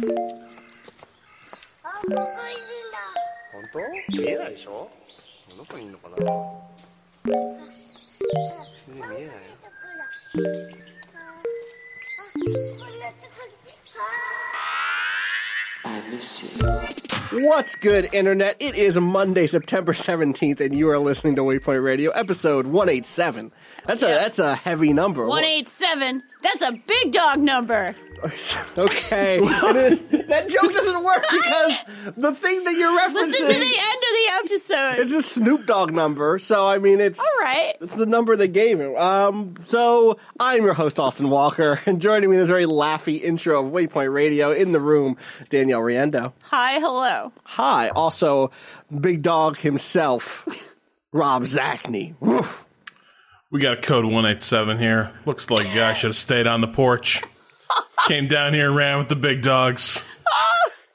あ、ここいるんだ。本当見えないでしょどこにいるのかな全然見えないよところ。あ、あこんなところ。あ What's good, Internet? It is Monday, September 17th, and you are listening to Waypoint Radio, episode 187. That's a that's a heavy number. 187. That's a big dog number. okay. It that joke doesn't work because the thing that you're referencing Listen to the end of the episode. it's a Snoop Dogg number, so I mean it's All right. It's the number they gave him. Um, so I'm your host, Austin Walker, and joining me in this very laughy intro of Waypoint Radio in the room, Danielle Riendeau. Hi, hello. Hi, also Big Dog himself, Rob Zacny. Woof. We got a code 187 here. Looks like I should have stayed on the porch. Came down here and ran with the big dogs.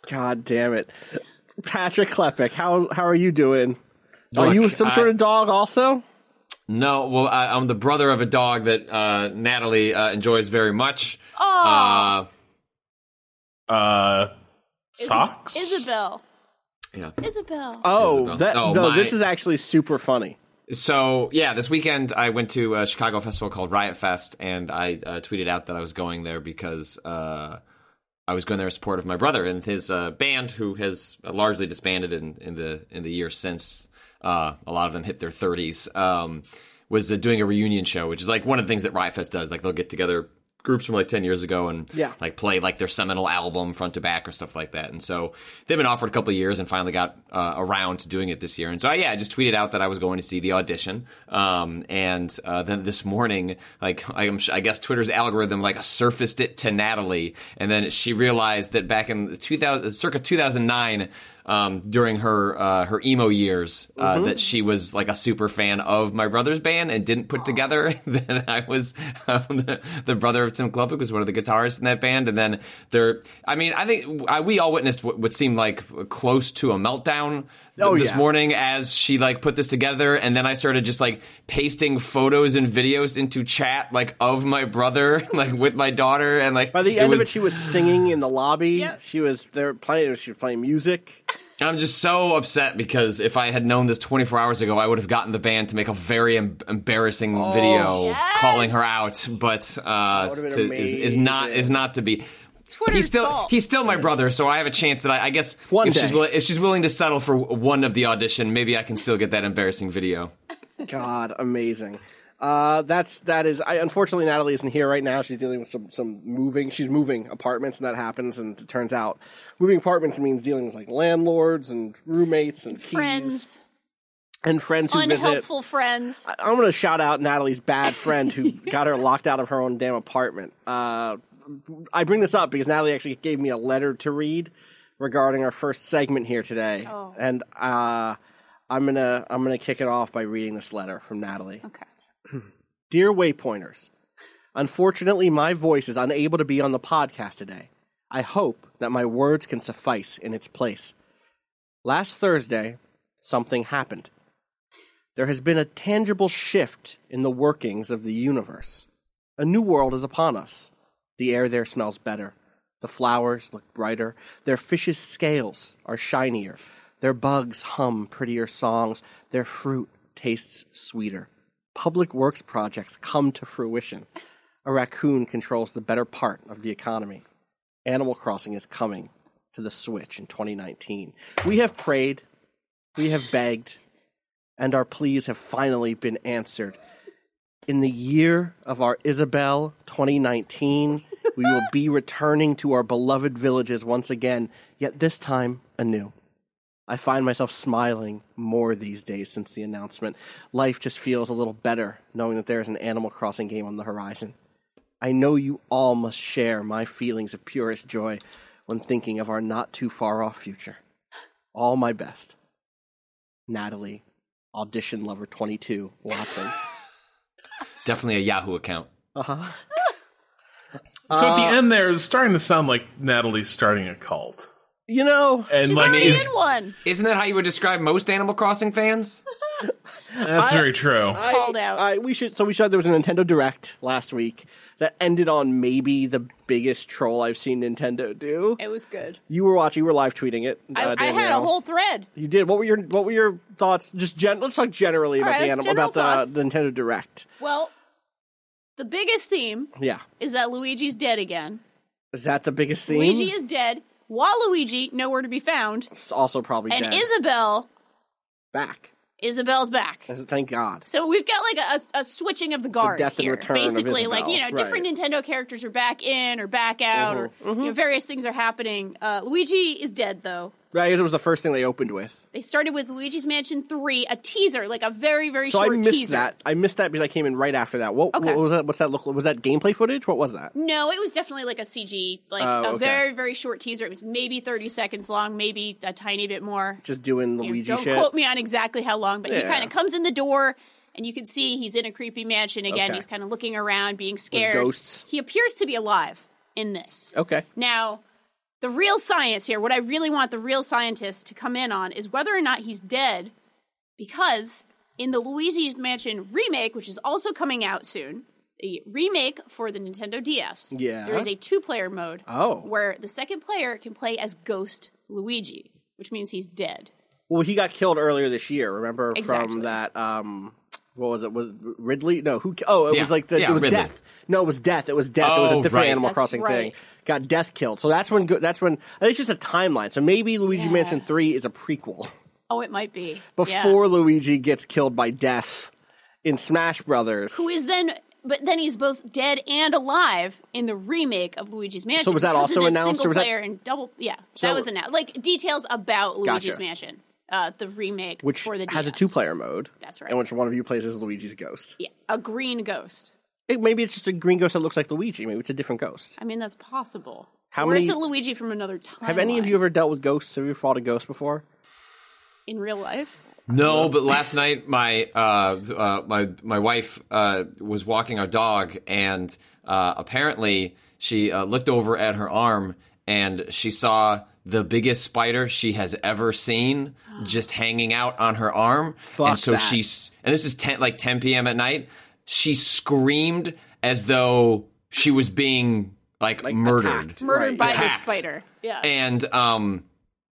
God damn it, Patrick Klepek. How how are you doing? Are you some I- sort of dog also? No, well, I, I'm the brother of a dog that uh, Natalie uh, enjoys very much. Uh, Uh, socks? Isabel. yeah. Isabel. Oh, Isabel. that Oh, no. my- This is actually super funny. So yeah, this weekend I went to a Chicago festival called Riot Fest, and I uh, tweeted out that I was going there because uh, I was going there in support of my brother and his uh, band, who has largely disbanded in, in the in the years since. Uh, a lot of them hit their thirties. Um, was uh, doing a reunion show, which is like one of the things that Riot Fest does. Like they'll get together groups from like 10 years ago and Yeah. like play like their seminal album front to back or stuff like that. And so they've been offered a couple of years and finally got uh, around to doing it this year. And so yeah, I just tweeted out that I was going to see the audition. Um, and uh, then this morning, like I, am, I guess Twitter's algorithm like surfaced it to Natalie, and then she realized that back in 2000, circa 2009. Um, during her uh, her emo years, uh, that she was like a super fan of my brother's band and didn't put together that I was um, the, the brother of Tim Klepek was one of the guitarists in that band, and then there. I mean, I think I, we all witnessed what, what seemed like close to a meltdown Oh, this yeah. morning as she like put this together, and then I started just like pasting photos and videos into chat like of my brother like with my daughter, and like By the end was, of it, she was singing in the lobby. Yep. She was there playing. She was playing music. I'm just so upset because if I had known this 24 hours ago, I would have gotten the band to make a very em- embarrassing video calling her out. But uh, to, is, is not is not to be. Twitter's he's still fault. he's still my brother, so I have a chance that I, I guess One if she's day. willing, if she's willing to settle for one of the audition, maybe I can still get that embarrassing video. God, amazing. Uh, that's that is. I unfortunately Natalie isn't here right now. She's dealing with some some moving. She's moving apartments, and that happens. And it turns out, moving apartments means dealing with like landlords and roommates and friends. keys Friends. and friends who visit. Unhelpful friends. I'm going to shout out Natalie's bad friend who got her locked out of her own damn apartment. Uh, I bring this up because Natalie actually gave me a letter to read regarding our first segment here today, Oh. and uh, I'm gonna I'm gonna kick it off by reading this letter from Natalie. Okay. Dear Waypointers, unfortunately, my voice is unable to be on the podcast today. I hope that my words can suffice in its place. Last Thursday, something happened. There has been a tangible shift in the workings of the universe. A new world is upon us. The air there smells better. The flowers look brighter. Their fishes' scales are shinier. Their bugs hum prettier songs. Their fruit tastes sweeter. Public works projects come to fruition. A raccoon controls the better part of the economy. Animal Crossing is coming to the Switch in 2019. We have prayed, we have begged, and our pleas have finally been answered. In the year of our Isabel 2019, we will be returning to our beloved villages once again, yet this time anew. I find myself smiling more these days since the announcement. Life just feels a little better knowing that there is an Animal Crossing game on the horizon. I know you all must share my feelings of purest joy when thinking of our not too far off future. All my best. Natalie, audition lover 22, Watson. Definitely a Yahoo account. Uh-huh. So at the end there, it's starting to sound like Natalie's starting a cult. You know, And She's like, already is, in one. Isn't that how you would describe most Animal Crossing fans? that's very true. I, Called out. I, we should. So we said there was a Nintendo Direct last week that ended on maybe the biggest troll I've seen Nintendo do. It was good. You were watching. You were live tweeting it. I, uh, I had a whole thread. You did. What were your What were your thoughts? Just gen- let's talk generally All about the animal about the, the Nintendo Direct. Well, the biggest theme Yeah, is that Luigi's dead again. is that the biggest theme? Luigi is dead. Waluigi nowhere to be found, It's also probably and dead. Isabel, back. Isabel's back. Thank God. So we've got like a, a, switching of the guard death and here. return of Basically, like you know, different right. Nintendo characters are back in or back out, or Mm-hmm. you know, various things are happening. Uh, Luigi is dead though. Right, it was the first thing they opened with. They started with Luigi's Mansion Three, a teaser, like a very very short teaser. I missed teaser. that. I missed that because I came in right after that. What, Okay. what was that? What's that look? Was that gameplay footage? What was that? No, it was definitely like a CG, like Oh, a okay. very very short teaser. It was maybe thirty seconds long, maybe a tiny bit more. Just doing You know, Luigi don't shit. quote me on exactly how long, but he kind of comes in the door, and you can see he's in a creepy mansion again. Okay. He's kind of looking around, being scared. ghosts. He appears to be alive in this. Okay. Now, the real science here, what I really want the real scientist to come in on is whether or not he's dead, because in the Luigi's Mansion remake, which is also coming out soon, the remake for the Nintendo DS, Yeah. there is a two-player mode Oh. where the second player can play as Ghost Luigi, which means he's dead. Well, he got killed earlier this year. Remember Exactly. from that? Um, what was it? Was it Ridley? No, who? Oh, it Yeah. was like the, Yeah, it was Ridley. death. No, it was death. It was death. it was a Oh, different right. Animal That's Crossing thing. Got death killed. So that's when. That's when. It's just a timeline. So maybe Luigi Yeah. Mansion Three is a prequel Oh, it might be before Yeah. Luigi gets killed by death in Smash Brothers. Who is then? But then he's both dead and alive in the remake of Luigi's Mansion. So was that also announced, Single was that- player and double. Yeah, So- that was announced. Like details about Luigi's Gotcha. Mansion, uh, the remake, which for the has a two-player mode. That's right. And which one of you plays as Luigi's ghost? Yeah, a green ghost. It- maybe it's just a green ghost that looks like Luigi. Maybe it's a different ghost. I mean, that's possible. How or many- it's a Luigi from another time. Have any of you ever dealt with ghosts? Have you fought a ghost before? in real life? No, but last night my uh, uh, my my wife uh, was walking our dog, and uh, apparently she uh, looked over at her arm and she saw the biggest spider she has ever seen just hanging out on her arm. Fuck and so that. she's and this is 10 like 10 p.m. at night. She screamed as though she was being like, murdered attacked. Murdered Right. by the spider. Yeah. and um,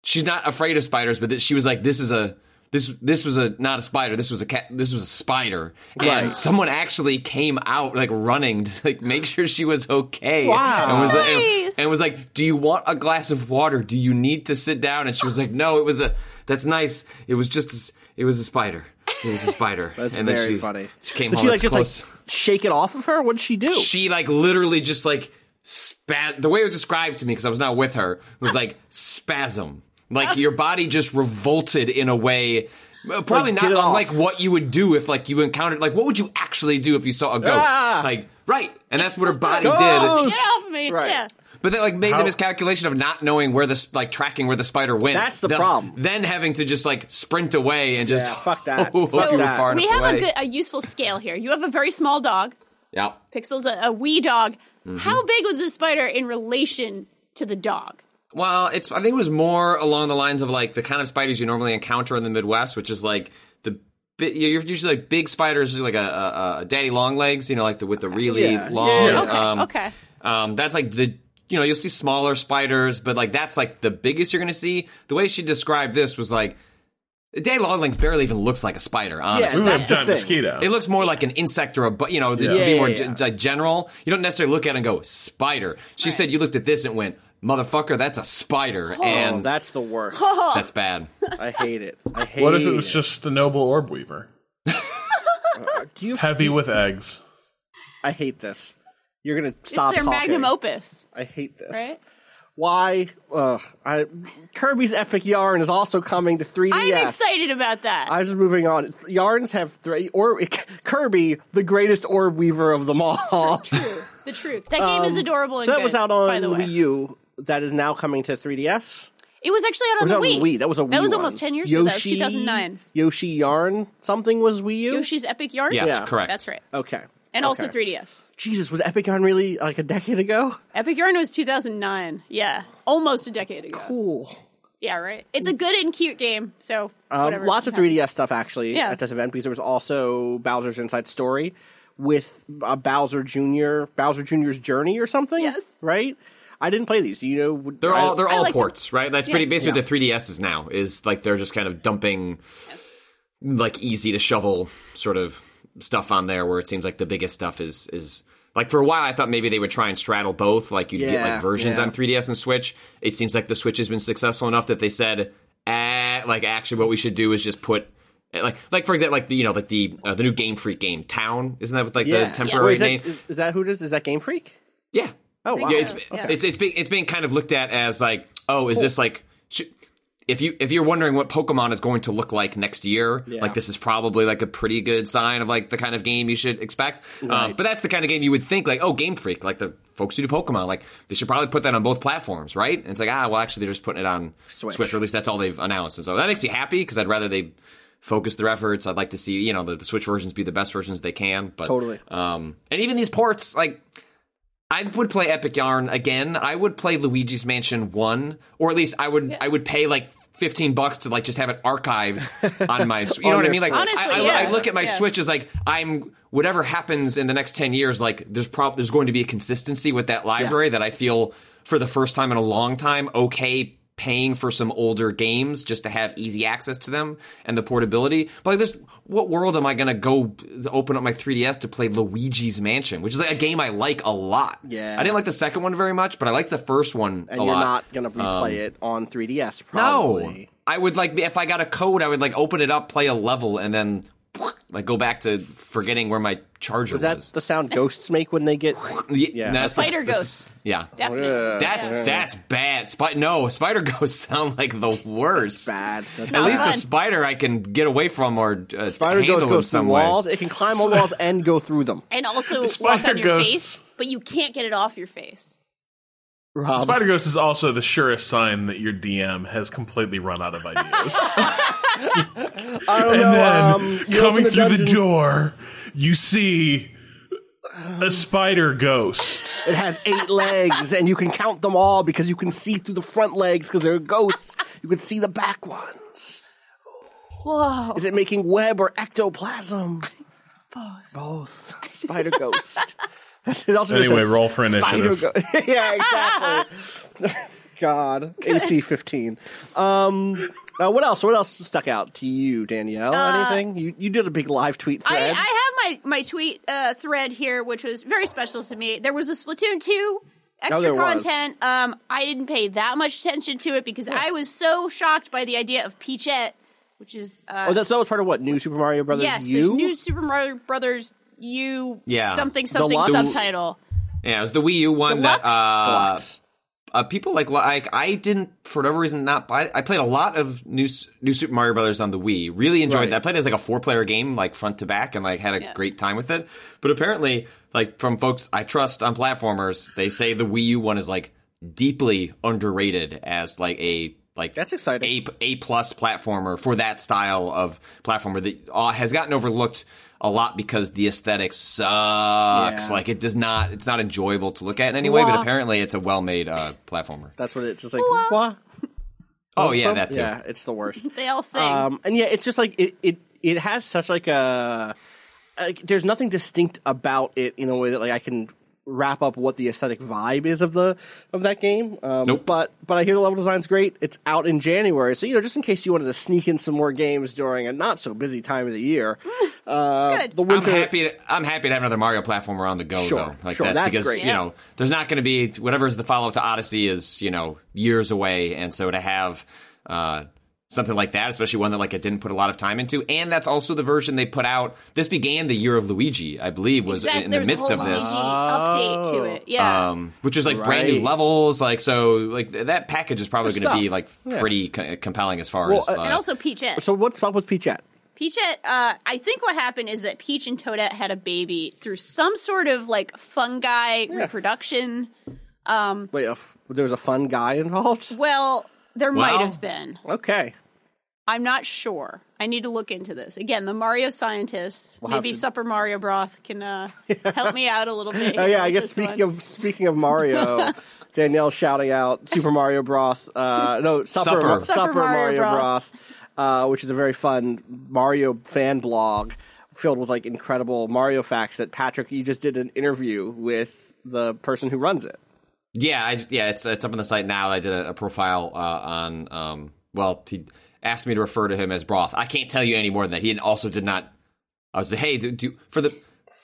she's not afraid of spiders, but th- she was like, "This is a this this was a not a spider. This was a cat. This was a spider." And Right. someone actually came out like running to like make sure she was okay. Wow. and was, like, and was like, "Do you want a glass of water? Do you need to sit down?" And she was like, "No, it was a. That's nice. It was just a s- it was a spider. It was a spider." That's and very then she, funny. She came Did home she like just close like shake it off of her? What did she do? she like literally just like spa- the way it was described to me because I was not with her was like spasm. Like your body just revolted in a way uh, probably Like, not get off. unlike what you would do if like you encountered like what would you actually do if you saw a ghost? Ah! Like right. And that's what her body Ghost! did. Get off me. Right. Yeah. But they like made the miscalculation of not knowing where the like tracking where the spider went. That's the Thus, problem. Then having to just like sprint away and just Yeah, fuck that. hope Fuck you were that. far We have away. a good, a useful scale here. You have a very small dog. yeah. Pixel's a, a wee dog. Mm-hmm. How big was the spider in relation to the dog? Well, it's I think it was more along the lines of like the kind of spiders you normally encounter in the Midwest, which is like the bi- you're usually like big spiders, like a, a, a daddy long legs, you know, like the with the really Yeah. long. Yeah. Okay, um, okay. Um, that's like the you know you'll see smaller spiders, but like that's like the biggest you're gonna see. The way she described this was like day-long legs barely even looks like a spider. Honestly, We That's have the giant thing. mosquito. it looks more like an insect or a, bu- you know, to, to Yeah. be more Yeah, ge- yeah, like general. You don't necessarily look at it and go spider. She said you looked at this and went, motherfucker, that's a spider, oh, and that's the worst. that's bad. I hate it. I hate what if it was it. just a noble orb weaver? Uh, do you, Heavy with eggs. I hate this. You're gonna stop it's their talking. magnum opus, I hate this. right? Why? Ugh. I, Kirby's Epic Yarn is also coming to 3DS. I'm excited about that. I'm just moving on. Yarns have three. Or Kirby, the greatest orb weaver of them all. True, The truth. That game is adorable. And Um, So that good, was out on by the way. Wii U. That is now coming to 3DS. It was actually out on was the that Wii. on Wii? That was a Wii That was one. almost ten years ago. That was 2009. Yoshi Yarn something was Wii U. Yoshi's Epic Yarn. Yes, Yeah. correct. That's right. Okay. And also 3DS. Jesus, was Epic Yarn really like a decade ago? Epic Yarn was 2009. Yeah, almost a decade ago. Cool. Yeah, right. It's a good and cute game. So Um, lots of 3DS stuff actually Yeah. at this event because there was also Bowser's Inside Story with uh, Bowser Jr. Bowser Jr.'s Journey or something. Yes. Right. I didn't play these. Do you know? would- They're all they're I all like ports, right? That's Yeah. pretty basically Yeah. what the 3DS is now is like they're just kind of dumping like easy to shovel sort of stuff on there where it seems like the biggest stuff is is like for a while I thought maybe they would try and straddle both like you'd get like versions yeah. on 3DS and Switch. It seems like the Switch has been successful enough that they said eh, like actually what we should do is just put like like for example like the you know like the uh, the new Game Freak game Town isn't that with like Yeah. the temporary Wait, is, that, name? is, is that who it is? Is that Game Freak? Yeah. Oh wow. Yeah, it's Yeah. it's it's being it's being kind of looked at as like, oh, is this like sh- if you if you're wondering what Pokemon is going to look like next year, Yeah. like this is probably like a pretty good sign of like the kind of game you should expect. Um, Right. but that's the kind of game you would think like, oh, Game Freak, like the folks who do Pokemon, like they should probably put that on both platforms, right? And it's like, ah, well, actually, they're just putting it on Switch. Switch, or at least that's all they've announced, and so that makes me happy because I'd rather they focus their efforts. I'd like to see you know the, the Switch versions be the best versions they can, but Totally. um, and even these ports, like I would play Epic Yarn again. I would play Luigi's Mansion one, or at least I would I would pay like fifteen bucks to like just have it archived on my. You know what I mean? Like Honestly, I, I, yeah. I look at my Yeah. Switch as like I'm whatever happens in the next ten years. Like there's prob there's going to be a consistency with that library that I feel for the first time in a long time okay paying for some older games just to have easy access to them and the portability. But like this, what world am I going to go open up my 3DS to play Luigi's Mansion, which is like a game I like a lot. Yeah. I didn't like the second one very much, but I like the first one and you're lot. not gonna replay um, it on 3DS. probably. No, I would like if I got a code, I would like open it up, play a level, and then like go back to forgetting where my charger was. Is that was. the sound ghosts make when they get? yeah, that's the- Spider this is- ghosts. yeah, Definitely. That's Yeah. that's bad. Spi- no, spider ghosts sound like the worst. Bad. That's At Not least a spider I can get away from or uh, Spider handle Ghost in goes through some way. walls. It can climb on walls and go through them. and also walk Spider on your ghosts. face, but you can't get it off your face. Rob. Spider Ghost is also the surest sign that your DM has completely run out of ideas. I don't and know. then um, coming open through the door, you see a spider ghost. It has eight legs, and you can count them all because you can see through the front legs because they're ghosts. You can see the back ones. Whoa. Is it making web or ectoplasm? Both. Both. Spider ghost. It also Anyway, roll for Spider initiative. go- yeah, exactly. God, AC fifteen. Um, uh, what else? What else stuck out to you, Danielle? Anything? You you did a big live tweet Uh, I, thread. I have my, my tweet uh, thread here, which was very special to me. There was a Splatoon 2 extra Oh, there was. content. Um, I didn't pay that much attention to it because I was so shocked by the idea of Peachette, which is uh, oh, that's that was part of what new Super Mario Brothers. yes, U. new Super Mario Brothers U Yeah. something something Deluxe? subtitle. Yeah, it was the Wii U one Deluxe? that uh, Deluxe. uh, people like like I didn't for whatever reason not buy. I played a lot of new new Super Mario Brothers on the Wii. Really enjoyed Right. that. I played it as like a four player game, like front to back, and like had a Yeah. great time with it. But apparently, like from folks I trust on platformers, they say the Wii U one is like deeply underrated as like a like That's exciting. A A plus platformer for that style of platformer that uh, has gotten overlooked a lot because the aesthetic sucks. Yeah. Like it does not. It's not enjoyable to look at in any way. Wah. But apparently, it's a well made uh, platformer. That's what it's just like. Wah. Oh yeah, that too. Yeah, it's the worst. They all sing. Um, and yeah, it's just like it, it, it has such like a, like, there's nothing distinct about it in a way that like I can wrap up what the aesthetic vibe is of the of that game. Um, Nope. But but I hear the level design's great. It's out in January, so you know just in case you wanted to sneak in some more games during a not so busy time of the year. Uh, Good. The I'm winter. happy. To, I'm happy to have another Mario platformer on the go, Sure, though. Like sure, that's, that's because great. you Yeah. know there's not going to be whatever's the follow up to Odyssey is you know years away, and so to have uh, something like that, especially one that like it didn't put a lot of time into, and that's also the version they put out. This began the year of Luigi, I believe, was Exactly. in the midst a of this. Luigi update to it. Yeah. um, which is like brand new levels. Like so, like that package is probably going to be stuff. like Yeah. pretty co- compelling as far Well, as. uh, Uh, and also Peachette. So what's up with Peachette? Peachette, uh, I think what happened is that Peach and Toadette had a baby through some sort of like fungi reproduction. Um, Wait, a f- there was a fun guy involved. well, there Well- might have been. Okay, I'm not sure. I need to look into this. Again, the Mario scientists, We'll maybe to- Supper Mario Broth can uh, help me out a little bit. Oh here yeah, I guess speaking one. of speaking of Mario, Danielle shouting out Super Mario Broth. Uh, no, Supper Supper. Supper, Supper Mario, Mario Broth, uh, which is a very fun Mario fan blog filled with like incredible Mario facts. That Patrick, you just did an interview with the person who runs it. Yeah, I just, yeah, it's it's up on the site now. I did a, a profile uh, on. Um, well, he asked me to refer to him as Broth. I can't tell you any more than that. He also did not. I was like, hey, do, do for the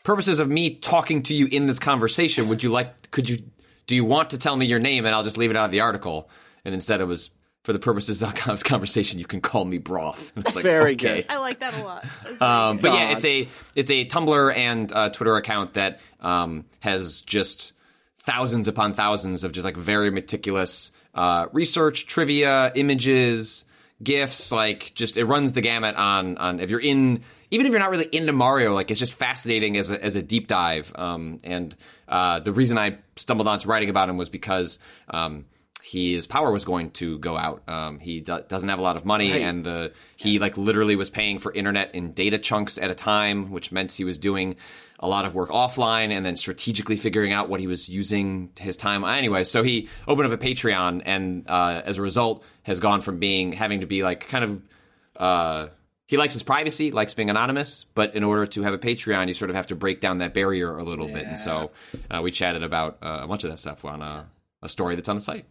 purposes of me talking to you in this conversation, would you like? Could you? Do you want to tell me your name and I'll just leave it out of the article? And instead, it was for the purposes of this conversation. You can call me Broth. And it's like, Very okay. good. I like that a lot. Um, but yeah, it's a it's a Tumblr and uh, Twitter account that um, has just thousands upon thousands of just like very meticulous uh, research, trivia, images, gifs. Like just it runs the gamut on on if you're in even if you're not really into Mario, like it's just fascinating as a, as a deep dive. Um, and uh, the reason I stumbled onto writing about him was because. Um, his power was going to go out. Um, he do- doesn't have a lot of money, Right. and the he like literally was paying for internet in data chunks at a time, which meant he was doing a lot of work offline and then strategically figuring out what he was using his time. Anyway, so he opened up a Patreon, and uh, as a result, has gone from being having to be like kind of. Uh, he likes his privacy, likes being anonymous, but in order to have a Patreon, you sort of have to break down that barrier a little bit. And so uh, we chatted about uh, a bunch of that stuff on a, a story that's on the site.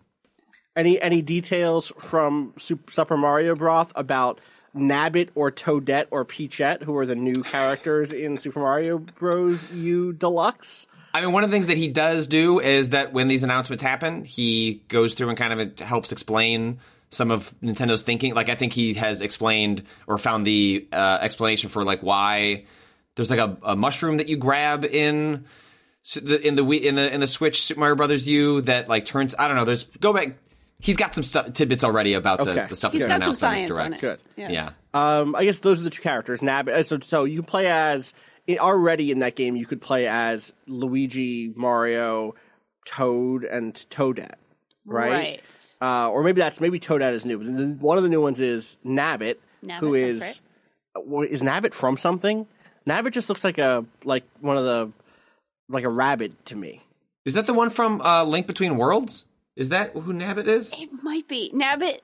Any any details from Super, Mario Broth about Nabbit or Toadette or Peachette, who are the new characters in Super Mario Bros. U Deluxe? I mean, one of the things that he does do is that when these announcements happen, he goes through and kind of helps explain some of Nintendo's thinking. Like, I think he has explained or found the uh, explanation for like why there's like a, a mushroom that you grab in s- the in the in the in the Switch Super Mario Brothers U that like turns. I don't know. There's go back. He's got some stuff, tidbits already about Okay. the, the stuff He's that's been got some announced on science this on direct. it. Good. Yeah. Yeah. Um, I guess those are the two characters. Nabbit. uh, So, so you can play as already in that game. You could play as Luigi, Mario, Toad, and Toadette. Right. Right. Uh, or maybe that's maybe Toadette is new. But then One of the new ones is Nabbit, Nabbit, who is that's uh, what- is Nabbit from something? Nabbit just looks like a like one of the like a rabbit to me. Is that the one from uh, Link Between Worlds? Is that who Nabbit is? It might be. Nabbit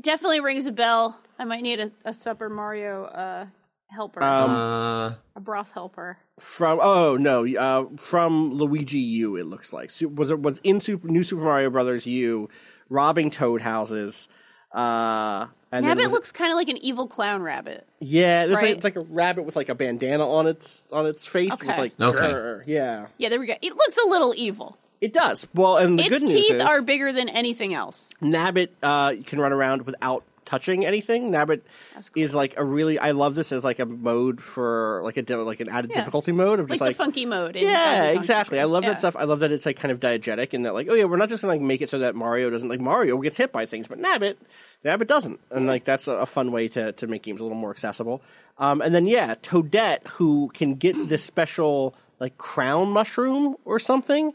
definitely rings a bell. I might need a, a Supper Mario uh, helper, Uh, a broth helper. From oh no, uh, from Luigi U. It looks like was it was in Super, New Super Mario Brothers U, robbing Toad houses. Uh, and then Nabbit was- looks kind of like an evil clown rabbit. yeah, there's like, it's like a rabbit with like a bandana on its on its face. With Okay. like Okay. grr, yeah, Yeah, there we go. It looks a little evil. It does. Well, and the its good news teeth is are bigger than anything else. Nabbit uh, can run around without touching anything. Nabbit is like a really. I love this as like a mode for like a like an added Yeah. difficulty mode of just like the funky mode. In Yeah, exactly. I love Yeah. that stuff. I love that it's like kind of diegetic and that like, oh yeah, we're not just gonna like make it so that Mario doesn't like Mario gets hit by things, but Nabbit, Nabbit doesn't, and like that's a, a fun way to to make games a little more accessible. Um, and then yeah, Toadette who can get this special like crown mushroom or something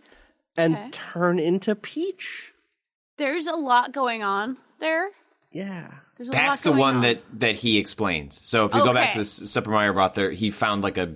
and Okay. turn into Peach. There's a lot going on there. Yeah. There's a That's lot the going one on. that that he explains. So if you go back to this Super Mario Bros. There, he found like a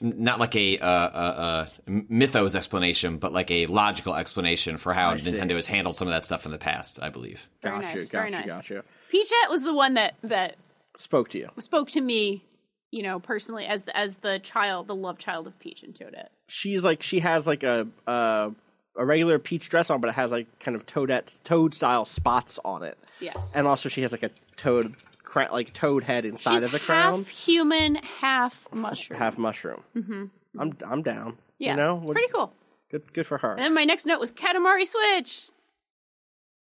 not like a, uh, uh, uh, mythos explanation, but like a logical explanation for how see. Nintendo has handled some of that stuff in the past. I believe. Very Got you, nice, got very nice. got you. Peachette was the one that that Spoke to you. spoke to me, you know, personally as the, as the child, the love child of Peach and Toadette. She's like she has like a uh, a regular Peach dress on, but it has like kind of Toadette Toad style spots on it. Yes. and also she has like a toad cra- like toad head inside She's of the crown. half human, half mushroom. half mushroom mm-hmm. i'm i'm down yeah, you know it's What- pretty cool. good good for her And then my next note was Katamari Switch.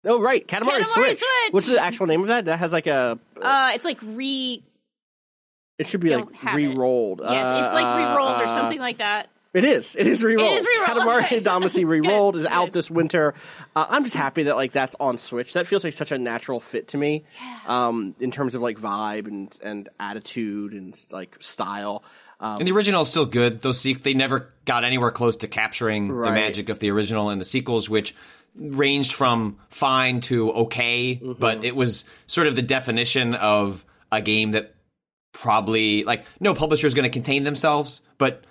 oh right katamari, Katamari switch. Switch! what's the actual name of that that has like a Uh, it's like re. it should be like re-rolled Yes, it's like Uh, re-rolled or uh, something like that. It is. It is re-rolled. It is re-rolled. Katamari Damacy re-rolled is out this winter. Uh, I'm just happy that like that's on Switch. That feels like such a natural fit to me, um, in terms of like vibe and and attitude and like style. Um, And the original is still good. Those se- they never got anywhere close to capturing Right. the magic of the original and the sequels, which ranged from fine to okay, Mm-hmm. but it was sort of the definition of a game that probably like no publisher is going to contain themselves, but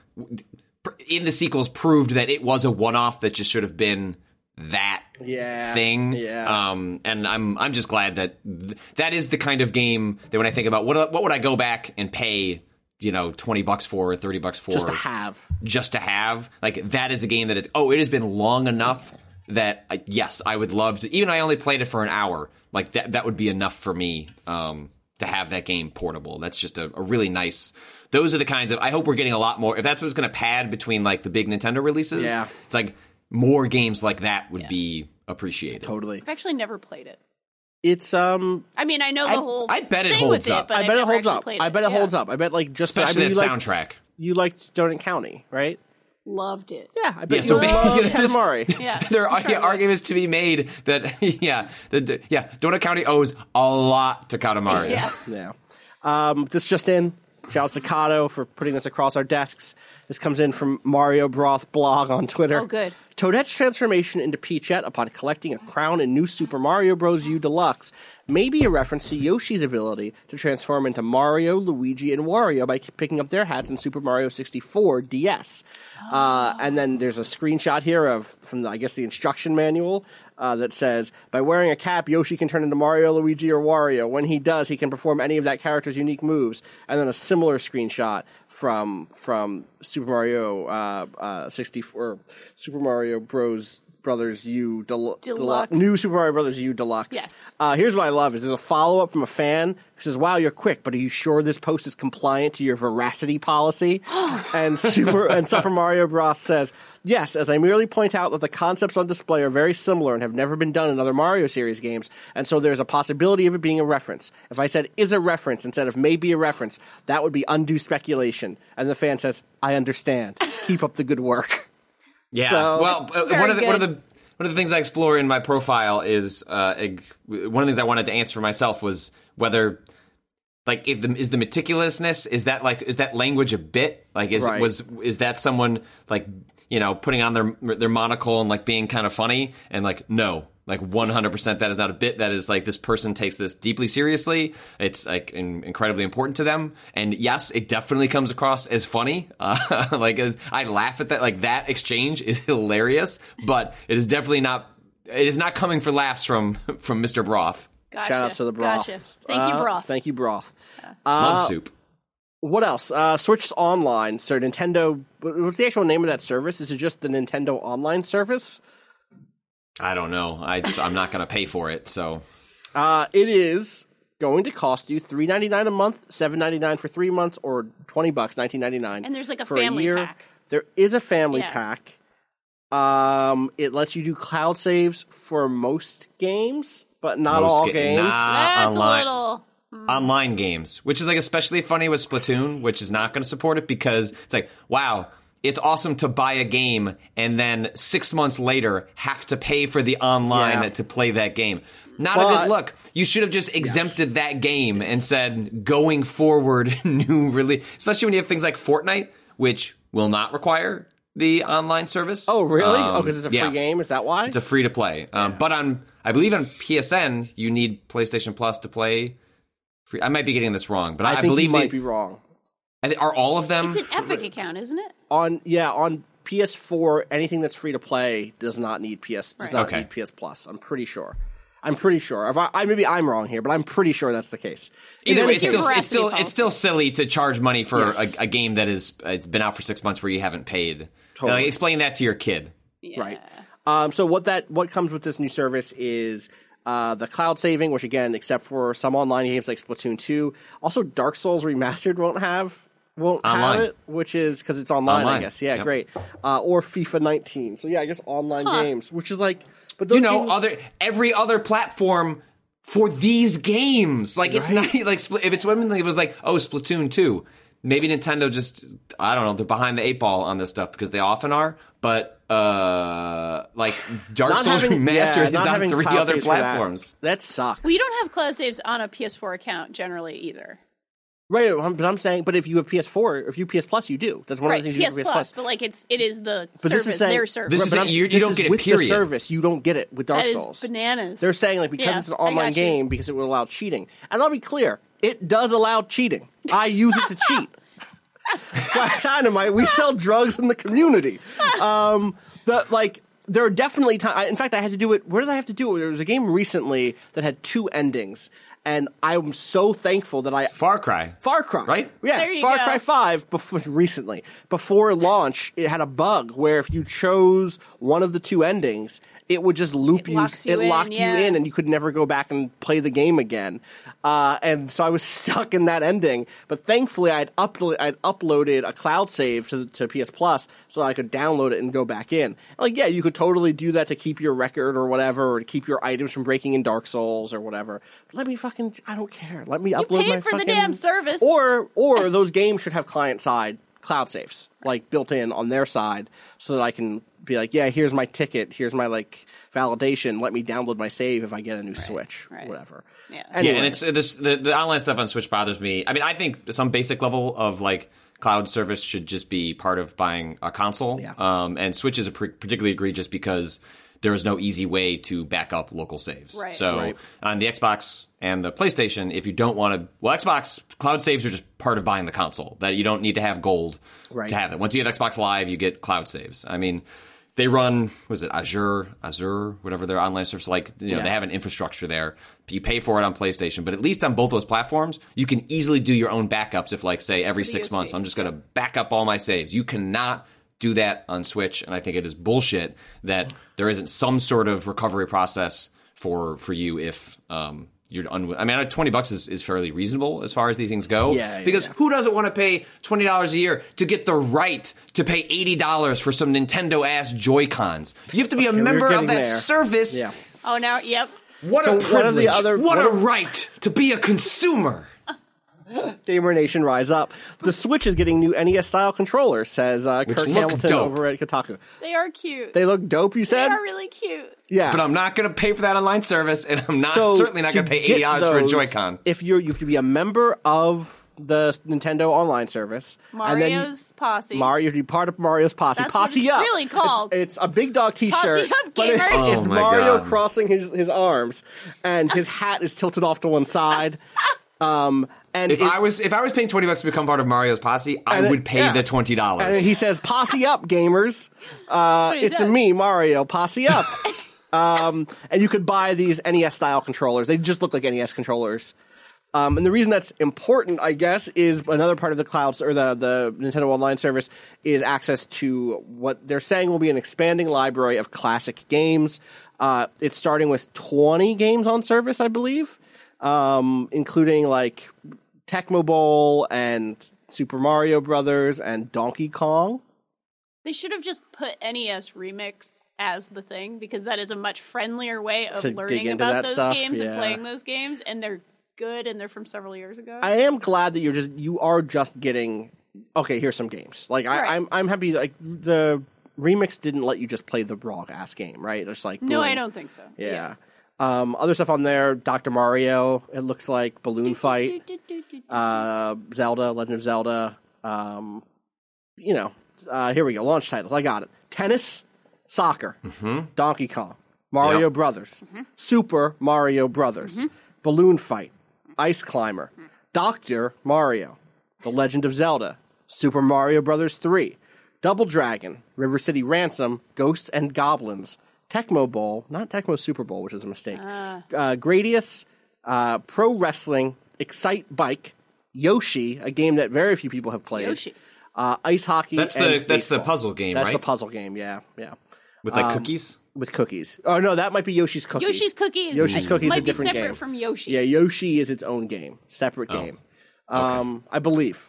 in the sequels proved that it was a one-off that just should have been that Yeah, thing. yeah. Um, and I'm I'm just glad that th- that is the kind of game that when I think about what what would I go back and pay, you know, twenty bucks for or thirty bucks for, just to have. just to have. Like that is a game that it's oh, it has been long enough that uh, yes, I would love to. Even I only played it for an hour. Like that that would be enough for me um, to have that game portable. That's just a, a really nice. Those are the kinds of. I hope we're getting a lot more. If that's what's going to pad between like the big Nintendo releases, Yeah. it's like more games like that would be appreciated. Totally. I've actually never played it. It's um. I mean, I know the I- whole. I bet it holds up. It, I bet it holds up. I bet it Yeah. holds up. I bet like just I Especially mean, that you liked- soundtrack. You liked Donut County, right? Loved it. Yeah, I bet Yeah, you so loved maybe there's- Katamari. Yeah. there are I'm sure I would. arguments to be made that yeah, that that- yeah, Donut County owes a lot to Katamari. Yeah. Yeah. Um, this just in. Shout out to Kato for putting this across our desks. This comes in from Mario Broth blog on Twitter. Oh, good. Toadette's transformation into Peachette upon collecting a crown in New Super Mario Bros. U Deluxe may be a reference to Yoshi's ability to transform into Mario, Luigi, and Wario by picking up their hats in Super Mario 64 DS. Uh, and then there's a screenshot here of from the, I guess the instruction manual uh, that says by wearing a cap, Yoshi can turn into Mario, Luigi, or Wario. When he does, he can perform any of that character's unique moves. And then a similar screenshot from from Super Mario uh, uh, 64, Super Mario Bros. Brothers U Del- Deluxe. New Super Mario Brothers U Deluxe. Yes. Uh, here's what I love: is there's a follow up from a fan who says, "Wow, you're quick, but are you sure this post is compliant to your veracity policy?" and Super and Super Mario Bros says, "Yes, as I merely point out that the concepts on display are very similar and have never been done in other Mario series games, and so there's a possibility of it being a reference. If I said is a reference instead of may be a reference, that would be undue speculation." And the fan says, "I understand. Keep up the good work." Yeah. So- well, uh, one of the one of the one of the things I explore in my profile is uh, one of the things I wanted to answer for myself was whether like if the is the meticulousness is that like is that language a bit like is Right. was is that someone like you know putting on their their monocle and like being kind of funny and like no like 100% that is not a bit that is like this person takes this deeply seriously it's like in, incredibly important to them and yes it definitely comes across as funny uh, like uh, i laugh at that like that exchange is hilarious but it is definitely not it is not coming for laughs from from mr broth Gotcha. Shout outs to the broth. Gotcha. Thank you, Uh, broth. thank you, broth. love soup What else? Uh, Switch Online. So Nintendo. What's the actual name of that service? Is it just the Nintendo Online service? I don't know I just, i'm not gonna pay for it so Uh, it is going to cost you three ninety nine a month, seven ninety nine for three months, or twenty bucks, nineteen ninety nine. And there's, like, a for family year. pack. There is a family Yeah. pack. Um, it lets you do cloud saves for most games, but not Most all ga- games. nah. That's online- a little. online games, which is like especially funny with Splatoon, which is not going to support it because it's like, wow, it's awesome to buy a game and then six months later have to pay for the online Yeah. to play that game. Not a good look. You should have just exempted that game and said going forward, new release, especially when you have things like Fortnite, which will not require the online service. Oh, really? Um, oh, because it's a free yeah. game. Is that why? It's a free to play. Um, But on, I believe on PSN, you need PlayStation Plus to play. Free. I might be getting this wrong, but I, I I believe you might they, be wrong. I thi- are all of them. It's an fr- Epic account, isn't it? on yeah on PS4 anything that's free to play does not need PS does Right. not Okay. need PS Plus. I'm pretty sure. I'm pretty sure. If I, I maybe I'm wrong here, but I'm pretty sure that's the case. Either way, it's case- still it's still policy. it's still silly to charge money for Yes. a, a game that is it's been out for six months where you haven't paid. Totally. Like, explain that to your kid. right. Um, so what that what comes with this new service is uh, the cloud saving, which again, except for some online games like Splatoon two, also Dark Souls Remastered won't have won't have it, which is because it's online, I guess. Yeah, Yep. great. Uh, or FIFA 19. So yeah, I guess online games, which is like, but those You know, games- other every other platform for these games. Like it's not like if it's women, it was like oh Splatoon two. maybe Nintendo just I don't know they're behind the eight ball on this stuff because they often are. But uh, like Dark Not Souls having- Remastered yeah, is on three other saves for that. platforms. That, sucks. Well, you don't have cloud saves on a PS4 account generally either. Right, um, but I'm saying, but if you have PS4, if you PS Plus, you do. That's one right, of the things you PS do Plus, PS Plus. but like it's it is the But this service, is saying- their service. This Right, is but You- you this don't is get it, with period. the service. You don't get it with Dark that is Souls. bananas. They're saying like because Yeah, it's an online game because it will allow cheating. And I'll be clear, it does allow cheating. I use it to cheat. Black Dynamite, we sell drugs in the community. Um, the like there are definitely times. In fact, I had to do it. Where did I have to do it? There was a game recently that had two endings, and I'm so thankful that I Far Cry. Far Cry, Right? Yeah, There you Far go. Cry Five. Before recently, before launch, it had a bug where if you chose one of the two endings, it would just loop It you. you it in, locked yeah. you in, and you could never go back and play the game again. Uh, and so I was stuck in that ending. But thankfully, I'd upload I'd uploaded a cloud save to to PS Plus so I could download it and go back in. Like, yeah, you could totally do that to keep your record or whatever, or to keep your items from breaking in Dark Souls or whatever. But let me fucking. I don't care. Let me upload paid my for the damn service. Or or those games should have client side cloud saves like built in on their side so that I can be like, yeah, here's my ticket, here's my like validation. Let me download my save if I get a new Switch, right. whatever. Yeah. Anyway, Yeah, and it's this the, the online stuff on Switch bothers me. I mean, I think some basic level of like cloud service should just be part of buying a console. Yeah. Um, and Switch is a pr- particularly egregious because there is no easy way to back up local saves. Right. So Right. on the Xbox and the PlayStation, if you don't want to, well, Xbox cloud saves are just part of buying the console. That you don't need to have gold Right. to have it. Once you have Xbox Live, you get cloud saves. I mean. They run, was it Azure, Azure, whatever their online service like. You know, Yeah. they have an infrastructure there. You pay for it on PlayStation, but at least on both those platforms, you can easily do your own backups. If, like, say, every six USB. months, I'm just going to back up all my saves. You cannot do that on Switch, and I think it is bullshit that there isn't some sort of recovery process for for you if um, you're unwi- I mean, twenty bucks is, is fairly reasonable as far as these things go. Yeah, yeah, because yeah. who doesn't want to pay twenty dollars a year to get the right to pay eighty dollars for some Nintendo ass Joy Cons? You have to be a we're member of that there. service. yeah. oh, now, yep. What So a what are privilege! the other- what, what a are- right to be a consumer. Gamer Nation rise up. The Switch is getting new NES style controllers, says uh, Which Kirk look Hamilton dope. over at Kotaku. They are cute. They look dope, you said they are really cute. yeah. But I'm not going to pay for that online service, and I'm not So, certainly not going to pay eighty dollars for a those, Joy-Con. If you're, you have to be a member of the Nintendo online service. and then you- Mario's posse. Mario, you have to be part of Mario's posse. That's what posse it's up. really called. It's, it's a big dog T-shirt, Posse up, but it's, gamers. it's Oh Mario God. crossing his, his arms, and his hat is tilted off to one side. Um, and If it- I was if I was paying twenty bucks to become part of Mario's posse, I and it- would pay yeah. the twenty and dollars. he says, "Posse up, gamers! Uh, it's says. me, Mario. Posse up!" um, and you could buy these NES style controllers. They just look like NES controllers. Um, and the reason that's important, I guess, is another part of the clouds or the the Nintendo Online service is access to what they're saying will be an expanding library of classic games. Uh, it's starting with 20 games on service, I believe, um, including like Tecmo Bowl and Super Mario Brothers and Donkey Kong. They should have just put NES Remix as the thing because that is a much friendlier way of To learning about those stuff, games yeah. and playing those games, and they're good and they're from several years ago. I am glad that you're just you are just getting okay. Here's some games. Like I, Right. I'm I'm happy. Like the remix didn't let you just play the raw ass game, right? It's like no, boom. I don't think so. Yeah. Um, other stuff on there, Doctor Mario. It looks like Balloon Fight, uh, Zelda, Legend of Zelda. Um, you know, uh, here we go. Launch titles. I got it. Tennis, soccer, Donkey Kong, Mario Yep. Brothers, Super Mario Brothers, Balloon Fight, Ice Climber, Doctor Mario, The Legend of Zelda, Super Mario Brothers 3, Double Dragon, River City Ransom, Ghosts and Goblins, Tecmo Bowl, not Tecmo Super Bowl, which is a mistake, uh, Gradius, uh, Pro Wrestling, Excite Bike, Yoshi, a game that very few people have played. Yoshi. Uh, ice hockey. That's and the- that's the puzzle game, That's right? the puzzle game. Yeah, yeah. with like Um, cookies. With cookies. Oh no, that might be Yoshi's Cookie. Yoshi's Cookies. Yoshi's I- Cookie is a different be separate game. from Yoshi. Yeah, Yoshi is its own game, separate Oh. game. Um, I believe.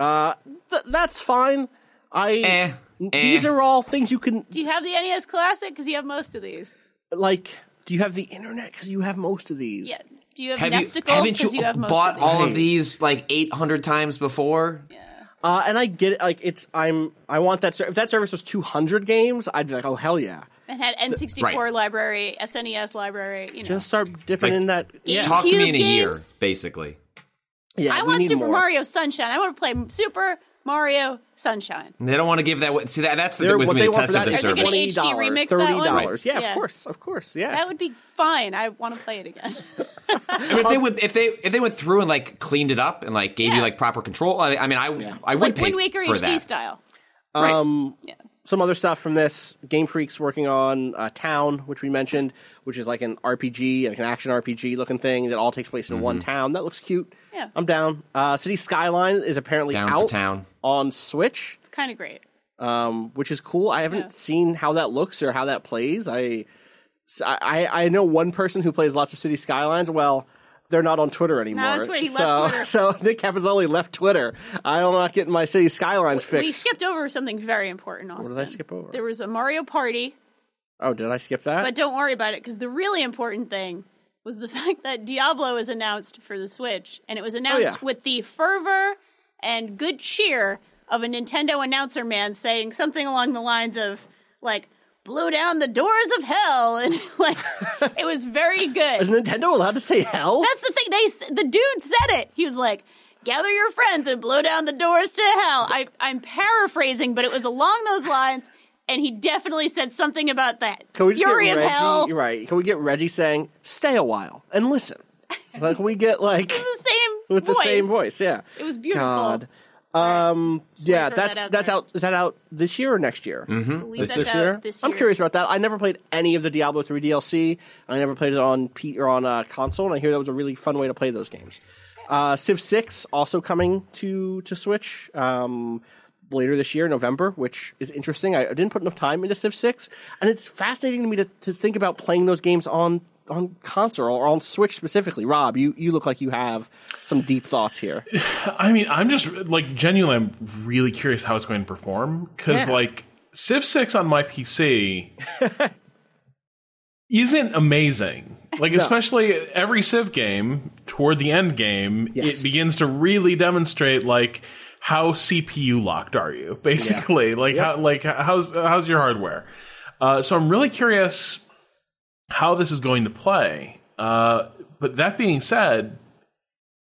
Uh, th- that's fine. I. Eh, These are all things you can Do you have the NES Classic? Because you have most of these. like. Do you have the internet? Because you have most of these. Yeah. Do you have, Have you Nesticle? haven't you, you, have most bought of these. all Right. of these like eight hundred times before? Uh, and I get it. Like it's I'm I want that. Ser- if that service was 200 games, I'd be like, oh hell yeah. And had N64 Right. library, SNES library. You know, Just start dipping Like, in that. Yeah, Talk to me in a Cube year, basically. yeah. I want Super more. Mario Sunshine. I want to play Super Mario Sunshine. They don't want to give that. away- See that that's the, They're, with what me they the want for test of that the is Are service. gonna twenty HD dollars, remix that thirty one? dollars. Yeah, Yeah. of course, of course. Yeah, That would be fine. I want to play it again. I mean, if they would, if they if they went through and like cleaned it up and like gave Yeah. you like proper control, I, I mean, I I would like pay Wind Waker for HD that. style. Right. Um, Yeah. Some other stuff from this Game Freak's working on uh, Town, which we mentioned, which is like an RPG, like an action RPG looking thing that all takes place in one town. That looks cute. Yeah. I'm down. Uh, City Skyline is apparently Down out Town. on Switch, It's kind of great. um, which is cool. I haven't Yeah. seen how that looks or how that plays. I, I, I know one person who plays lots of City Skylines. Well. They're not on Twitter anymore. on Twitter. He left so, Twitter. So Nick Capozzoli left Twitter. I'm not getting my City Skylines fixed. We skipped over something very important, Austin. What did I skip over? There was a Mario Party, Oh, did I skip that? but don't worry about it because the really important thing was the fact that Diablo was announced for the Switch, and it was oh, announced Oh, yeah. with the fervor and good cheer of a Nintendo announcer man saying something along the lines of like "blew down the doors of hell," and like it was very good. Is Nintendo allowed to say hell? That's the thing. They the dude said it. He was like, "Gather your friends and blow down the doors to hell." I I'm paraphrasing, but it was along those lines. And he definitely said something about that Can we fury of Reggie, hell. Right. Can we get Reggie saying, stay a while and listen? like, we get, like, The same with the voice. same voice? Yeah. It was beautiful. God. Um, yeah, throw that's that out that's there. out. Is that out this year or next year? I believe This- that's This out year? This I'm curious about that. I never played any of the Diablo 3 DLC. I never played it on P or on uh, console, and I hear that was a really fun way to play those games. Uh, Civ 6 also coming to to Switch um, later this year, November, which is interesting. I, I didn't put enough time into Civ 6, and it's fascinating to me to, to think about playing those games on on console or on Switch specifically. Rob, you you look like you have some deep thoughts here. I mean, I'm just like genuinely, I'm really curious how it's going to perform because Yeah. like Civ Six on my PC isn't amazing. Like especially every Civ game toward the end game, Yes. it begins to really demonstrate like how CPU locked are you basically like how like how's how's your hardware. Uh, so I'm really curious how this is going to play. Uh, but that being said,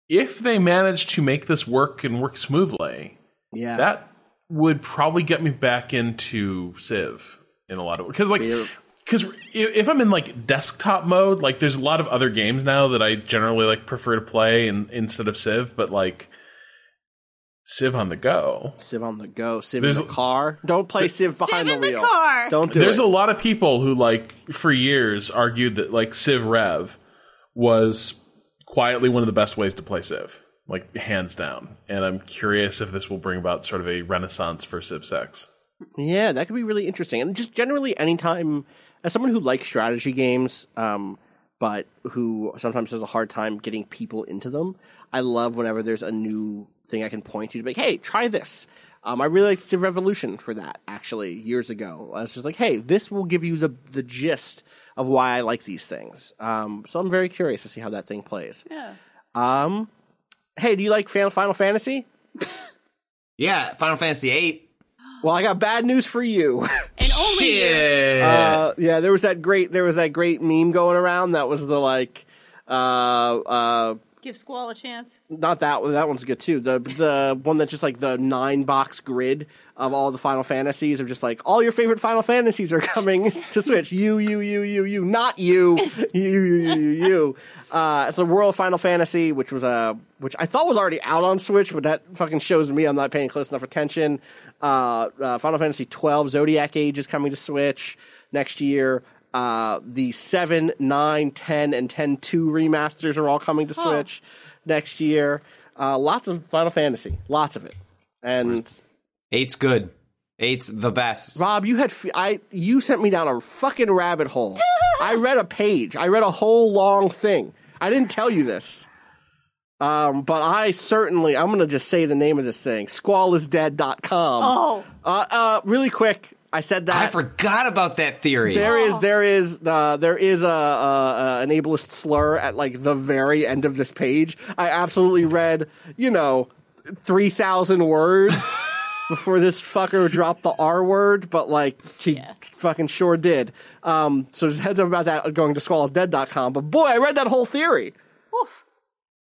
if they manage to make this work and work smoothly, Yeah. that would probably get me back into Civ in a lot of because like because if I'm in like desktop mode, like there's a lot of other games now that I generally like prefer to play in, instead of Civ, but like Civ on the go. Civ on the go, Civ There's- in the car. Don't play Civ behind in the the wheel. car. Don't do There's it. a lot of people who like for years argued that like Civ Rev was quietly one of the best ways to play Civ, like hands down. And I'm curious if this will bring about sort of a renaissance for Civ Six. Yeah, that could be really interesting. And just generally, anytime, as someone who likes strategy games, um, but who sometimes has a hard time getting people into them, I love whenever there's a new thing I can point to to be like, hey, try this. Um, I really liked Civ Revolution for that, actually, years ago. I was just like, hey, this will give you the, the gist of why I like these things. Um, so I'm very curious to see how that thing plays. Yeah. Um, hey, do you like Final Final Fantasy? Yeah, Final Fantasy VIII. Well, I got bad news for you. And only you. Shit. Uh, yeah, there was that great there was that great meme going around that was the like uh uh Give Squall a chance. not that one that one's good too. The the one that's just like the nine box grid of all the Final Fantasies of just like all your favorite Final Fantasies are coming to Switch. You, you, you, you, you, not you, you, you, you, you. Uh, it's a World of Final Fantasy, which was a which I thought was already out on Switch, but that fucking shows me I'm not paying close enough attention. Uh, uh, Final Fantasy 12 Zodiac Age is coming to Switch next year. Uh, the 7, 9, 10, and 10 2 remasters are all coming to Switch next year. Uh, lots of Final Fantasy, lots of it. And Eight's good. Eight's the best. Rob, you had f- I you sent me down a fucking rabbit hole. I read a page. I read a whole long thing. I didn't tell you this. Um, but I certainly I'm gonna just say the name of this thing. Squallisdead.com. Oh. Uh, uh, really quick. I said that I forgot about that theory. there is there is uh, there is a, a, a an ableist slur at like the very end of this page. I absolutely read, you know, three thousand words before this fucker dropped the R word, but like she Yeah. fucking sure did. Um, so just heads up about that going to squallsdead.com. But boy, I read that whole theory. Oof.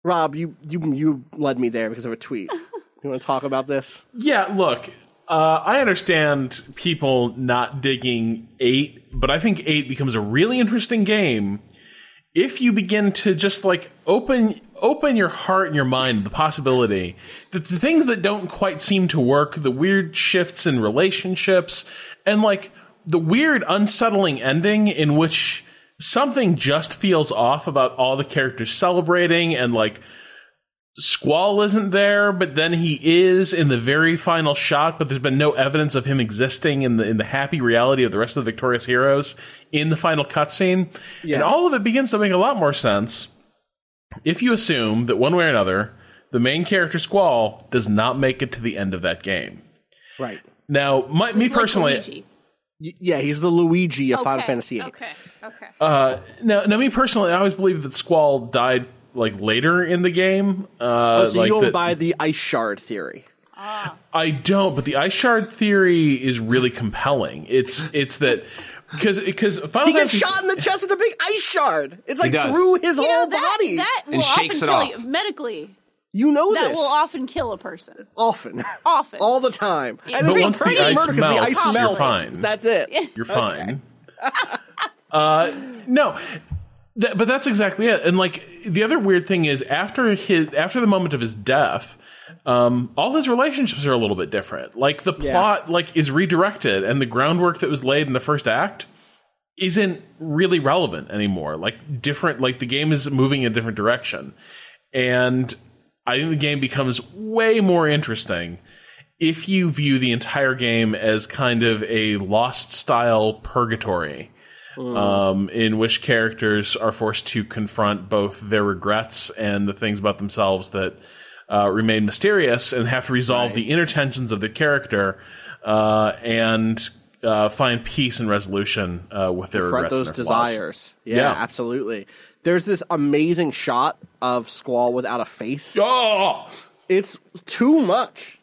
Rob, you you you led me there because of a tweet. You want to talk about this? Yeah, look, uh, I understand people not digging eight, but I think eight becomes a really interesting game if you begin to just like open open your heart and your mind the possibility that the things that don't quite seem to work, the weird shifts in relationships, and like the weird unsettling ending in which something just feels off about all the characters celebrating and like Squall isn't there, but then he is in the very final shot. But there's been no evidence of him existing in the in the happy reality of the rest of the victorious heroes in the final cutscene. And all of it begins to make a lot more sense if you assume that one way or another, the main character Squall does not make it to the end of that game. Right. Now, my, me It's like personally, Yeah, he's the Luigi of Final Fantasy VIII. Okay. Okay. uh, now, now, me personally, I always believed that Squall died like later in the game. Uh, Oh, so like you don't that- buy the ice shard theory. I don't, but the ice shard theory is really compelling. It's it's that because because Final He gets Fantasy shot in the chest with a big ice shard. It's like through his You whole know, that, body. that will And often shakes it kill off. you medically. you know That this. will often kill a person. often. Often. All the time. Yeah, and but it's once the pretty ice murder 'cause the melts, ice you're fine. That's it. you're fine. uh, no, Th- but that's exactly it. And like the other weird thing is after his after the moment of his death, um, all his relationships are a little bit different. Like the Yeah. plot like is redirected, and the groundwork that was laid in the first act isn't really relevant anymore. Like different, like the game is moving in a different direction, and I think the game becomes way more interesting if you view the entire game as kind of a lost style purgatory. Um, in which characters are forced to confront both their regrets and the things about themselves that uh, remain mysterious and have to resolve the inner tensions of the character uh, and uh, find peace and resolution uh, with their Confront regrets those their desires. Yeah, Yeah. absolutely. There's this amazing shot of Squall without a face. Oh! It's too much.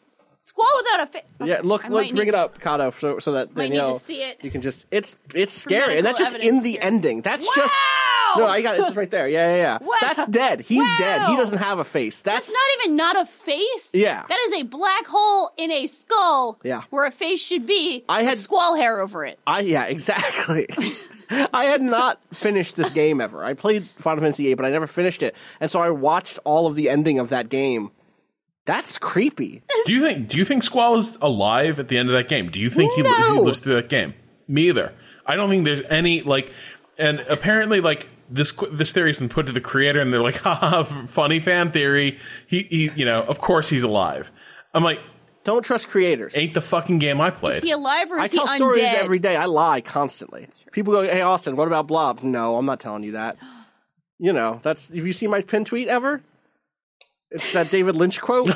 Squall without a face. Yeah, look, I look, might bring need it to- up, Kato, so, so that Might need Danielle, to see it. you can just, it's, it's scary, and that's just in evidence the here. ending. That's just, Wow! no, I got it. It's just right there. Yeah, yeah, yeah. Wow. That's dead. He's dead. He Wow. doesn't have a face. That's, That's not even not a face. Yeah. That is a black hole in a skull. Yeah. Where a face should be. I had- with squall hair over it. I yeah, exactly. I had not finished this game ever. I played Final Fantasy VIII, but I never finished it, and so I watched all of the ending of that game. That's creepy. Do you think? Do you think Squall is alive at the end of that game? Do you think he, li- he lives through that game? Me either. I don't think there's any like, and apparently like this this theory's been put to the creator, and they're like, haha, funny fan theory. He, he, you know, of course he's alive. I'm like, Don't trust creators. ain't the fucking game I played. Is he alive or is I is he tell undead? stories every day. I lie constantly. People go, "Hey Austin, what about Blob?" No, I'm not telling you that. You know, that's. Have you seen my pin tweet ever? It's that David Lynch quote.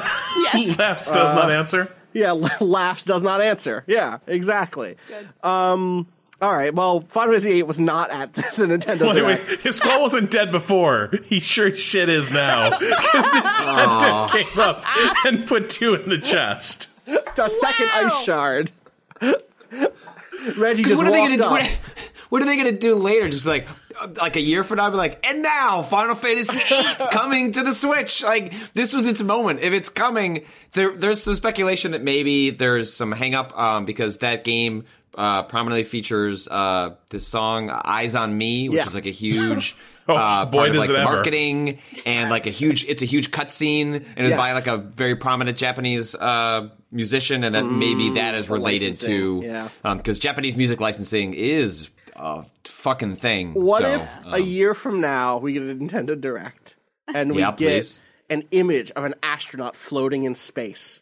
Yes. Laughs does Uh, not answer. yeah, laughs does not answer. Yeah, exactly. Um. All right. Well, Final Fantasy VIII was not at the Nintendo Well, anyway, Direct. if Squall wasn't dead before, he sure as shit is now. Because Nintendo came up and put two in the chest. The second Wow. ice shard. Reggie just what are they gonna do? up. What, what are they gonna do later? Just be like, like a year from now, be like, and now Final Fantasy VIII coming to the Switch. Like this was its moment. If it's coming, there, there's some speculation that maybe there's some hang up um, because that game uh, prominently features uh, this song "Eyes on Me," which Yeah. is like a huge. Oh, uh, boy, part of like it the ever. marketing and like a huge, it's a huge cutscene and it's by like a very prominent Japanese uh, musician, and that maybe that is related to licensing, yeah. because Japanese music licensing is a fucking thing. What so, if um, a year from now we get a Nintendo Direct and we Yeah, get please. an image of an astronaut floating in space?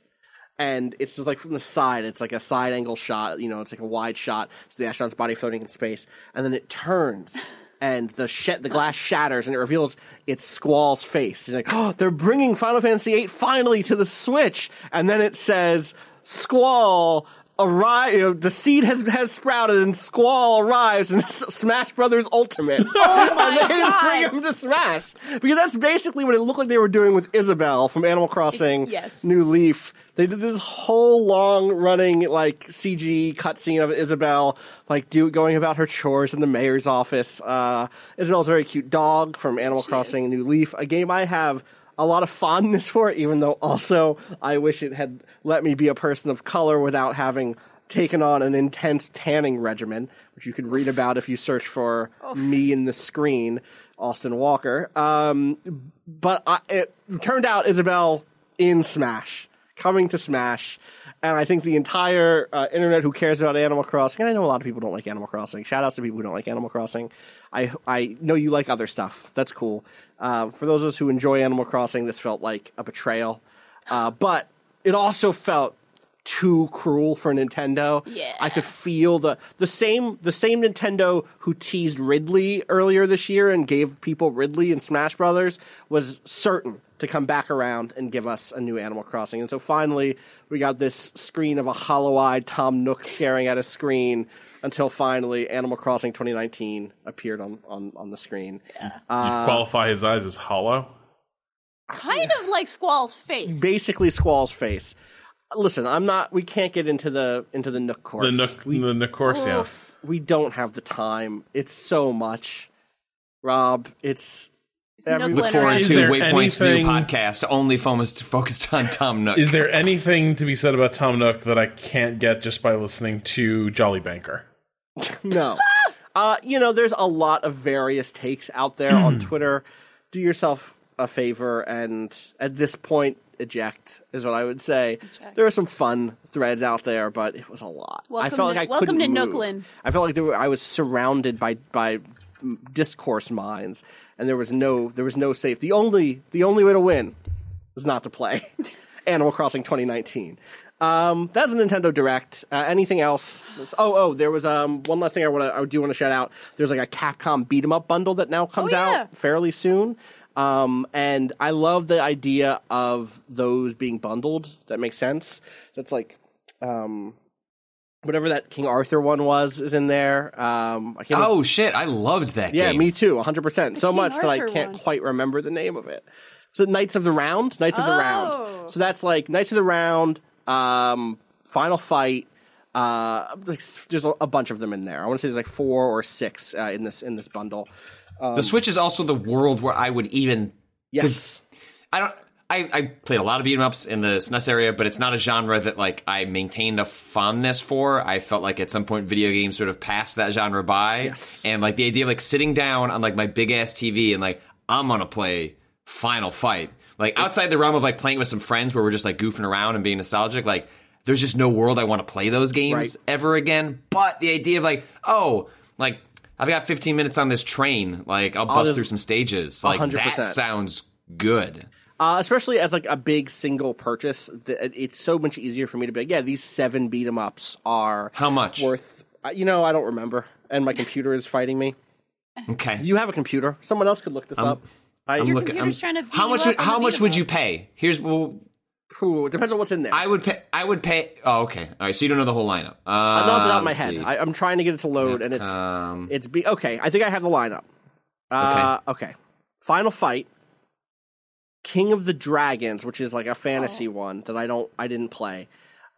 And it's just like from the side, it's like a side angle shot, you know, it's like a wide shot, so the astronaut's body floating in space, and then it turns and the sh- the glass shatters and it reveals it's Squall's face. It's like, oh, they're bringing Final Fantasy VIII finally to the Switch, and then it says Squall arrive. You know, the seed has has sprouted, and Squall arrives in Smash Brothers Ultimate. Oh my and they God. bring him to Smash because that's basically what it looked like they were doing with Isabelle from Animal Crossing Yes. New Leaf. They did this whole long running like CG cutscene of Isabelle like do going about her chores in the mayor's office. Uh, Isabelle's a very cute dog from Animal Crossing New Leaf, a game I have a lot of fondness for, it, even though also I wish it had let me be a person of color without having taken on an intense tanning regimen, which you can read about if you search for me in the screen, Austin Walker. Um, but I, it turned out Isabelle in Smash, coming to Smash. And I think the entire uh, internet who cares about Animal Crossing, and I know a lot of people don't like Animal Crossing. Shout outs to people who don't like Animal Crossing. I I know you like other stuff. That's cool. Uh, for those of us who enjoy Animal Crossing, this felt like a betrayal. Uh, but it also felt too cruel for Nintendo. Yeah. I could feel the the same the same Nintendo who teased Ridley earlier this year and gave people Ridley in Smash Brothers was certain to come back around and give us a new Animal Crossing. And so finally we got this screen of a hollow-eyed Tom Nook staring at a screen until finally Animal Crossing 2019 appeared on on, on the screen. Do you uh, qualify his eyes as hollow? Kind of like Squall's face. Basically Squall's face. Listen, I'm not we can't get into the into the Nook course. The Nook, we, the Nook course, yeah. We don't have the time. It's so much. Rob, it's It's every- Nook Look forward to there Waypoint's anything- new podcast, only focused focused on Tom Nook. Is there anything to be said about Tom Nook that I can't get just by listening to Jolly Banker? no. Uh, you know, there's a lot of various takes out there Hmm. on Twitter. Do yourself a favor and at this point eject is what I would say. There are some fun threads out there, but it was a lot. I Welcome felt to- like I welcome couldn't to move. Nooklin. I felt like there were, I was surrounded by by discourse minds, and there was no there was no safe. The only the only way to win is not to play Animal Crossing 2019. Um, that's a Nintendo Direct. Uh, anything else? Oh, oh, there was um one last thing I want to I do want to shout out. There's like a Capcom beat 'em up bundle that now comes Oh, yeah. out fairly soon. Um, and I love the idea of those being bundled. That makes sense. That's like, um, whatever that King Arthur one was is in there. Um, I can't. oh shit! I loved that yeah, game. me too. 100. percent So King much that I can't one. quite remember the name of it. So Knights of the Round, Knights of the Oh. Round. So that's like Knights of the Round, um, Final Fight. Uh, like, there's a, a bunch of them in there. I want to say there's like four or six uh, in this in this bundle. the Switch is also the world where I would even Yes. I don't. I, I played a lot of beat 'em ups in the SNES area, but it's not a genre that like I maintained a fondness for. I felt like at some point video games sort of passed that genre by, Yes. and like the idea of like sitting down on like my big ass TV and like I'm gonna play Final Fight, like outside the realm of like playing with some friends where we're just like goofing around and being nostalgic, like. There's just no world I want to play those games Right. ever again. But the idea of like, oh, like I've got 15 minutes on this train, like I'll bust through some stages. Like 100%. that sounds good. Uh, especially as like a big single purchase, it's so much easier for me to be like, yeah, these seven beat 'em ups are How much? worth. Uh, you know, I don't remember, and my computer is fighting me. Okay. You have a computer. Someone else could look this up. I, I'm Your looking. computer's I'm- trying to beat how you much? up Would, how much would you pay? Here's well, Ooh, it depends on what's in there. I would pay. I would pay. Oh, okay. All right. So you don't know the whole lineup. Uh, Uh, no, it's out of my head. see. I, I'm trying to get it to load, and it's Um, it's be okay. I think I have the lineup. Uh, okay. Final fight. King of the Dragons, which is like a fantasy one that I don't, I didn't play.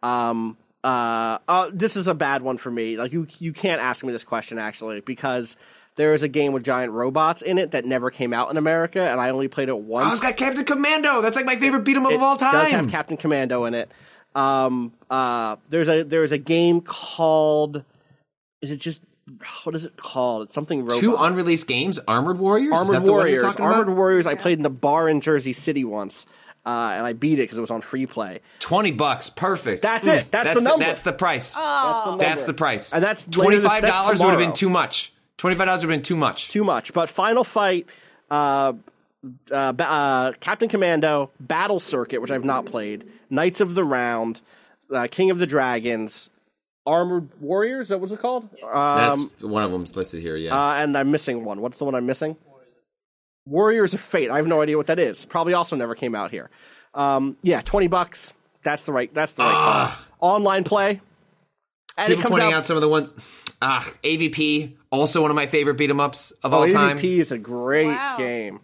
Um, uh, uh, this is a bad one for me. Like you, you can't ask me this question actually because there is a game with giant robots in it that never came out in America, and I only played it once. oh, it's got Captain Commando. That's like my favorite beat 'em up of all time. Does have Captain Commando in it. Um, uh, there's a there's a game called. Is it just what is it called? It's something robot. Two unreleased games: Armored Warriors. Is Armored that the one you're Warriors. talking Armored about? Warriors. I played in a bar in Jersey City once, uh, and I beat it because it was on free play. Twenty bucks. Perfect. That's it. That's the number. That's the price. That's the, That's the price. And that's later twenty this- dollars would have been too much. Twenty five dollars would have been too much. too much. But Final Fight, uh, uh, uh, Captain Commando, Battle Circuit, which I've not played, Knights of the Round, uh, King of the Dragons, Armored Warriors. That was it called? That's Um, one of them's listed here. Yeah. uh, and I'm missing one. What's the one I'm missing? Warriors of Fate. I have no idea what that is. Probably also never came out here. Um, yeah, twenty bucks. That's the right. That's the right Ah. call. Online play. And People it comes pointing out, out some of the ones. Ah, AVP, also one of my favorite beat 'em ups of all oh, time. AVP is a great Wow. game.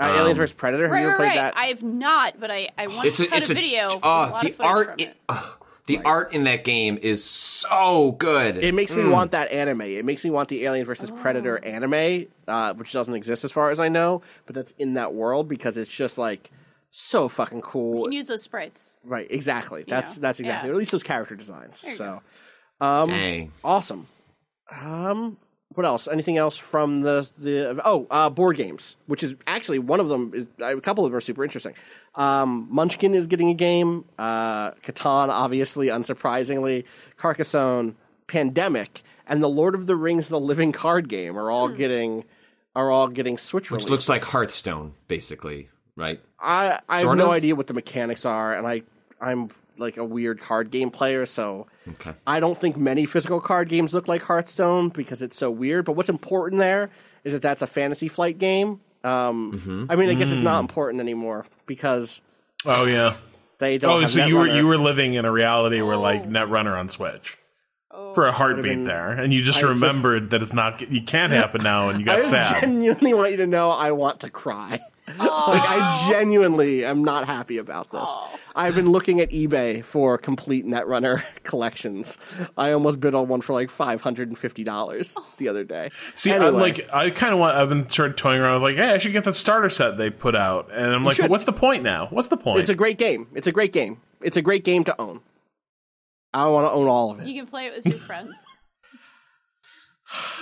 Uh, Aliens vs Predator. Have Right, you ever right, played right. that? I have not, but I, I once It's a, had it's a a, video. with oh, a lot the of footage art, from in, it. oh, the art in that game is so good. It makes Mm. me want that anime. It makes me want the Alien versus Predator Oh. anime, uh, which doesn't exist as far as I know, but that's in that world because it's just like so fucking cool. You can use those sprites. right? Exactly. That's know, that's exactly. yeah. Or at least those character designs. you So Dang. awesome. Um, what else? Anything else from the the? Oh, uh, board games, which is actually one of them. Is a couple of them are super interesting. Um, Munchkin is getting a game. Uh, Catan, obviously, unsurprisingly, Carcassonne, Pandemic, and the Lord of the Rings: The Living Card Game are all getting are all getting Switch Which releases. looks like Hearthstone, basically, right? I I have Sort no of? idea what the mechanics are, and I I'm like a weird card game player, so Okay. I don't think many physical card games look like Hearthstone because it's so weird. But what's important there is that that's a fantasy flight game. Um, Mm-hmm. I mean, I guess it's Mm. not important anymore because Oh yeah. they don't. Oh, have so you were you were living in a reality where Oh. like Netrunner on Switch for a heartbeat been- there, and you just I just- remembered that it's not you can't happen now, and you got just sad. I genuinely want you to know I want to cry. Like I genuinely am not happy about this. I've been looking at eBay for complete Netrunner collections. I almost bid on one for like five hundred and fifty dollars the other day. See, anyway, I'm like I kind of want. I've been sort of toying around with like, hey, I should get the starter set they put out, and I'm like, should. what's the point now? What's the point? it's a great game. It's a great game. It's a great game to own. I want to own all of it. You can play it with your friends.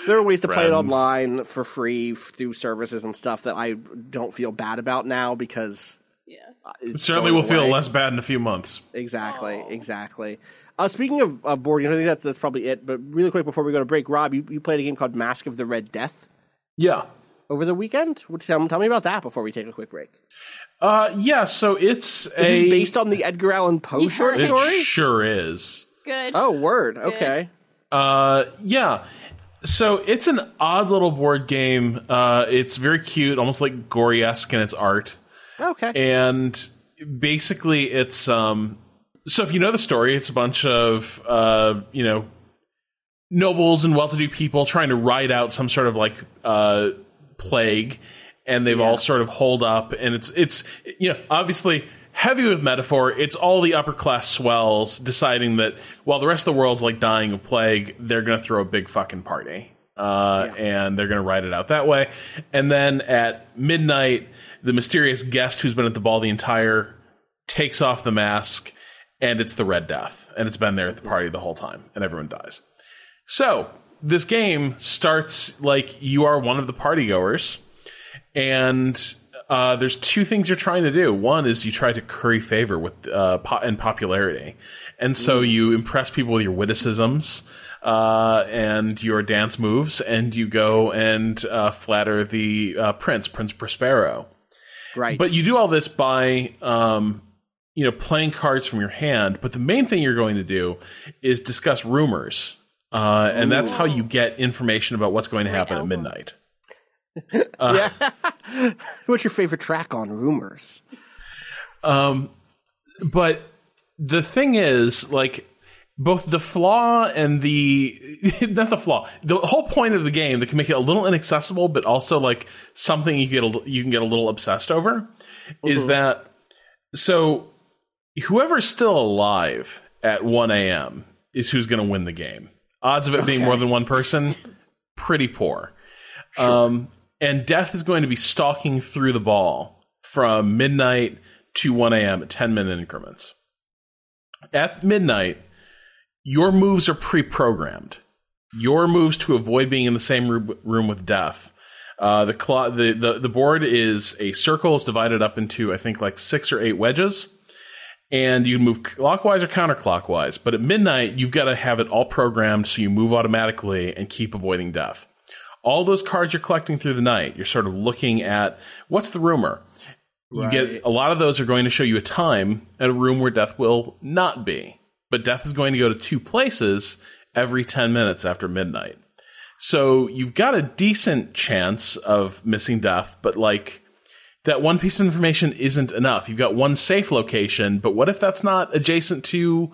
There are ways to play it online for free through services and stuff that I don't feel bad about now because Yeah. it's Certainly, going will feel less bad in a few months. Exactly, exactly. Uh, speaking of, of board games, I think that's, that's probably it. But really quick before we go to break, Rob, you, you played a game called Mask of the Red Death Yeah. over the weekend. What- Tell, tell me about that before we take a quick break. Uh, yeah. So it's a is based on the Edgar Allan Poe short heard. it story. sure is. Good. Oh, word. Okay. Uh, yeah. So it's an odd little board game. Uh, it's very cute, almost like Gorey esque in its art. Okay. and basically it's um so if you know the story it's a bunch of uh you know nobles and well-to-do people trying to ride out some sort of like uh plague and they've all sort of holed up and it's it's you know obviously heavy with metaphor it's all the upper class swells deciding that while the rest of the world's like dying of plague they're gonna throw a big fucking party uh, and they're going to ride it out that way. And then at midnight, the mysterious guest who's been at the ball the entire takes off the mask, and it's the Red Death, and it's been there at the party the whole time, and everyone dies. So this game starts like you are one of the partygoers, and uh, there's two things you're trying to do. One is you try to curry favor with uh, po- and popularity, and so you impress people with your witticisms uh, and your dance moves, and you go and uh, flatter the uh, prince, Prince Prospero. right. But you do all this by, um, you know, playing cards from your hand. But the main thing you're going to do is discuss rumors, uh, and that's how you get information about what's going to happen at Uh, album. midnight. What's your favorite track on Rumors? Um, but the thing is, like, both the flaw and the not the flaw, the whole point of the game that can make it a little inaccessible, but also like something you get a, you can get a little obsessed over, is mm-hmm. that so whoever's still alive at 1 a.m. is who's going to win the game. Odds of it being more than one person, pretty poor. Um, and death is going to be stalking through the ball from midnight to 1 a.m. at 10 minute increments. At midnight, your moves are pre programmed. Your moves to avoid being in the same room, with death. Uh, the, clo- the, the, the board is a circle, it's divided up into, I think, like six or eight wedges. And you move clockwise or counterclockwise. But at midnight, you've got to have it all programmed so you move automatically and keep avoiding death all those cards you're collecting through the night, you're sort of looking at what's the rumor. You get a lot of those are going to show you a time at a room where death will not be, but death is going to go to two places every 10 minutes after midnight. So you've got a decent chance of missing death, but like that one piece of information isn't enough. You've got one safe location, but what if that's not adjacent to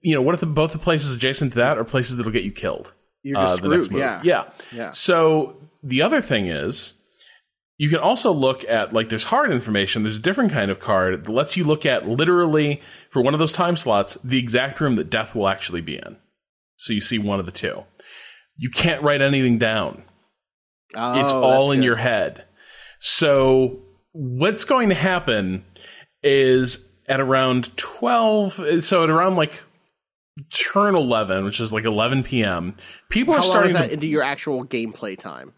you know, what if the, both the places adjacent to that are places that'll get you killed? You're just uh, the next screwed, move. yeah. yeah, Yeah. So the other thing is, you can also look at like there's hard information. There's a different kind of card that lets you look at literally for one of those time slots the exact room that death will actually be in. So you see one of the two. You can't write anything down. Oh, it's all in good. your head. So what's going to happen is at around 12 so at around like turn 11 which is like 11 p.m people How are starting that to into your actual gameplay time?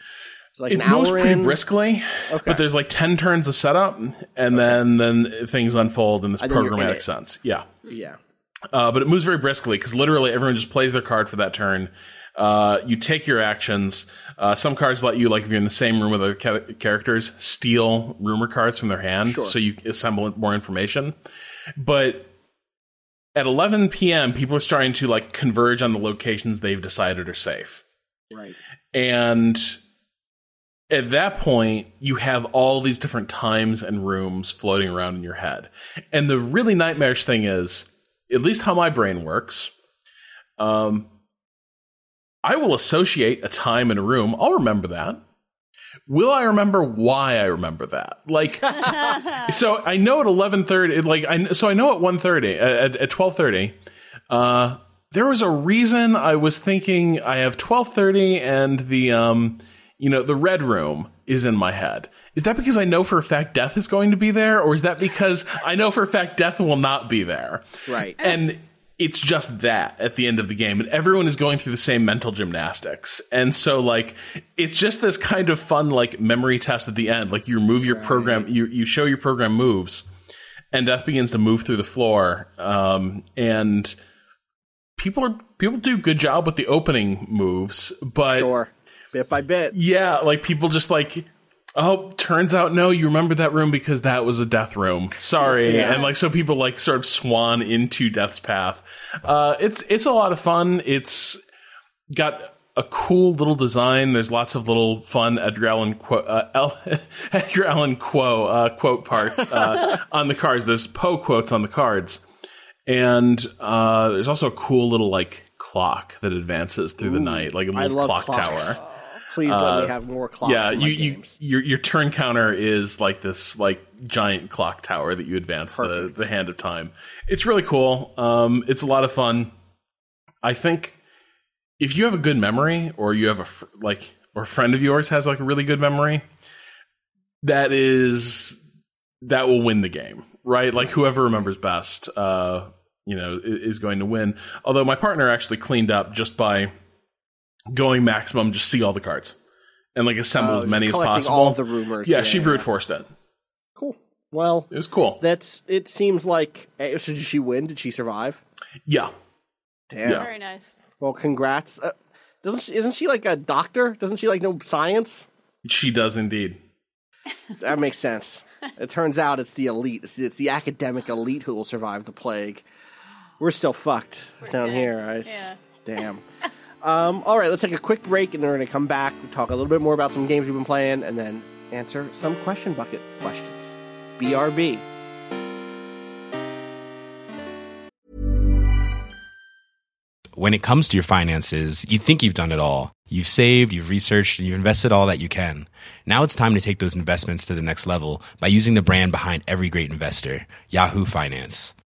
It's like it an hour moves pretty in? briskly Okay. but there's like 10 turns of setup and then then things unfold in this then in programmatic sense yeah Yeah. uh, but it moves very briskly because literally everyone just plays their card for that turn. Uh, you take your actions. Uh, some cards let you, like if you're in the same room with other ca- characters, steal rumor cards from their hand, Sure. so you assemble more information. But at 11 p.m., people are starting to like converge on the locations they've decided are safe. Right. And at that point, you have all these different times and rooms floating around in your head. And the really nightmarish thing is, at least how my brain works, um, I will associate a time in a room. I'll remember that. Will I remember why I remember that? Like, so I know at eleven thirty, like I so I know at one thirty, at at twelve thirty, uh, there was a reason I was thinking I have twelve thirty and the um, you know, the red room is in my head. Is that because I know for a fact death is going to be there, or is that because I know for a fact death will not be there? Right. And it's just that at the end of the game, and everyone is going through the same mental gymnastics. And so, like, it's just this kind of fun, like, memory test at the end. Like, you move your program, you, you show your program moves, and death begins to move through the floor. Um, and people are, people do good job with the opening moves, but Sure. Bit by bit. yeah, like people just like, oh, turns out no, you remember that room because that was a death room. Sorry, Yeah. and like so people like sort of swan into death's path. Uh, it's it's a lot of fun. It's got a cool little design. There's lots of little fun Edgar Allan quote, uh, El- Edgar Allan Quo uh, quote part uh, on the cards. There's Poe quotes on the cards, and uh, there's also a cool little like clock that advances through the night, like a little clock clocks. tower. Please let me have more clocks. Yeah, you, you your your turn counter is like this like giant clock tower that you advance the, the hand of time. It's really cool. Um, it's a lot of fun. I think if you have a good memory, or you have a fr- like, or a friend of yours has like a really good memory, that is that will win the game, right? Like whoever remembers best, uh, you know, is going to win. Although my partner actually cleaned up just by going maximum, just see all the cards and like assemble Oh, as many as possible. all the rumors. Yeah, Yeah, she yeah, brute yeah. forced it. Cool. Well, It was cool. that's. It seems like. eh, So did she win? Did she survive? Yeah, Damn. Yeah. Very nice. Well, congrats. Uh, doesn't she, isn't she like a doctor? Doesn't she like know science? she does indeed. That makes sense. it turns out it's the elite. It's the, it's the academic elite who will survive the plague. We're still fucked down dead. here. I, Yeah. Damn. um, all right, let's take a quick break, and then we're going to come back, talk a little bit more about some games we've been playing, and then answer some question bucket questions. BRB. When it comes to your finances, you think you've done it all. You've saved, you've researched, and you've invested all that you can. Now it's time to take those investments to the next level by using the brand behind every great investor, Yahoo Finance.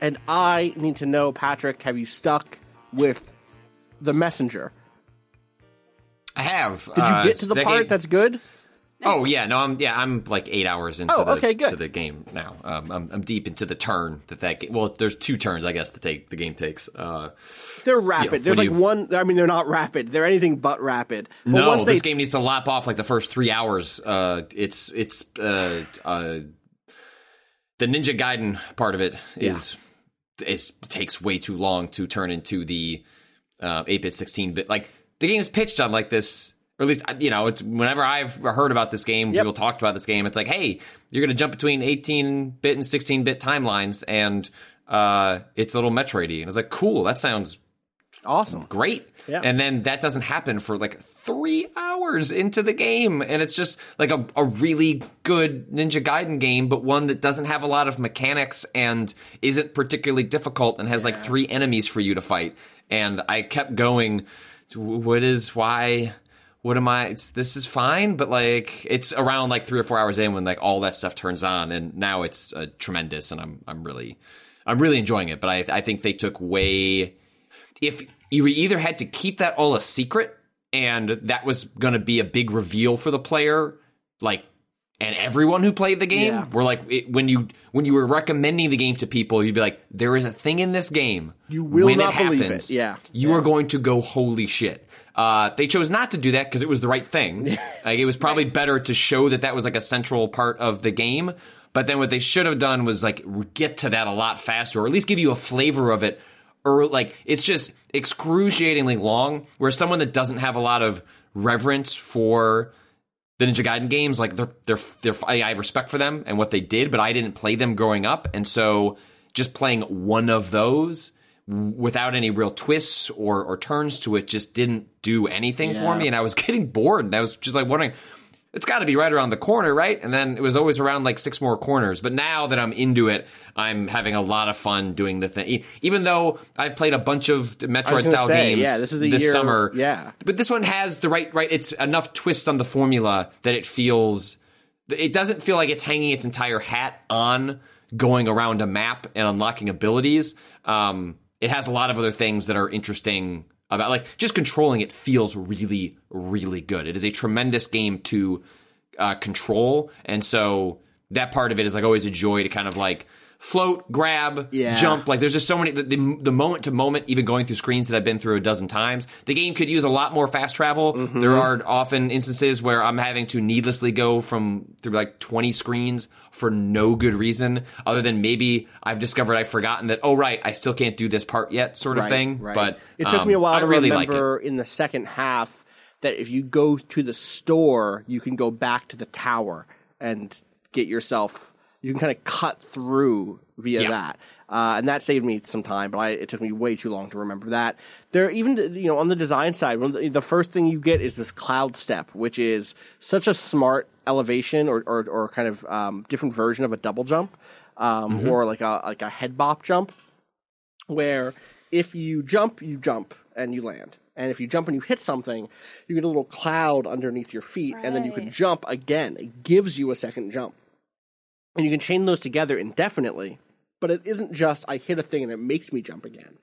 and I need to know, Patrick, have you stuck with the messenger? I have. Did you get to the part that's good? Oh yeah, no, I'm yeah, I'm like eight hours into Oh, the okay, to the game now. Um, I'm I'm deep into the turn that that game. Well, there's two turns I guess the take the game takes. Uh, They're rapid. Yeah, There's like you- one. I mean, they're not rapid. They're anything but rapid. But no, once they, this game needs to lap off like the first three hours. Uh, it's it's uh, uh, the Ninja Gaiden part of it is it takes way too long to turn into the uh, 8-bit 16-bit like the game is pitched on like this or at least you know it's whenever i've heard about this game Yep. people talked about this game it's like hey you're going to jump between 18-bit and 16-bit timelines and uh, it's a little metroidy and i was like cool that sounds Awesome. great. Yeah. And then that doesn't happen for like three hours into the game. And it's just like a, a really good Ninja Gaiden game, but one that doesn't have a lot of mechanics and isn't particularly difficult and has like three enemies for you to fight. And I kept going, what is, why, what am I, it's, this is fine, but like, it's around like three or four hours in when like all that stuff turns on. And now it's uh, tremendous. And I'm, I'm really, I'm really enjoying it. But I, I think they took way, if you either had to keep that all a secret and that was going to be a big reveal for the player like and everyone who played the game Yeah. were like it, when you when you were recommending the game to people you'd be like there is a thing in this game You will when not it believe it. Yeah. you are going to go holy shit uh, they chose not to do that because it was the right thing. like it was probably better to show that that was like a central part of the game. But then what they should have done was like get to that a lot faster, or at least give you a flavor of it. Or like it's just excruciatingly long. Where someone that doesn't have a lot of reverence for the Ninja Gaiden games, like they're they're they're I have respect for them and what they did, but I didn't play them growing up, and so just playing one of those without any real twists or or turns to it just didn't do anything for me, and I was getting bored, and I was just like wondering. It's got to be right around the corner, right? And then it was always around like six more corners. But now that I'm into it, I'm having a lot of fun doing the thing. Even though I've played a bunch of Metroid style say, games yeah, this is a this year- summer, yeah. but this one has the right right. It's enough twists on the formula that it feels. It doesn't feel like it's hanging its entire hat on going around a map and unlocking abilities. Um, it has a lot of other things that are interesting about like just controlling it feels really really good. It is a tremendous game to uh, control, and so that part of it is like always a joy to kind of like float, grab, Yeah. jump. Like there's just so many the, moment to moment, even going through screens that I've been through a dozen times. The game could use a lot more fast travel. Mm-hmm. There are often instances where I'm having to needlessly go from through like 20 screens for no good reason, other than maybe I've discovered I've forgotten that. Oh right, I still can't do this part yet, sort of Right, thing. right. But it took um, me a while I to really like remember in the second half that if you go to the store, you can go back to the tower and get yourself. You can kind of cut through via Yeah. that, uh, and that saved me some time. But I, it took me way too long to remember that. There, even you know, on the design side, one of the, the first thing you get is this cloud step, which is such a smart elevation or or, or kind of um, different version of a double jump, um, Mm-hmm. or like a like a head bop jump where if you jump, you jump and you land. And if you jump and you hit something, you get a little cloud underneath your feet, and then you can jump again. It gives you a second jump. And you can chain those together indefinitely, but it isn't just I hit a thing and it makes me jump again.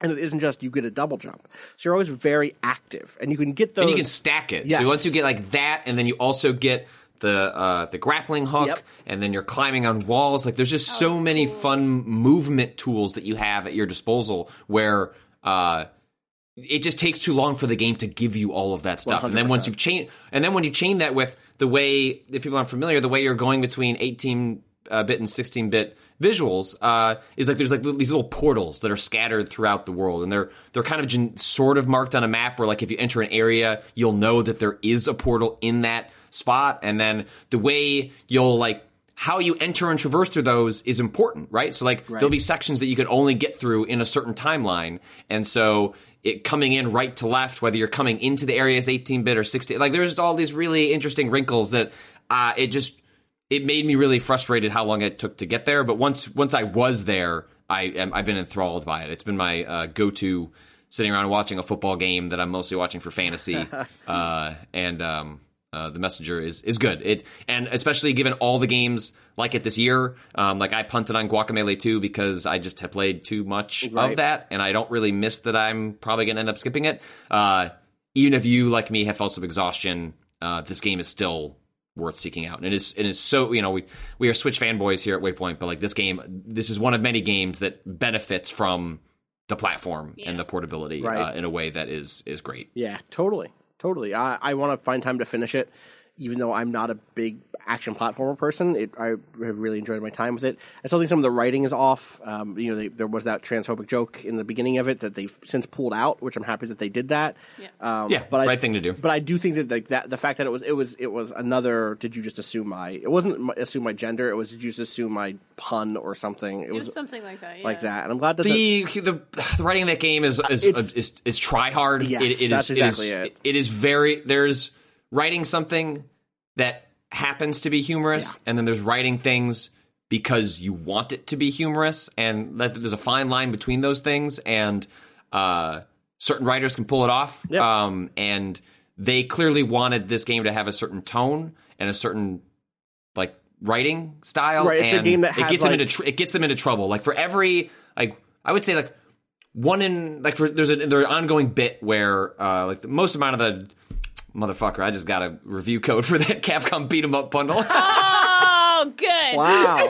And it isn't just you get a double jump. So you're always very active. And you can get those. and you can stack it. Yes. So once you get like that, and then you also get the uh, the grappling hook, Yep. and then you're climbing on walls. Like there's just so many fun movement tools that you have at your disposal where. Uh, it just takes too long for the game to give you all of that stuff. And then once you've chained, and then when you chain that with the way, if people aren't familiar, the way you're going between 18 uh, bit and 16 bit visuals uh, is like there's like these little portals that are scattered throughout the world, and they're they're kind of gen- sort of marked on a map where like if you enter an area, you'll know that there is a portal in that spot, and then the way you'll like how you enter and traverse through those is important, right? So like there'll be sections that you could only get through in a certain timeline, and so it coming in right to left, whether you're coming into the area as 18 bit or 16, like there's all these really interesting wrinkles that uh, it just it made me really frustrated how long it took to get there. But once once I was there, I am I've been enthralled by it. It's been my uh, go to sitting around watching a football game that I'm mostly watching for fantasy, uh, and um, uh, the messenger is is good. It and especially given all the games like it this year, um, like I punted on Guacamelee 2 because I just have played too much Right. of that, and I don't really miss that. I'm probably going to end up skipping it. Uh, even if you like me have felt some exhaustion, uh, this game is still worth seeking out. And it is it is so you know we we are Switch fanboys here at Waypoint, but like this game, this is one of many games that benefits from the platform and the portability Right. uh, in a way that is is great. Yeah, totally, totally. I, I want to find time to finish it. Even though I'm not a big action platformer person, it, I have really enjoyed my time with it. I still think some of the writing is off. Um, you know, they, there was that transphobic joke in the beginning of it that they've since pulled out, which I'm happy that they did that. Yeah. Um, Yeah, but I, right thing to do. But I do think that like that the fact that it was it was it was another. Did you just assume my? It wasn't my, assume my gender. It was did you just assume my pun or something? It, It was something like that. Yeah. like that, and I'm glad that the, the the writing of that game is is It's- is, is try hard. Yes, it, it that's is, exactly it is, it. It is very there's writing something that happens to be humorous, and then there's writing things because you want it to be humorous, and that there's a fine line between those things, and uh, certain writers can pull it off. Yep. Um, and they clearly wanted this game to have a certain tone and a certain like writing style. Right, it's a game that it gets them into tr- it gets them into trouble. Like for every like I would say like one in like for there's a there's an ongoing bit where uh like the most amount of the motherfucker I just got a review code for that Capcom beat 'em up bundle. Oh, good. wow,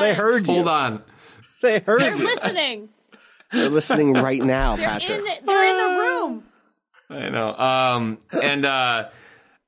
they heard you. Hold on. They heard you. They're you. listening. They're listening right now, They're Patrick. in. The, they're in the room. I know. Um and uh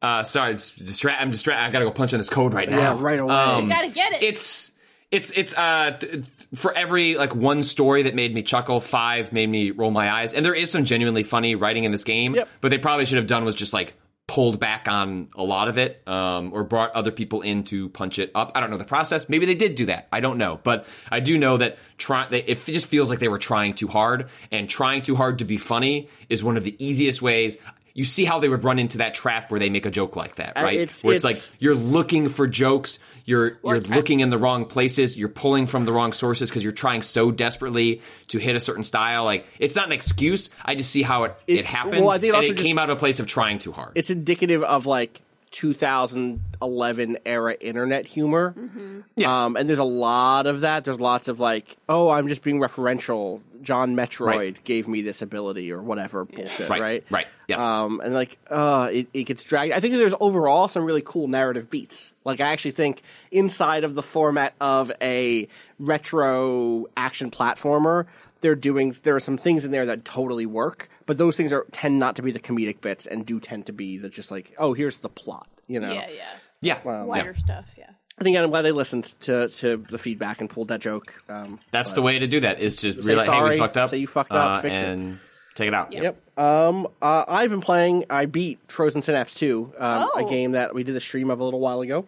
uh sorry, it's distra- I'm distracted. I got to go punch in this code right now. Yeah, right away. Um, Gotta get it. it's it's it's uh th- for every like one story that made me chuckle five made me roll my eyes. And there is some genuinely funny writing in this game Yep. but they probably should have done was just like pulled back on a lot of it um, or brought other people in to punch it up. I don't know the process. Maybe they did do that. I don't know. But i do know that try they, it just feels like they were trying too hard. And trying too hard to be funny is one of the easiest ways. You see how they would run into that trap where they make a joke like that, Uh, right? it's- where it's, it's- like you're looking for jokes, you're you're looking in the wrong places, you're pulling from the wrong sources because you're trying so desperately to hit a certain style. Like it's not an excuse. I just see how it it, It- happened, well, I think it and also it just- came out of a place of trying too hard. it's indicative of like 2011 era internet humor. Yeah. Um, and there's a lot of that. There's lots of like, oh, I'm just being referential. John Metroid Right. gave me this ability or whatever bullshit, Right, right? right, yes. Um, and like, uh, it, it gets dragged. I think there's overall some really cool narrative beats. Like, I actually think inside of the format of a retro action platformer, they're doing there are some things in there that totally work, but those things are tend not to be the comedic bits and do tend to be the just like, oh, here's the plot, you know. Yeah, yeah. yeah, Wider yeah. stuff. Yeah. I think I'm glad they listened to, to the feedback and pulled that joke. Um, That's the way to do that is to realize, hey, sorry, we fucked up, say you fucked up, uh, fix it. and take it out. Yep. Um, uh, I've been playing. I beat Frozen Synapse 2, um, Oh. a game that we did a stream of a little while ago.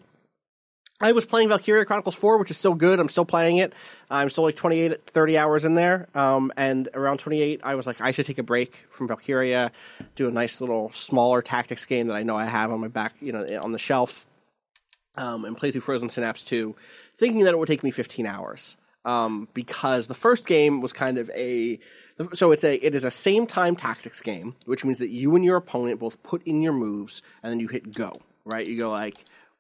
I was playing Valkyria Chronicles 4, which is still good. I'm still playing it. I'm still like 28, 30 hours in there. Um, and around 28, I was like, I should take a break from Valkyria, do a nice little smaller tactics game that I know I have on my back, you know, on the shelf, um, and play through Frozen Synapse 2, thinking that it would take me 15 hours. Um, because the first game was kind of a so it's a it is a same time tactics game, which means that you and your opponent both put in your moves and then you hit go. Right? You go like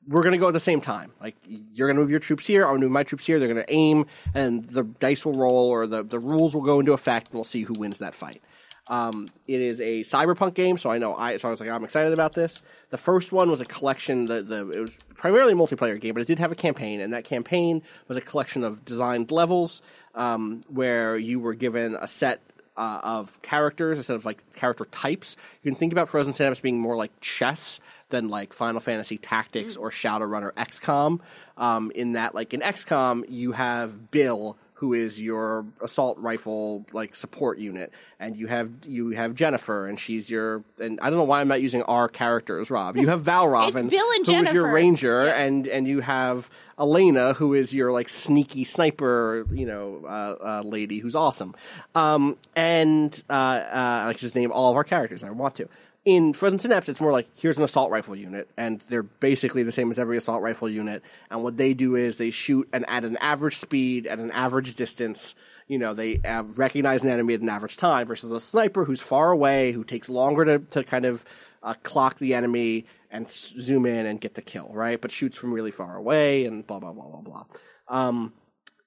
we're gonna go at the same time. Like you're gonna move your troops here, I'm gonna move my troops here. They're gonna aim, and the dice will roll, or the the rules will go into effect, and we'll see who wins that fight. Um, it is a cyberpunk game, so I know I so I was like I'm excited about this. The first one was a collection. The the it was primarily a multiplayer game, but it did have a campaign, and that campaign was a collection of designed levels um, where you were given a set uh, of characters instead of like character types. You can think about Frozen Synapse being more like chess than like Final Fantasy Tactics or Shadowrun or XCOM. Um, in that, like in XCOM, you have Bill, who is your assault rifle like support unit, and you have you have Jennifer, and she's your and I don't know why I'm not using our characters, Rob. You have Valravn, Bill and who is your ranger, and and you have Elena, who is your like sneaky sniper, you know, uh, uh, lady who's awesome. Um, and uh, uh, I can just name all of our characters. I want to. In Frozen Synapse, it's more like here's an assault rifle unit, and they're basically the same as every assault rifle unit. And what they do is they shoot and at an average speed, at an average distance. You know, they uh, recognize an enemy at an average time versus a sniper who's far away, who takes longer to, to kind of uh, clock the enemy and s- zoom in and get the kill, right? But shoots from really far away and blah blah blah blah blah. Um,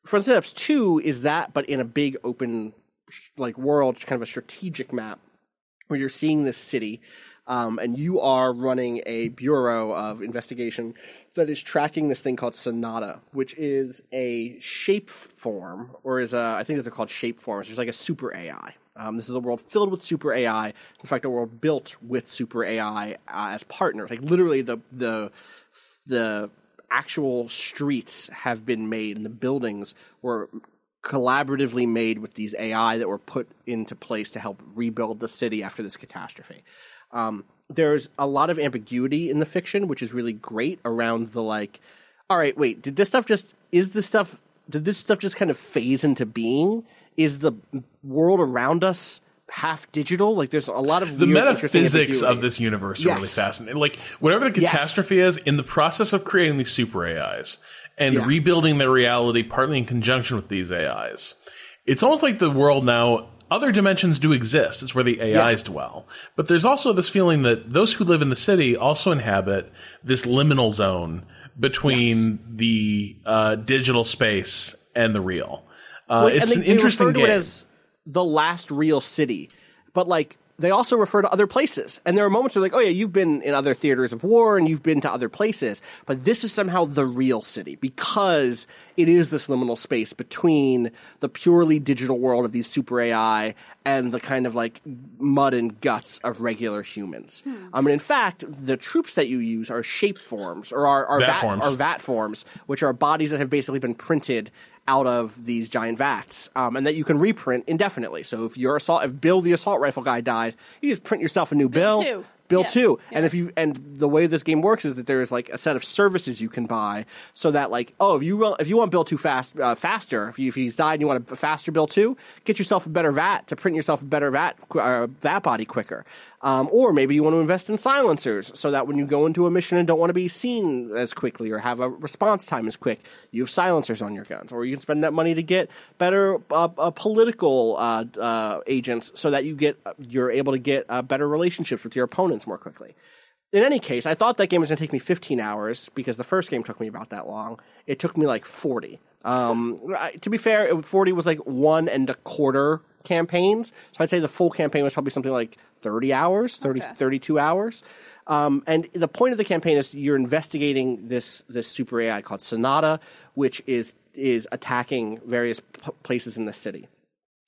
Frozen Synapse Two is that, but in a big open like world, kind of a strategic map where you're seeing this city, um, and you are running a bureau of investigation that is tracking this thing called Sonata, which is a shape form, or is a I think that they're called shape forms. It's like a super AI, Um, this is a world filled with super AI. In fact, a world built with super AI uh, as partners. Like literally, the the the actual streets have been made, and the buildings were collaboratively made with these AI that were put into place to help rebuild the city after this catastrophe. Um, there's a lot of ambiguity in the fiction, which is really great around the like, all right, wait, did this stuff just, is this stuff, did this stuff just kind of phase into being? Is the world around us half digital? Like there's a lot of the metaphysics of this universe are Yes. really fascinating. Like whatever the Yes. catastrophe is, in the process of creating these super AIs and Yeah. rebuilding their reality, partly in conjunction with these AIs, it's almost like the world now. Other dimensions do exist. It's where the AIs dwell. But there's also this feeling that those who live in the city also inhabit this liminal zone between the uh, digital space and the real. Uh, Well, it's and an they, interesting they refer game. to it as the last real city, but like they also refer to other places. And there are moments where like, oh yeah, you've been in other theaters of war and you've been to other places, but this is somehow the real city because it is this liminal space between the purely digital world of these super AI and the kind of like mud and guts of regular humans. Hmm. I mean, in fact, the troops that you use are shape forms or are, are Vat vat, forms. are vat forms, which are bodies that have basically been printed out of these giant vats, um, and that you can reprint indefinitely. So if your assault, if Bill the assault rifle guy dies, you just print yourself a new Bill bill. two. Bill Yeah. two, and if you and the way this game works is that there is like a set of services you can buy, so that like oh if you want if you want Bill two fast uh, faster if, you, if he's died and you want a faster Bill two, get yourself a better vat to print yourself a better vat uh, vat body quicker, um, or maybe you want to invest in silencers so that when you go into a mission and don't want to be seen as quickly or have a response time as quick, you have silencers on your guns, or you can spend that money to get better uh, uh, political uh, uh, agents so that you get you're able to get uh, better relationships with your opponents more quickly. In any case, I thought that game was going to take me 15 hours because the first game took me about that long. It took me like 40. Um, to be fair, 40 was like one and a quarter campaigns. So I'd say the full campaign was probably something like 30 hours, 30, 32 hours. Um, and the point of the campaign is you're investigating this this super AI called Sonata, which is is attacking various p- places in the city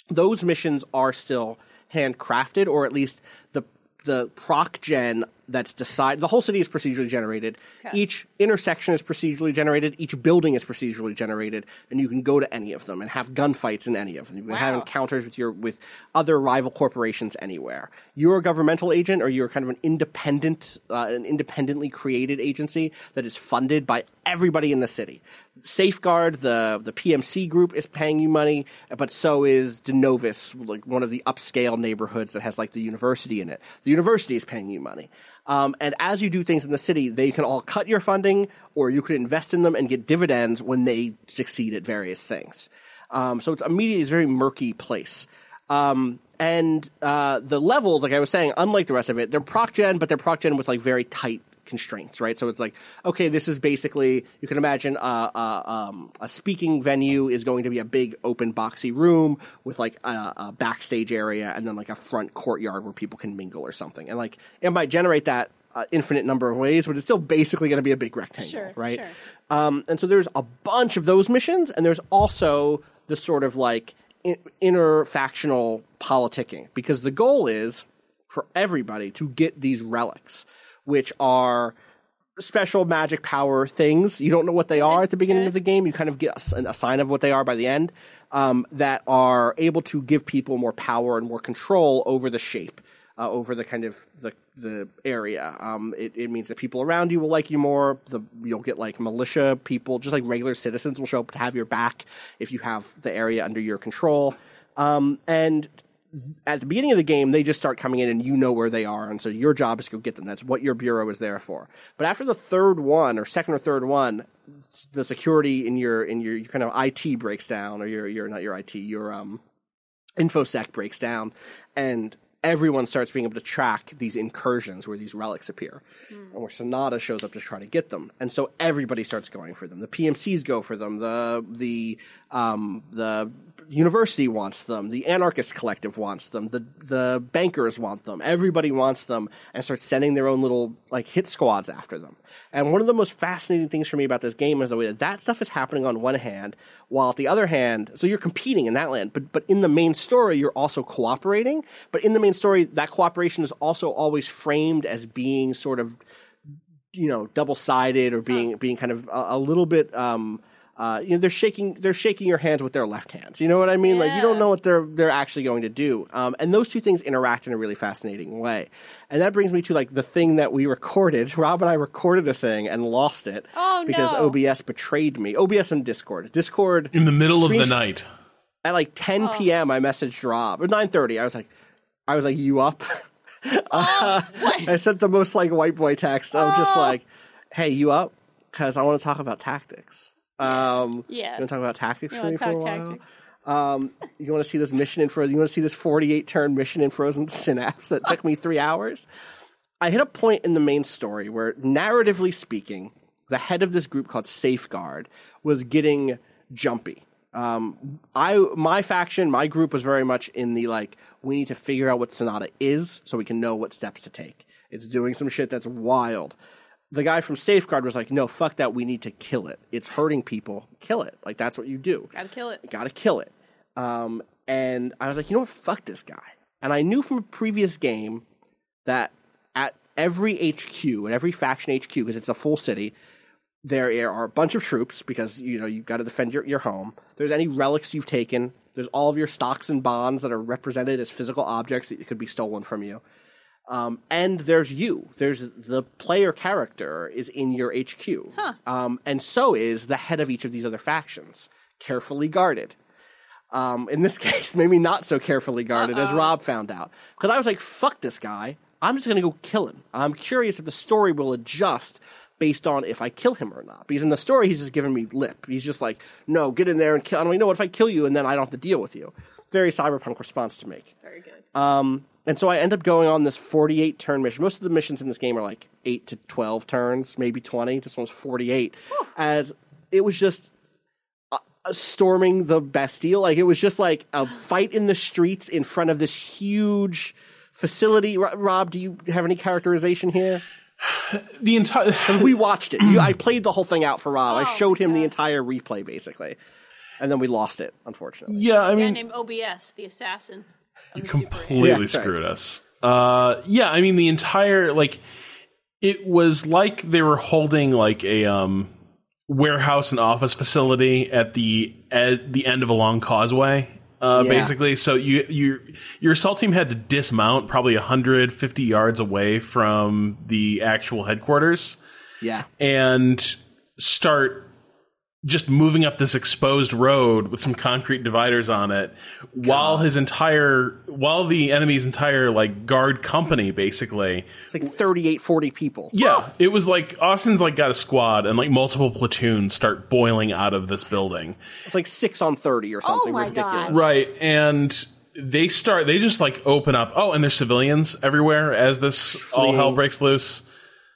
those missions are still handcrafted, or at least the the proc gen that's decided. The whole city is procedurally generated. Each intersection is procedurally generated. Each building is procedurally generated, and you can go to any of them and have gunfights in any of them. You can have encounters with your with other rival corporations anywhere. You're a governmental agent, or you're kind of an independent, uh, an independently created agency that is funded by everybody in the city. Safeguard, the the PMC group is paying you money, but so is Denovis, like one of the upscale neighborhoods that has like the university in it. The university is paying you money. Um, and as you do things in the city, they can all cut your funding, or you could invest in them and get dividends when they succeed at various things. Um, so it's immediately a very murky place. Um, and uh, the levels, like I was saying, unlike the rest of it, they're proc gen, but they're proc gen with like very tight constraints, right? So it's like, okay, this is basically you can imagine uh, uh, um, a speaking venue is going to be a big open boxy room with like a, a backstage area and then like a front courtyard where people can mingle or something, and like it might generate that. Uh, infinite number of ways, but it's still basically going to be a big rectangle, Sure, right? sure. Um, and so there's a bunch of those missions, and there's also the sort of like in, interfactional politicking because the goal is for everybody to get these relics, which are special magic power things. You don't know what they are at the beginning of the game. You kind of get a sign of what they are by the end. Um, that are able to give people more power and more control over the shape, uh, over the kind of the the area. Um, it, it means that people around you will like you more. The you'll get like militia people, just like regular citizens will show up to have your back if you have the area under your control. Um, and at the beginning of the game, they just start coming in and you know where they are. And so your job is to go get them. That's what your bureau is there for. But after the third one or second or third one, the security in your, in your, your kind of IT breaks down or your, your, not your IT, your, um, infosec breaks down and everyone starts being able to track these incursions where these relics appear, and where Sonata shows up to try to get them, and so everybody starts going for them. The PMCs go for them. The the um, the university wants them. The anarchist collective wants them. The the bankers want them. Everybody wants them, and starts sending their own little like hit squads after them. And one of the most fascinating things for me about this game is the way that that stuff is happening on one hand, while at the other hand, so you're competing in that land, but but in the main story, you're also cooperating. But in the main story, that cooperation is also always framed as being sort of you know double sided or being being kind of a, a little bit um uh you know they're shaking they're shaking your hands with their left hands you know what i mean like you don't know what they're they're actually going to do um and those two things interact in a really fascinating way and that brings me to like the thing that we recorded rob and i recorded a thing and lost it Oh, because no. obs betrayed me obs and discord discord In the middle of the night. at like 10 p.m. I messaged Rob or 9:30. I was like, I was like, you up? Uh, I sent the most like white boy text. I'm just like, hey, you up? Because I want to talk about tactics. Um, Yeah. You want to talk about tactics You for me for a while? tactics? Um, you want to see this mission in Frozen? You want to see this 48 turn mission in Frozen Synapse that took me three hours? I hit a point in the main story where, narratively speaking, the head of this group called Safeguard was getting jumpy. Um, I my faction, my group was very much in the like we need to figure out what Sonata is so we can know what steps to take. It's doing some shit that's wild. The guy from Safeguard was like, "No, fuck that. We need to kill it. It's hurting people. Kill it. Like that's what you do." Gotta kill it. Gotta kill it. Um, and I was like, you know what? Fuck this guy. And I knew from a previous game that at every HQ, at every faction HQ, because it's a full city, there are a bunch of troops because you know you've got to defend your, your home. There's any relics you've taken. There's all of your stocks and bonds that are represented as physical objects that could be stolen from you. Um, and there's you. There's the player character is in your HQ. Um, and so is the head of each of these other factions, carefully guarded. Um, in this case, maybe not so carefully guarded as Rob found out. Because I was like, fuck this guy. I'm just going to go kill him. I'm curious if the story will adjust based on if I kill him or not. Because in the story, he's just giving me lip. He's just like, no, get in there and kill. I'm like, no, what if I kill you and then I don't have to deal with you? Very cyberpunk response to make. Very good. Um, and so I end up going on this 48 turn mission. Most of the missions in this game are like 8 to 12 turns, maybe 20. This one's 48. As it was just uh, uh, storming the Bastille. Like it was just like a fight in the streets in front of this huge facility. Ro- Rob, do you have any characterization here? The entire 'Cause we watched it. You, I played the whole thing out for Rob. I showed him the entire replay basically. And then we lost it, unfortunately. yeah, I guy mean, named OBS, the assassin. Of the Super completely Yeah, screwed us. Uh, yeah, I mean the entire like it was like they were holding like a um warehouse and office facility at the at the end of a long causeway. Uh, Yeah. basically, so you you your assault team had to dismount probably 150 yards away from the actual headquarters Yeah. and start just moving up this exposed road with some concrete dividers on it while his entire while the enemy's entire like guard company basically. It's like 38, 40 people. yeah. It was like austin's like got a squad and like multiple platoons start boiling out of this building. It's like 6 on 30 or something oh my ridiculous. God. right. And they start they just like open up. Oh and there's civilians everywhere as this all hell breaks loose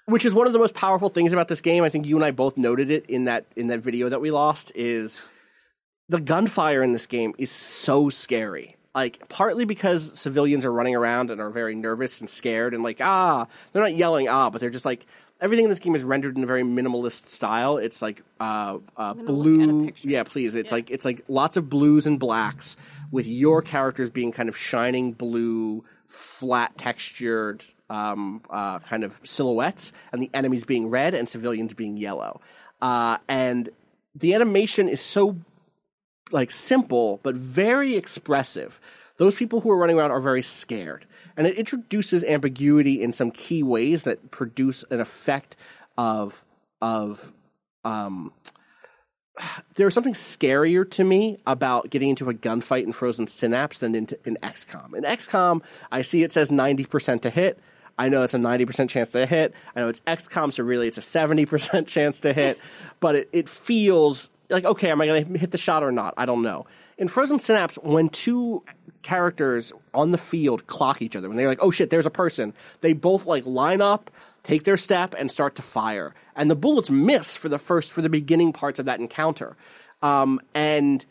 which is one of the most powerful things about this game. I think you and I both noted it in that in that video that we lost. Is the gunfire in this game is so scary. Like partly because civilians are running around and are very nervous and scared and like ah, they're not yelling ah, but they're just like everything in this game is rendered in a very minimalist style. It's like uh, uh, look at a blue. Yeah, please. It's like it's like lots of blues and blacks with your characters being kind of shining blue, flat textured um, uh, kind of silhouettes, and the enemies being red and civilians being yellow. Uh, and the animation is so like simple but very expressive. Those people who are running around are very scared, and it introduces ambiguity in some key ways that produce an effect of of um, there's something scarier to me about getting into a gunfight in Frozen Synapse than into, in XCOM. In XCOM, I see it says 90% to hit. I know it's a 90% chance to hit. I know it's XCOM, so really it's a 70% chance to hit. But it, it feels like, okay, am I going to hit the shot or not? I don't know. In Frozen Synapse, when two characters on the field clock each other, when they're like, oh shit, there's a person, they both like line up, take their step, and start to fire. And the bullets miss for the first, for the beginning parts of that encounter. Um, and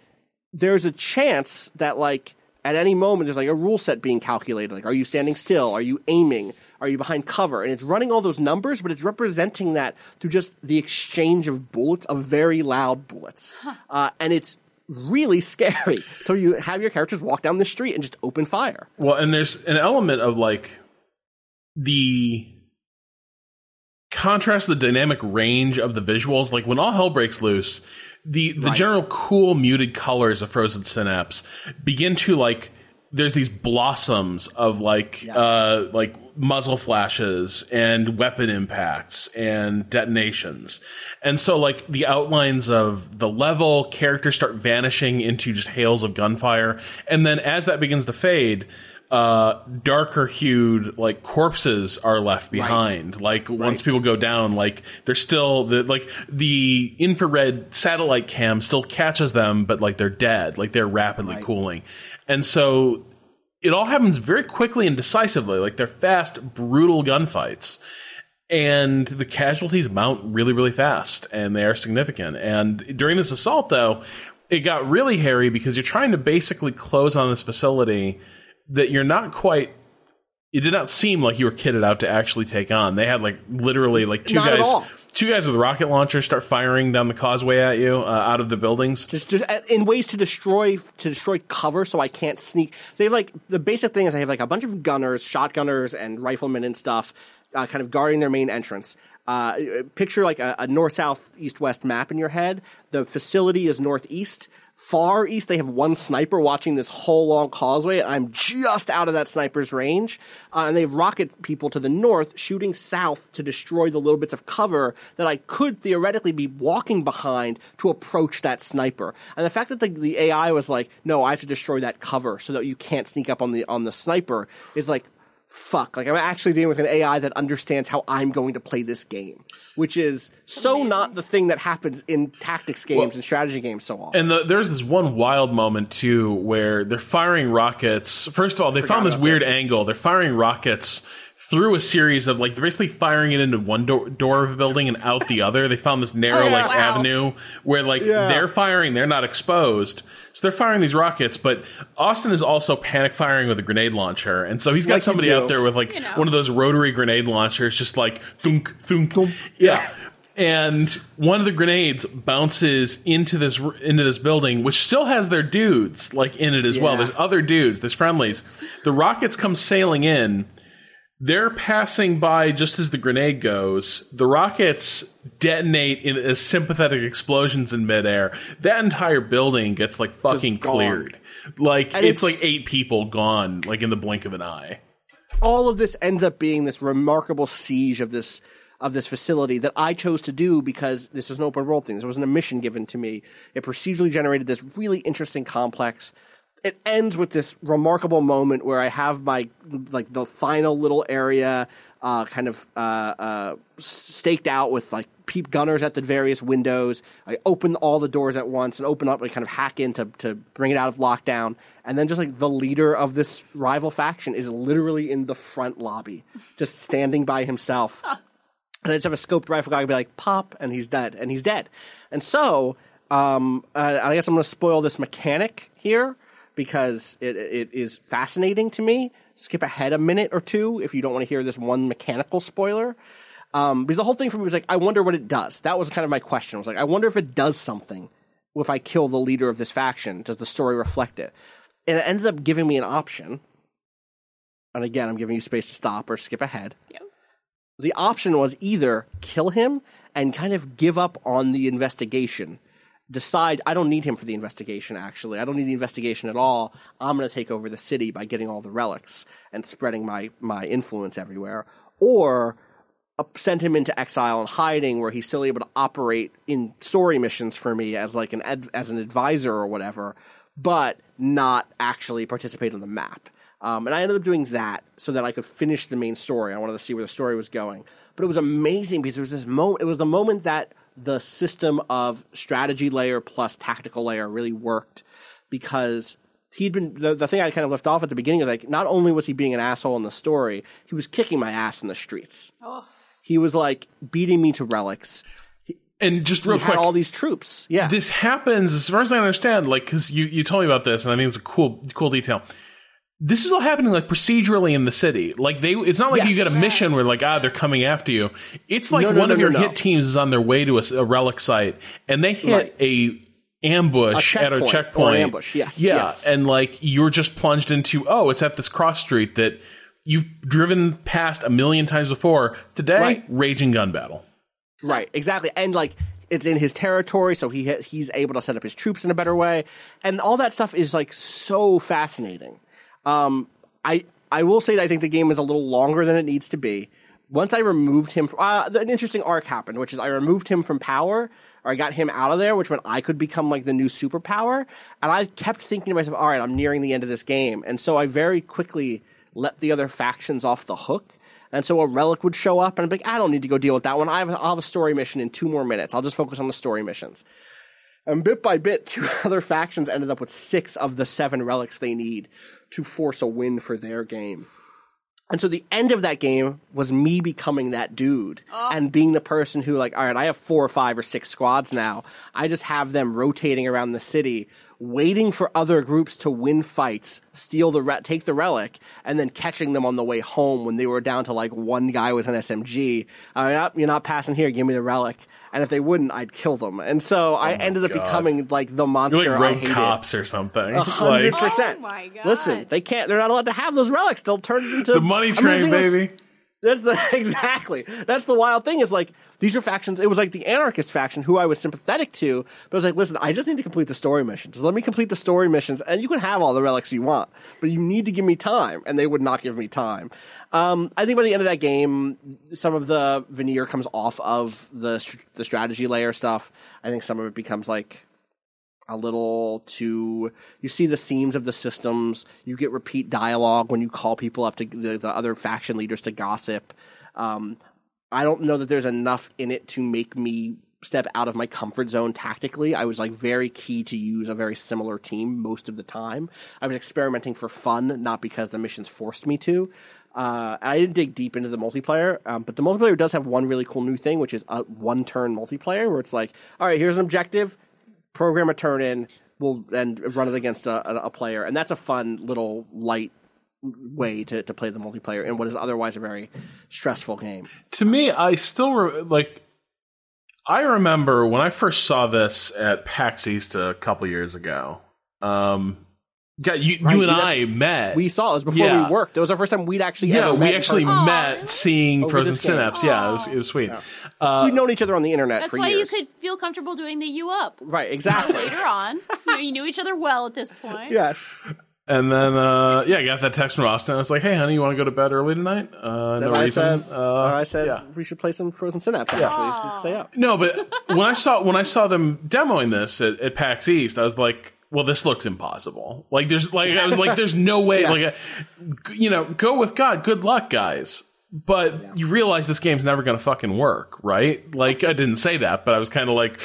there's a chance that like at any moment there's like a rule set being calculated. Like, are you standing still? Are you aiming? Are you behind cover? And it's running all those numbers, but it's representing that through just the exchange of bullets, of very loud bullets. Uh, and it's really scary. So you have your characters walk down the street and just open fire. Well, and there's an element of like the contrast, the dynamic range of the visuals. Like when all hell breaks loose, the the Right. general cool muted colors of Frozen Synapse begin to like. There's these blossoms of like uh like muzzle flashes and weapon impacts and detonations. And so like the outlines of the level characters start vanishing into just hails of gunfire. And then as that begins to fade uh darker hued like corpses are left behind. Like once people go down like they're still the like the infrared satellite cam still catches them but like they're dead. Like they're rapidly cooling. And so it all happens very quickly and decisively. Like they're fast brutal gunfights. And the casualties mount really really fast and they are significant. And during this assault though it got really hairy because you're trying to basically close on this facility that you're not quite it did not seem like you were kitted out to actually take on. They had like literally like two Not guys. Two guys with rocket launchers start firing down the causeway at you uh, out of the buildings Just, just uh, in ways to destroy to destroy cover, so I can't sneak. They have like the basic thing is I have like a bunch of gunners, shotgunners, and riflemen and stuff, uh, kind of guarding their main entrance. Uh, picture like a, a north, south, east, west map in your head. The facility is northeast. Far east, they have one sniper watching this whole long causeway. I'm just out of that sniper's range. Uh, and they have rocket people to the north shooting south to destroy the little bits of cover that I could theoretically be walking behind to approach that sniper. And the fact that the, the AI was like, no, I have to destroy that cover so that you can't sneak up on the, on the sniper is like, fuck. Like I'm actually dealing with an AI that understands how I'm going to play this game, which is so not the thing that happens in tactics games and strategy games so often. And the, there's this one wild moment too where they're firing rockets. First of all, they found this weird this. angle. They're firing rockets through a series of like they're basically firing it into one door, door of a building and out the other. They found this narrow Oh, like wow. avenue where like they're firing, they're not exposed, so they're firing these rockets. But Austin is also panic firing with a grenade launcher, and so he's got Like somebody out there with like You know. one of those rotary grenade launchers, just like thunk thunk, thunk. yeah and one of the grenades bounces into this into this building, which still has their dudes like in it as well. There's other dudes, there's friendlies. The rockets come sailing in. They're passing by just as the grenade goes. The rockets detonate in as sympathetic explosions in midair. That entire building gets like fucking cleared. Like it's, it's- like eight people gone, like in the blink of an eye. all of this ends up being this remarkable siege of this of this facility that I chose to do because this is an open world thing. This wasn't a mission given to me. It procedurally generated this really interesting complex. It ends with this remarkable moment where I have my like the final little area uh, kind of uh, uh, staked out with like peep gunners at the various windows. I open all the doors at once and open up and kind of hack in to, to bring it out of lockdown. And then just like the leader of this rival faction is literally in the front lobby, just standing by himself. And I just have a scoped rifle guy be like, pop, and he's dead, and he's dead. And so, um, uh, I guess I'm going to spoil this mechanic here because it, it is fascinating to me. Skip ahead a minute or two if you don't want to hear this one mechanical spoiler. Um, because the whole thing for me was like, I wonder what it does. That was kind of my question. I was like, I wonder if it does something if I kill the leader of this faction. Does the story reflect it? And it ended up giving me an option. And again, I'm giving you space to stop or skip ahead the option was either kill him and kind of give up on the investigation. Decide I don't need him for the investigation. Actually, I don't need the investigation at all. I'm going to take over the city by getting all the relics and spreading my my influence everywhere. Or uh, send him into exile and hiding, where he's still able to operate in story missions for me as like an ad, as an advisor or whatever, but not actually participate on the map. Um, and I ended up doing that so that I could finish the main story. I wanted to see where the story was going. But it was amazing because there was this moment. It was the moment that the system of strategy layer plus tactical layer really worked because he'd been the, the thing I kind of left off at the beginning is like not only was he being an asshole in the story, he was kicking my ass in the streets. Oh. He was like beating me to relics. And just real he quick, had all these troops. Yeah, this happens as far as I understand. Like, because you you told me about this, and I think it's a cool cool detail. This is all happening like procedurally in the city. Like they, it's not like you Yes. get a mission where like ah they're coming after you. It's like No, no, one no, of your hit teams is on their way to a relic site, and they hit Right. a ambush A at a checkpoint, ambush, yes, yeah, yes. and like you're just plunged into oh it's at this cross street that you've driven past a million times before. Today, Right. raging gun battle. Right, exactly. And like it's in his territory, so he ha- he's able to set up his troops in a better way, and all that stuff is like so fascinating. Um, I I will say that I think the game is a little longer than it needs to be. Once I removed him, from, uh, an interesting arc happened, which is I removed him from power, or I got him out of there, which meant I could become like the new superpower. And I kept thinking to myself, all right, I'm nearing the end of this game, and so I very quickly let the other factions off the hook. And so a relic would show up, and I'd be like, I don't need to go deal with that one. I have, I'll have a story mission in two more minutes. I'll just focus on the story missions. And bit by bit, two other factions ended up with six of the seven relics they need to force a win for their game. And so the end of that game was me becoming that dude and being the person who, like, all right, I have four or five or six squads now. I just have them rotating around the city, waiting for other groups to win fights, steal the re- take the relic, and then catching them on the way home when they were down to like one guy with an SMG. Uh, "Yep, you're not passing here. Give me the relic. And if they wouldn't, I'd kill them. And so oh I ended up God. becoming like the monster You're like rogue hated. cops or something. A hundred Like, percent. Oh my God. Listen, they can't. They're not allowed to have those relics. They'll turn it into the money I mean, the train, thing baby. that's the exactly. That's the wild thing is like these are factions. It was like the anarchist faction who I was sympathetic to, but I was like, listen, I just need to complete the story missions. Just let me complete the story missions, and you can have all the relics you want, but you need to give me time. And they would not give me time. Um, I think by the end of that game, some of the veneer comes off of the the strategy layer stuff. I think some of it becomes like a little too you see the seams of the systems you get repeat dialogue when you call people up to the, the other faction leaders to gossip um, i don't know that there's enough in it to make me step out of my comfort zone tactically. I was like very key to use a very similar team most of the time. I was experimenting for fun not because the missions forced me to. Uh, I didn't dig deep into the multiplayer, um, but the multiplayer does have one really cool new thing, which is a one-turn multiplayer, where it's like, all right, here's an objective, program a turn in, we'll and run it against a, a player, and that's a fun little light way to, to play the multiplayer in what is otherwise a very stressful game. to me, I still re- like. I remember when I first saw this at PAX East a couple years ago. Um, yeah, you, Right, you and that's- I met. We saw it was before Yeah. we worked. It was our first time we'd actually yeah, ever we met in actually person. met seeing Over Frozen this game. Synapse. Yeah, it was, it was sweet. Uh, We'd known each other on the internet That's for why years. you could feel comfortable doing the you up. right, exactly. Later on, you, know, you knew each other well at this point. yes. And then, uh, yeah, I got that text from Austin. I was like, "Hey, honey, you want to go to bed early tonight?" Uh, no I reason. said, uh, I said yeah. we should play some Frozen Synapse. Actually, so stay up. No, but when I saw when I saw them demoing this at, at PAX East, I was like, "Well, this looks impossible." Like, there's like I was like, "There's no way." Yes. Like, you know, go with God. Good luck, guys. But you realize this game's never going to fucking work, right? Like, I didn't say that, but I was kind of like,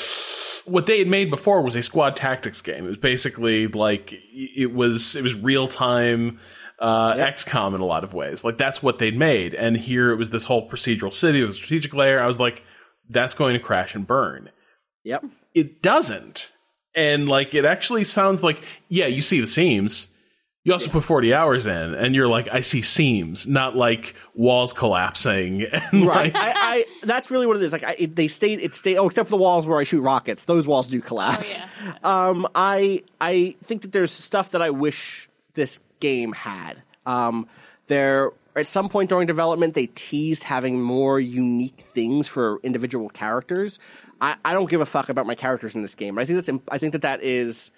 what they had made before was a squad tactics game. It was basically like it was it was real time uh, XCOM in a lot of ways. Like that's what they'd made, and here it was this whole procedural city with a strategic layer. I was like, that's going to crash and burn. Yep. It doesn't, and like it actually sounds like yeah, you see the seams. You also put 40 hours in, and you're like, I see seams, not like walls collapsing. And Right. like, I, I that's really what it is. Like I, it, they stayed. It stayed. Oh, except for the walls where I shoot rockets. Those walls do collapse. Um, I I think that there's stuff that I wish this game had. Um, there at some point during development they teased having more unique things for individual characters. I, I don't give a fuck about my characters in this game. I think that's I think that that is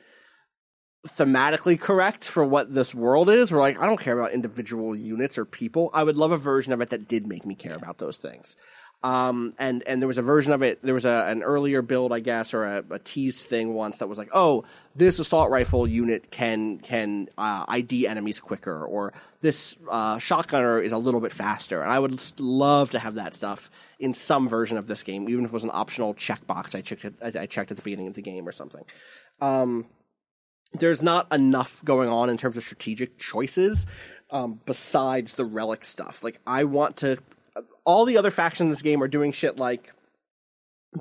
thematically correct for what this world is. We're like, I don't care about individual units or people. I would love a version of it that did make me care about those things. Um, and and there was a version of it. There was a an earlier build, I guess, or a, a teased thing once that was like, oh, this assault rifle unit can can uh, ID enemies quicker, or this uh, shotgunner is a little bit faster. And I would love to have that stuff in some version of this game, even if it was an optional checkbox I checked at, I checked at the beginning of the game or something. Um, there's not enough going on in terms of strategic choices um, besides the relic stuff. Like I want to. All the other factions in this game are doing shit like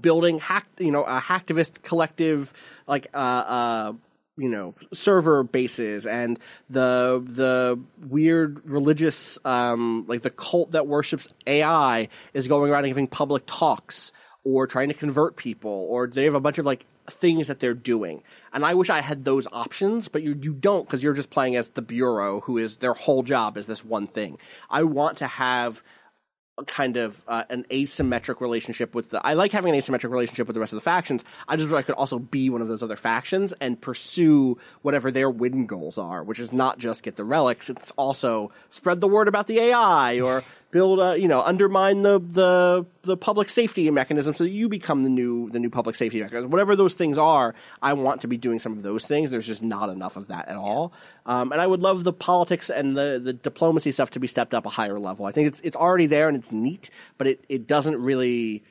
building hack, you know, a hacktivist collective, like uh, uh, you know, server bases and the the weird religious, um, like the cult that worships AI is going around and giving public talks or trying to convert people, or they have a bunch of like things that they're doing. And I wish I had those options, but you you don't because you're just playing as the bureau, who is their whole job is this one thing. I want to have a kind of uh, an asymmetric relationship with the. I like having an asymmetric relationship with the rest of the factions. I just wish I could also be one of those other factions and pursue whatever their win goals are, which is not just get the relics. It's also spread the word about the AI or build a you know undermine the the the public safety mechanism so that you become the new the new public safety mechanism. Whatever those things are, I want to be doing some of those things. There's just not enough of that at all. Um, and I would love the politics and the the diplomacy stuff to be stepped up a higher level. I think it's it's already there and it's neat, but it it doesn't really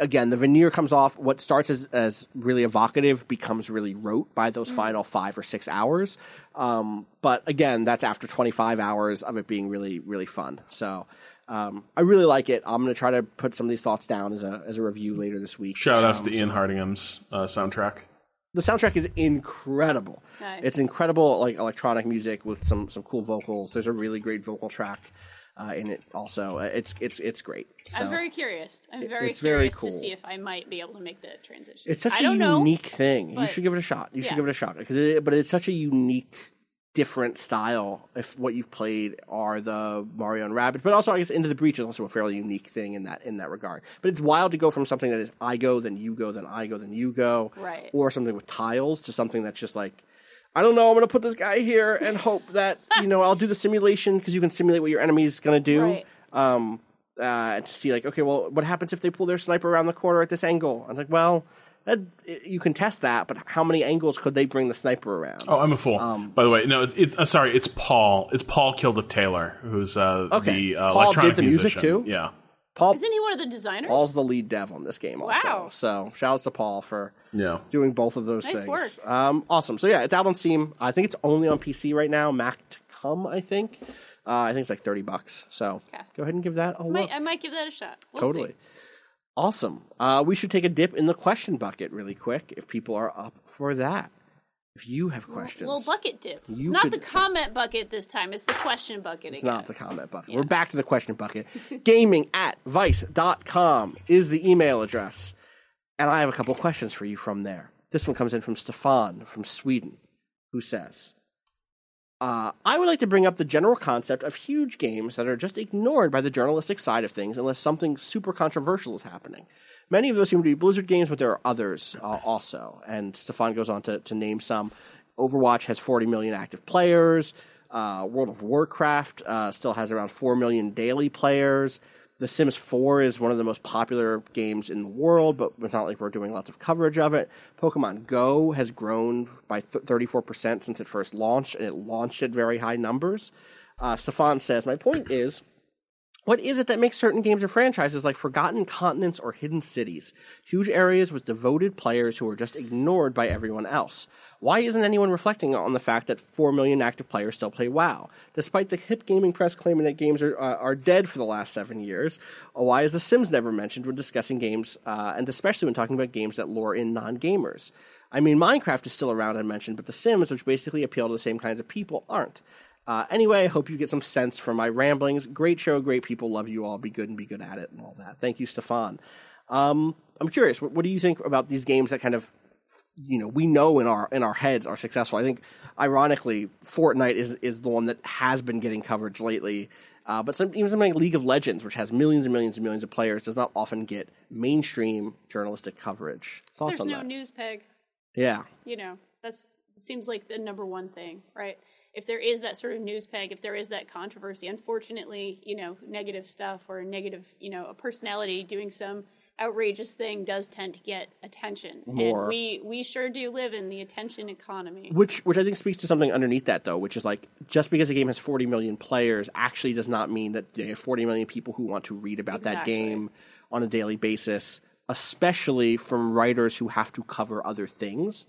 again, the veneer comes off. What starts as, as really evocative becomes really rote by those final five or six hours. Um, but again, that's after 25 hours of it being really, really fun. So um, I really like it. I'm going to try to put some of these thoughts down as a as a review later this week. Shout outs Um, to Ian Hardingham's uh, soundtrack. the soundtrack is incredible. Nice. It's incredible, like electronic music with some some cool vocals. There's a really great vocal track uh, in it. Also, Uh, it's it's it's great. I'm very curious. I'm very it's very cool. to see if I might be able to make the transition. It's such I a don't know. unique thing. you should give it a shot. You should give it a shot because, it, but it's such a unique, different style. If what you've played are the Mario and Rabbids, but also I guess Into the Breach is also a fairly unique thing in that in that regard. But it's wild to go from something that is I go, then you go, then I go, then you go, Right. or something with tiles to something that's just like. I don't know. I'm going to put this guy here and hope that you know I'll do the simulation because you can simulate what your enemy's going to do Right. um, uh, to see like, okay, well, what happens if they pull their sniper around the corner at this angle? I was like, well, that, you can test that, but how many angles could they bring the sniper around? Oh, I'm a fool. Um, By the way, no, it's, it's uh, sorry, it's Paul. It's Paul Kilduff Taylor, who's uh, Okay. the uh, Paul electronic did the music too? Yeah, Paul, Isn't he one of the designers? Paul's the lead dev on this game. Also. Wow. So shout outs to Paul for yeah. doing both of those Nice things. work. Um, awesome. So yeah, it's out on Steam. I think it's only on PC right now. Mac to come, I think. Uh, I think it's like thirty bucks. So Okay. go ahead and give that a I might, look. I might give that a shot. We'll totally. See. Awesome. Uh, we should take a dip in the question bucket really quick if people are up for that. If you have questions, Little bucket dip. It's not could- the comment bucket this time. It's the question bucket It's again. not the comment bucket. We're back to the question bucket. Gaming at vice.com is the email address. And I have a couple questions for you from there. This one comes in from Stefan from Sweden, who says, uh, I would like to bring up the general concept of huge games that are just ignored by the journalistic side of things unless something super controversial is happening. Many of those seem to be Blizzard games, but there are others uh, also. And Stefan goes on to, to name some. Overwatch has 40 million active players. Uh, World of Warcraft uh, still has around 4 million daily players. The Sims 4 is one of the most popular games in the world, but it's not like we're doing lots of coverage of it. Pokemon Go has grown by th- 34% since it first launched, and it launched at very high numbers. Uh, Stefan says, My point is, what is it that makes certain games or franchises like forgotten continents or hidden cities, huge areas with devoted players who are just ignored by everyone else? Why isn't anyone reflecting on the fact that 4 million active players still play WoW? Despite the hip gaming press claiming that games are, uh, are dead for the last seven years, uh, why is The Sims never mentioned when discussing games, uh, and especially when talking about games that lure in non gamers? I mean, Minecraft is still around and mentioned, but The Sims, which basically appeal to the same kinds of people, aren't. Uh, anyway, I hope you get some sense from my ramblings. Great show, great people, love you all. Be good and be good at it and all that. Thank you, Stefan. Um, I'm curious, what, what do you think about these games that kind of, you know, we know in our in our heads are successful? I think, ironically, Fortnite is is the one that has been getting coverage lately. Uh, but some, even something like League of Legends, which has millions and millions and millions of players, does not often get mainstream journalistic coverage. Thoughts There's on no that? news peg. Yeah. You know, that seems like the number one thing, right? If there is that sort of news peg, if there is that controversy, unfortunately, you know, negative stuff or a negative, you know, a personality doing some outrageous thing does tend to get attention. More. And we we sure do live in the attention economy. Which, which I think speaks to something underneath that, though, which is like just because a game has 40 million players actually does not mean that they have 40 million people who want to read about that game on a daily basis, especially from writers who have to cover other things.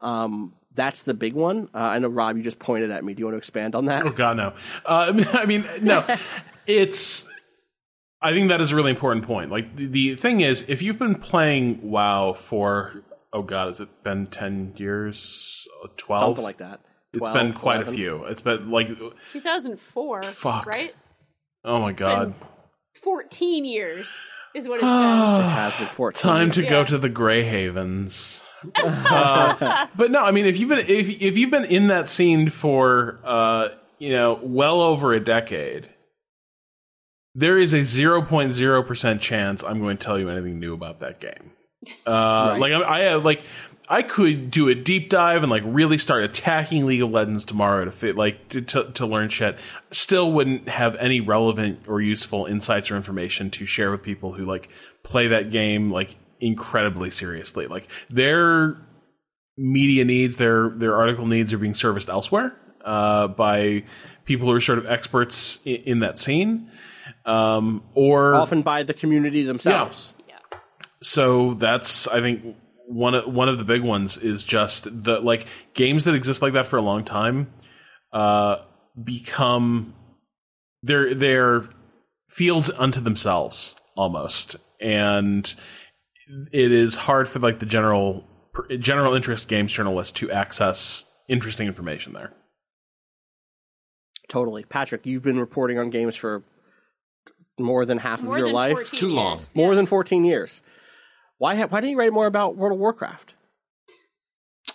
Um, that's the big one. Uh, I know, Rob, you just pointed at me. Do you want to expand on that? Oh God, no. Uh, I mean, no. it's. I think that is a really important point. Like the, the thing is, if you've been playing WoW for oh God, has it been ten years, twelve, Something like that. It's been quite 11. a few. It's been like 2004, Fuck. right? oh my God, 14 years is what it's It been. has been 14. time to go to the Grey Havens. Uh, but no, I mean, if you've been if if you've been in that scene for uh, you know well over a decade, there is a zero point zero percent chance I'm going to tell you anything new about that game. Uh, Like I, I have like I could do a deep dive and like really start attacking League of Legends tomorrow to fit like to, to to learn shit. Still wouldn't have any relevant or useful insights or information to share with people who like play that game like incredibly seriously. Like their media needs, their their article needs are being serviced elsewhere uh, by people who are sort of experts in, in that scene, um, or Often by the community themselves. so that's I think one of one of the big ones is just the like games that exist like that for a long time uh become they're they're fields unto themselves almost and it is hard for like the general general interest games journalist to access interesting information there Totally. Patrick, you've been reporting on games for more than half More of your than life. 14 Too long. More Yeah. than 14 years. Why, ha- why didn't you write more about World of Warcraft?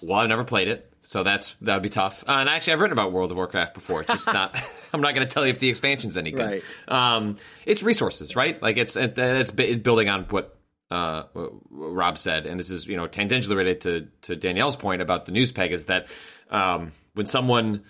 Well, I've never played it, so that's that would be tough. Uh, and actually, I've written about World of Warcraft before. It's just not. I'm not going to tell you if the expansion's any good. Right. Um, it's resources, right? Like it's it, it's building on what uh, Rob said, and this is you know tangentially related to to Danielle's point about the news peg is that um, when someone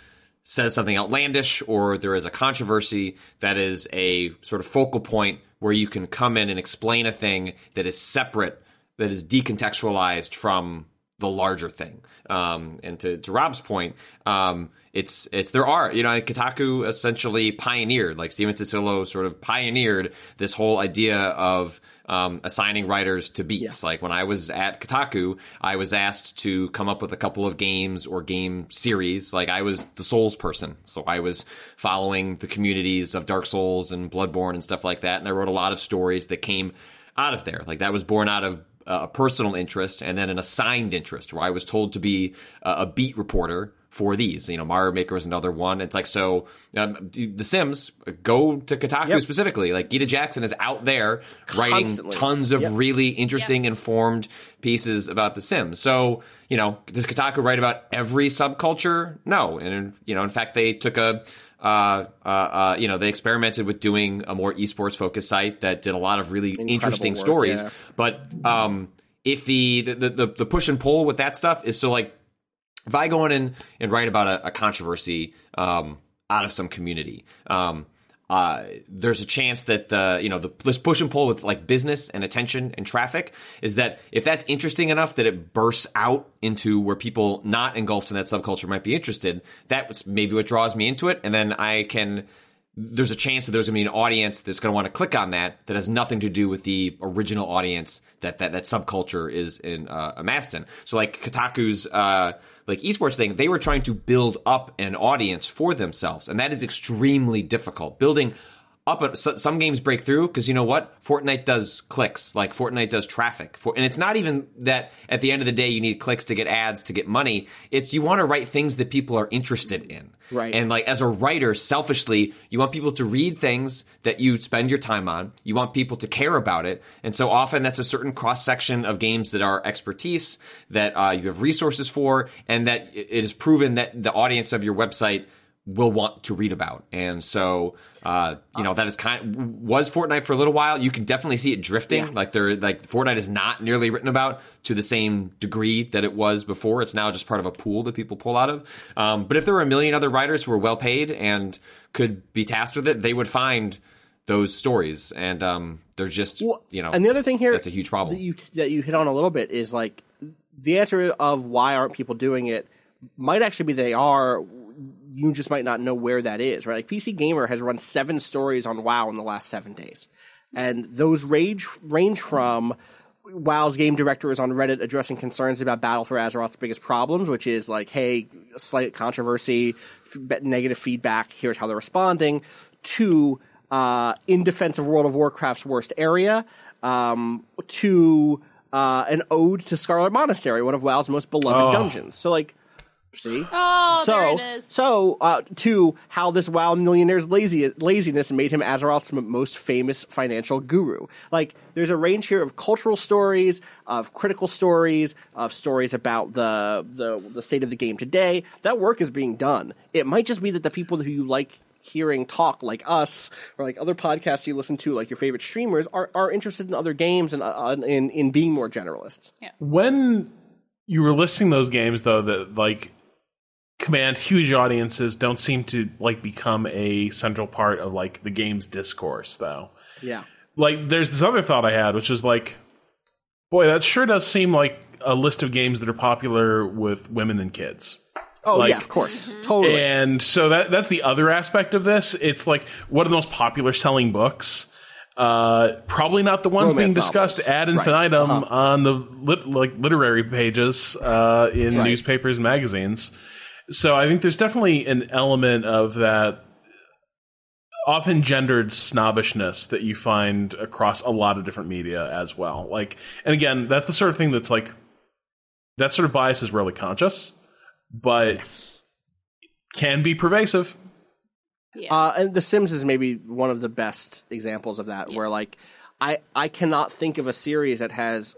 says something outlandish or there is a controversy that is a sort of focal point where you can come in and explain a thing that is separate, that is decontextualized from the larger thing. Um, and to, to Rob's point, um, it's it's there are you know Kotaku essentially pioneered like Stephen Totilo sort of pioneered this whole idea of um, assigning writers to beats. Like when I was at Kotaku, I was asked to come up with a couple of games or game series. Like I was the Souls person, so I was following the communities of Dark Souls and Bloodborne and stuff like that, and I wrote a lot of stories that came out of there. Like that was born out of a personal interest and then an assigned interest where I was told to be a, a beat reporter for these. You know, Mario Maker is another one. It's like, so um, The Sims, go to Kotaku Yep. specifically. Like, Gita Jackson is out there writing tons of Yep. really interesting, informed pieces about The Sims. So, you know, does Kotaku write about every subculture? No. And, you know, in fact, they took a, uh, uh, uh, you know, they experimented with doing a more esports focused site that did a lot of really interesting work, stories. yeah. But um, if the, the the the push and pull with that stuff is so like if I go in and, and write about a, a controversy um, out of some community, um, uh, there's a chance that the you know the this push and pull with like business and attention and traffic is that if that's interesting enough that it bursts out into where people not engulfed in that subculture might be interested, that was maybe what draws me into it, and then I can there's a chance that there's going to be an audience that's going to want to click on that that has nothing to do with the original audience that that, that subculture is in uh, amassed in. So like Kotaku's uh, like esports thing, they were trying to build up an audience for themselves, and that is extremely difficult. Building up a, so- some games break through because you know what? Fortnite does clicks. Like Fortnite does traffic. For and it's not even that at the end of the day you need clicks to get ads to get money. It's you want to write things that people are interested in. Right. and like as a writer selfishly you want people to read things that you spend your time on. You want people to care about it. And so often that's a certain cross section of games that are expertise that uh, you have resources for and that it is proven that the audience of your website will want to read about. And so, uh, you know, that is kind was Fortnite for a little while. You can definitely see it drifting. Yeah. Like there, like Fortnite is not nearly written about to the same degree that it was before. It's now just part of a pool that people pull out of. Um, but if there were a million other writers who were well paid and could be tasked with it, they would find those stories. And um, they're just, Well, you know, and the other thing here that's a huge problem. that you that you hit on a little bit is like the answer of why aren't people doing it might actually be they are. You just might not know where that is, right? Like PC Gamer has run seven stories on WoW in the last seven days, and those range range from WoW's game director is on Reddit addressing concerns about Battle for Azeroth's biggest problems, which is like, hey, slight controversy, f- negative feedback. Here's how they're responding. To uh, in defense of World of Warcraft's worst area, um, to uh, an ode to Scarlet Monastery, one of WoW's most beloved Oh. dungeons. So like, see, Oh, so there it is. so uh, to how this WoW millionaire's lazy laziness made him Azeroth's m- most famous financial guru. Like, there's a range here of cultural stories, of critical stories, of stories about the the the state of the game today. That work is being done. It might just be that the people who you like hearing talk like us or like other podcasts you listen to like your favorite streamers are, are interested in other games and uh, in in being more generalists when you were listing those games though that like command huge audiences don't seem to like become a central part of like the game's discourse though yeah like there's this other thought i had which is like boy that sure does seem like a list of games that are popular with women and kids oh Like- yeah of course totally and so that that's the other aspect of this. It's like what are the most popular selling books? Uh, probably not the ones Romance being discussed novels. ad Right. infinitum Uh-huh. on the lit, like literary pages uh, in Right. newspapers and magazines. So I think there's definitely an element of that often gendered snobbishness that you find across a lot of different media as well. Like, and again, that's the sort of thing that's like that sort of bias is rarely conscious, but can be pervasive. Yeah. Uh, and The Sims is maybe one of the best examples of that, where like I I cannot think of a series that has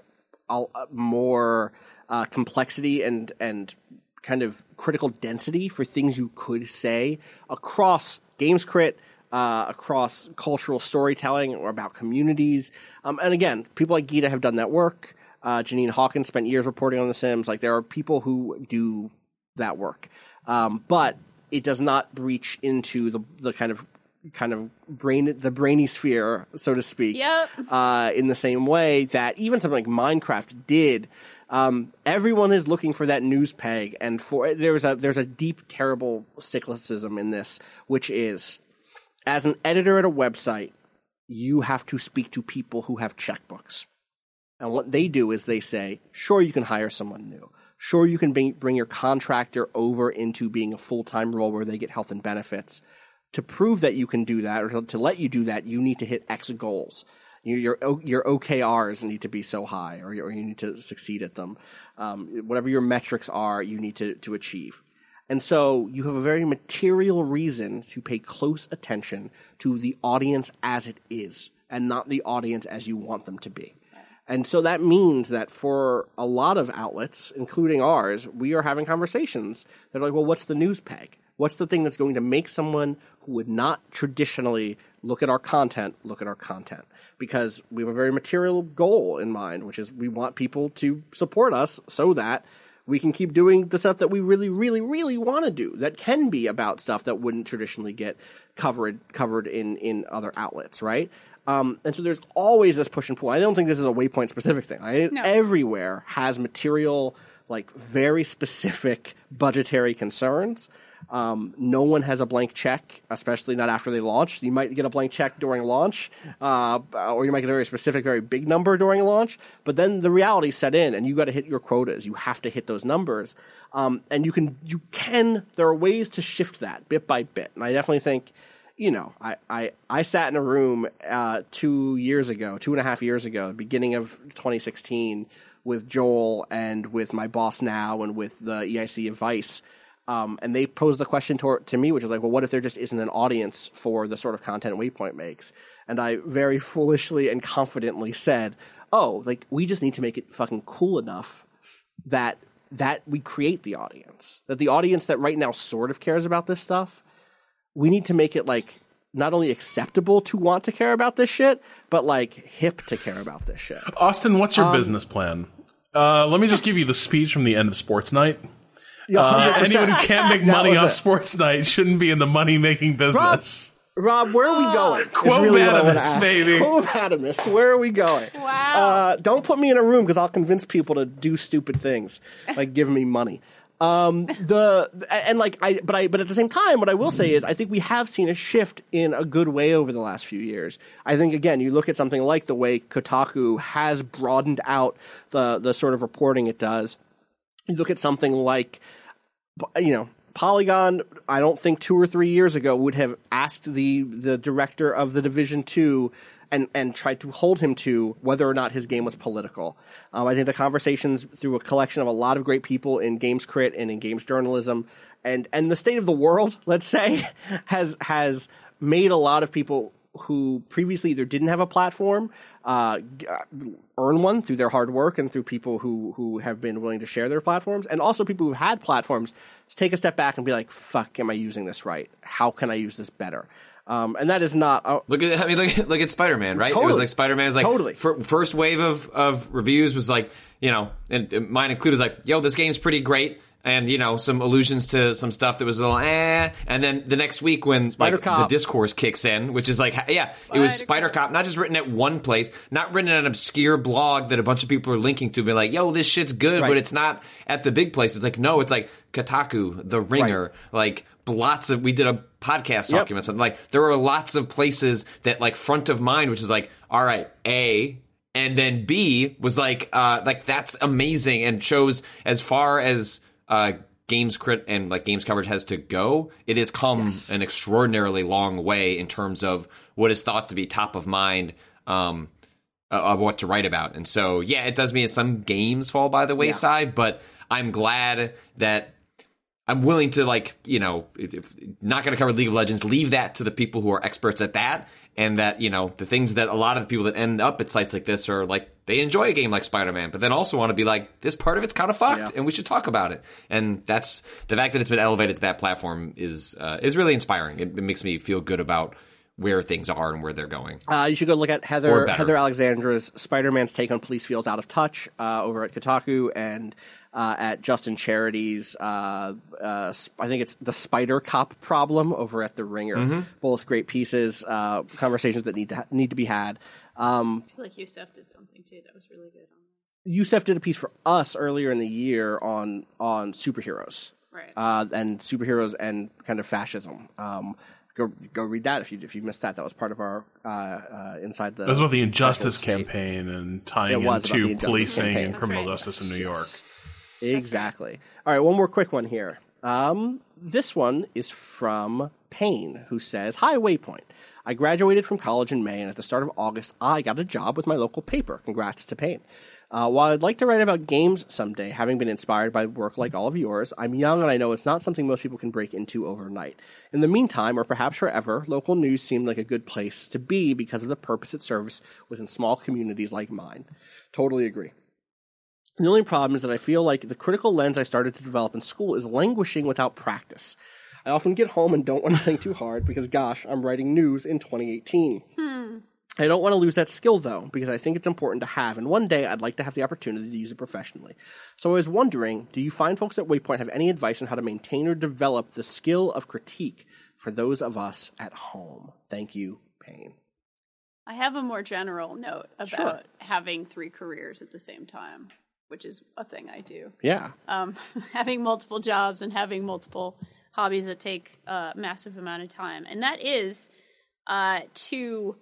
a, a more uh, complexity and and kind of critical density for things you could say across games crit. Uh, across cultural storytelling or about communities, um, and again, people like Gita have done that work. Uh, Janine Hawkins spent years reporting on The Sims. Like there are people who do that work, um, but it does not reach into the the kind of kind of brain the brainy sphere, so to speak. Yep. Uh, in the same way that even something like Minecraft did. Um, everyone is looking for that news peg, and for there's a there's a deep, terrible cyclicism in this, which is as an editor at a website, you have to speak to people who have checkbooks. And what they do is they say, sure, you can hire someone new. Sure, you can bring, bring your contractor over into being a full time role where they get health and benefits. To prove that you can do that, or to, to let you do that, you need to hit X goals. You, your your OKRs need to be so high, or, you- or you need to succeed at them. Um, whatever your metrics are, you need to, to achieve. And so you have a very material reason to pay close attention to the audience as it is, and not the audience as you want them to be. And so that means that for a lot of outlets, including ours, we are having conversations that are like, well, what's the news peg? What's the thing that's going to make someone would not traditionally look at our content look at our content? Because we have a very material goal in mind, which is we want people to support us so that we can keep doing the stuff that we really, really, really want to do that can be about stuff that wouldn't traditionally get covered covered in in other outlets, right? Um, and so there's always this push and pull. I don't think this is a waypoint specific thing. I, No. Everywhere has material like very specific budgetary concerns. Um, no one has a blank check, especially not after they launch. You might get a blank check during launch, uh, or you might get a very specific, very big number during launch. But then the reality set in, and you got to hit your quotas. You have to hit those numbers, um, and you can you can. There are ways to shift that bit by bit, and I definitely think. You know, I, I, I sat in a room uh, two years ago, two and a half years ago, beginning of 2016, with Joel and with my boss now and with the EIC of Vice. Um, and they posed the question to, to me, which is like, well, what if there just isn't an audience for the sort of content Waypoint makes? And I very foolishly and confidently said, oh, like, we just need to make it fucking cool enough that that we create the audience. That the audience that right now sort of cares about this stuff we need to make it like not only acceptable to want to care about this shit, but like hip to care about this shit. Austin, what's Um, your business plan? Uh, let me just give you the speech from the end of Sports Night. Yeah, Uh, 100%. anyone who can't make money off it. Sports Night shouldn't be in the money making business. Rob, where are we going? Is Quo really what I wanna vadis, ask. baby. Quo vadis, where are we going? Wow. Uh, don't put me in a room because I'll convince people to do stupid things, like giving me money. Um, the and like I, but I, but at the same time, what I will say is, I think we have seen a shift in a good way over the last few years. I think again, you look at something like the way Kotaku has broadened out the the sort of reporting it does. You look at something like you know Polygon. I don't think two or three years ago would have asked the the director of the Division Two and and tried to hold him to whether or not his game was political. Um, I think the conversations through a collection of a lot of great people in games crit and in games journalism and and the state of the world, let's say, has has made a lot of people who previously either didn't have a platform uh, uh, earn one through their hard work and through people who who have been willing to share their platforms, and also people who had platforms to take a step back and be like, "Fuck, am I using this right? How can I use this better?" Um, and that is not. Uh, Look at I mean look at, look at Spider Man, right? It was Totally. like Spider Man was like Totally. fir- first wave of of reviews was like you know and and mine included was like yo this game's pretty great and you know some allusions to some stuff that was a little eh and then the next week when Spider like, Cop. the discourse kicks in which is like yeah it was Spider Cop not just written at one place not written in an obscure blog that a bunch of people are linking to be like yo this shit's good Right. but it's not at the big place it's like no it's like Kotaku The Ringer like lots of we did a podcast Yep. document something like there were lots of places that like front of mind which is like all right a and then b was like uh like that's amazing and shows as far as uh games crit and like games coverage has to go it has come an extraordinarily long way in terms of what is thought to be top of mind um uh, of what to write about. And so, yeah, it does mean some games fall by the wayside, but I'm glad that I'm willing to like, you know, not going to cover League of Legends, leave that to the people who are experts at that. And that, you know, the things that a lot of the people that end up at sites like this are like, they enjoy a game like Spider Man, but then also want to be like, this part of it's kind of fucked Yeah. and we should talk about it. And that's the fact that it's been elevated to that platform is, uh, is really inspiring. It, it makes me feel good about where things are and where they're going. Uh, you should go look at Heather. Heather Alexandra's Spider Man's take on police feels out of touch uh, over at Kotaku and uh, at Justin Charity's uh, uh, I think it's the Spider Cop problem over at the Ringer. Mm-hmm. Both great pieces, uh, conversations that need to ha- need to be had. Um, I feel like Yussef did something too that was really good. On Yussef did a piece for us earlier in the year on on superheroes, Right. Uh, and superheroes and kind of fascism. Um, go go read that if you if you missed that. That was part of our uh, uh, inside the. It was about the Injustice campaign and tying It was into policing campaign. and criminal right. justice in New York. Exactly. All right, one more quick one here. Um, this one is from Payne, who says, "Hi, Waypoint. I graduated from college in May, and at the start of August, I got a job with my local paper. Congrats to Payne." Uh, while I'd like to write about games someday, having been inspired by work like all of yours, I'm young and I know it's not something most people can break into overnight. In the meantime, or perhaps forever, local news seemed like a good place to be because of the purpose it serves within small communities like mine. Totally agree. The only problem is that I feel like the critical lens I started to develop in school is languishing without practice. I often get home and don't want to think too hard because, gosh, I'm writing news in 2018. I don't want to lose that skill though, because I think it's important to have, and one day I'd like to have the opportunity to use it professionally. So I was wondering, do you find folks at Waypoint have any advice on how to maintain or develop the skill of critique for those of us at home? Thank you, Payne. I have a more general note about Sure. having three careers at the same time, which is a thing I do. Yeah. Um, having multiple jobs and having multiple hobbies that take a massive amount of time, and that is uh, to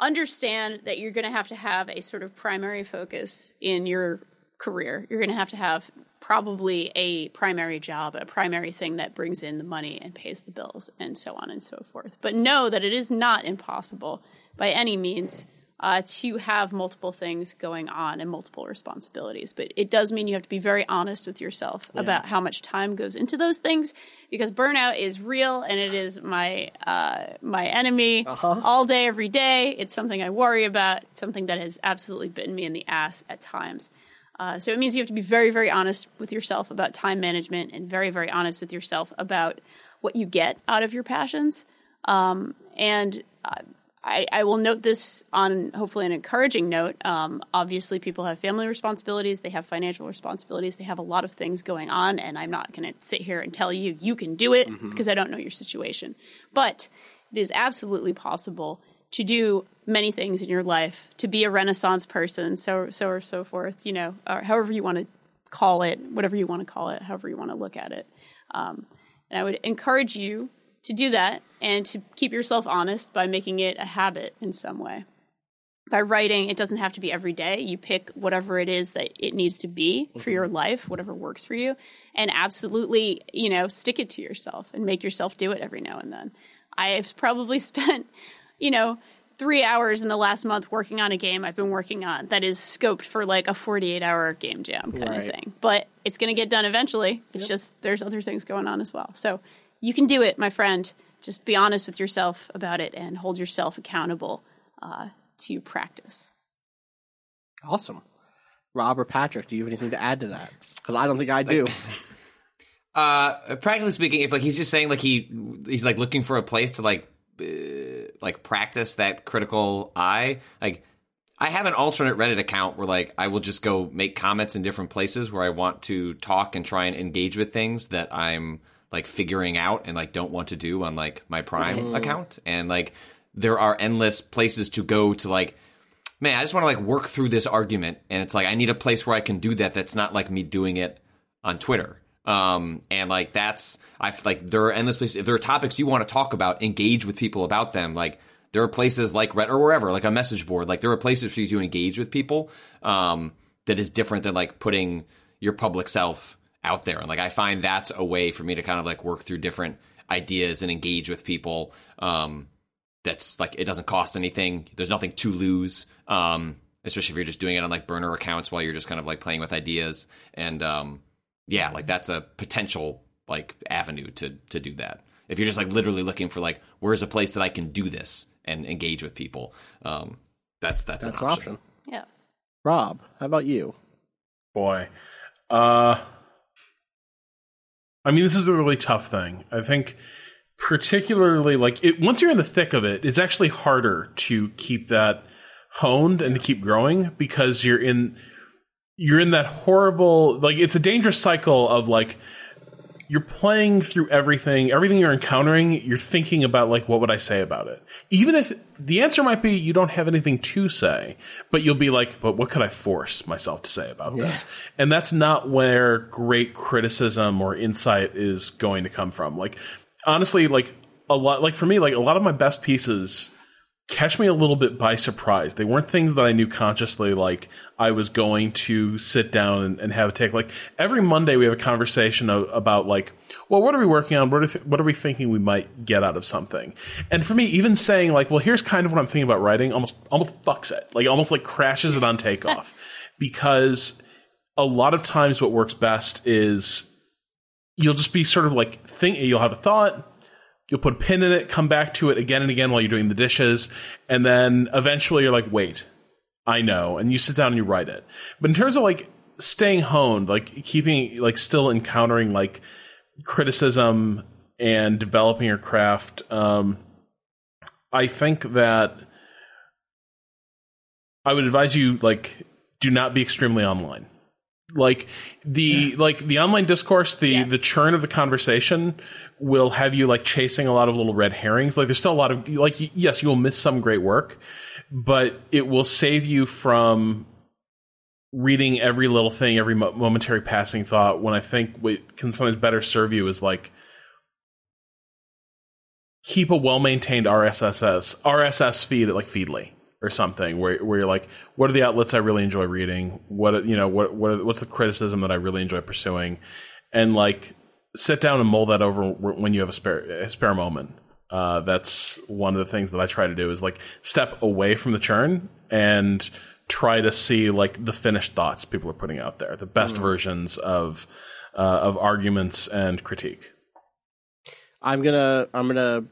understand that you're going to have to have a sort of primary focus in your career. You're going to have to have probably a primary job, a primary thing that brings in the money and pays the bills, and so on and so forth. But know that it is not impossible by any means uh, to have multiple things going on and multiple responsibilities. But it does mean you have to be very honest with yourself about how much time goes into those things because burnout is real and it is my uh, my enemy all day, every day. It's something I worry about, something that has absolutely bitten me in the ass at times. Uh, so it means you have to be very, very honest with yourself about time management and very, very honest with yourself about what you get out of your passions. Um, and uh, I, I will note this on hopefully an encouraging note. Um, obviously, people have family responsibilities, they have financial responsibilities, they have a lot of things going on, and I'm not going to sit here and tell you you can do it because I don't know your situation. But it is absolutely possible to do many things in your life, to be a Renaissance person, so so or so forth. You know, or however you want to call it, whatever you want to call it, however you want to look at it. Um, and I would encourage you to do that and to keep yourself honest by making it a habit in some way. By writing, it doesn't have to be every day. You pick whatever it is that it needs to be for mm-hmm. your life, whatever works for you, and absolutely, you know, stick it to yourself and make yourself do it every now and then. I have probably spent, you know, three hours in the last month working on a game I've been working on that is scoped for like a 48 hour game jam kind Right. of thing. But it's going to get done eventually. It's just there's other things going on as well. So you can do it, my friend. Just be honest with yourself about it and hold yourself accountable uh, to practice. Awesome. Rob or Patrick, do you have anything to add to that? Because I don't think I do. Uh, practically speaking, if like he's just saying like he he's like looking for a place to like uh, like practice that critical eye, like I have an alternate Reddit account where like I will just go make comments in different places where I want to talk and try and engage with things that I'm like figuring out and like don't want to do on like my Prime account, and like there are endless places to go to like man, I just want to like work through this argument, and it's like I need a place where I can do that. That's not like me doing it on Twitter. Um, and like that's I like there are endless places. If there are topics you want to talk about, engage with people about them. Like there are places like Reddit or wherever, like a message board. Like there are places for you to engage with people. Um, that is different than like putting your public self out there. And like I find that's a way for me to kind of like work through different ideas and engage with people. Um, that's like it doesn't cost anything. There's nothing to lose. Um, especially if you're just doing it on like burner accounts while you're just kind of like playing with ideas. And um, yeah, like that's a potential like avenue to to do that. If you're just like literally looking for like where's a place that I can do this and engage with people, um, that's that's, That's an an option. option. Yeah. Rob, how about you? Boy. Uh I mean this is a really tough thing. I think particularly like it once you're in the thick of it, it's actually harder to keep that honed and to keep growing because you're in you're in that horrible like it's a dangerous cycle of like you're playing through everything, everything you're encountering, you're thinking about like what would I say about it? Even if the answer might be you don't have anything to say, but you'll be like, but what could I force myself to say about this? And that's not where great criticism or insight is going to come from. Like honestly, like a lot like for me, like a lot of my best pieces catch me a little bit by surprise. They weren't things that I knew consciously, like I was going to sit down and, and have a take. Like every Monday, we have a conversation o- about like, well, what are we working on? What are, th- what are we thinking we might get out of something? And for me, even saying like, well, here's kind of what I'm thinking about writing, almost almost fucks it, like almost like crashes it on takeoff, because a lot of times what works best is you'll just be sort of like think you'll have a thought you'll put a pin in it, come back to it again and again while you're doing the dishes, and then eventually you're like, wait, I know, and you sit down and you write it. But in terms of like staying honed, like keeping like still encountering like criticism and developing your craft, um, I think that I would advise you like do not be extremely online like the like the online discourse the Yes. the churn of the conversation will have you like chasing a lot of little red herrings like there's still a lot of like yes you will miss some great work but it will save you from reading every little thing every momentary passing thought when i think what can sometimes better serve you is like keep a well-maintained rss rss feed at like feedly or something where where you're like, what are the outlets I really enjoy reading? What you know, what what what's the criticism that I really enjoy pursuing? And like, sit down and mull that over when you have a spare a spare moment. Uh, that's one of the things that I try to do is like step away from the churn and try to see like the finished thoughts people are putting out there, the best versions of uh, of arguments and critique. I'm gonna I'm gonna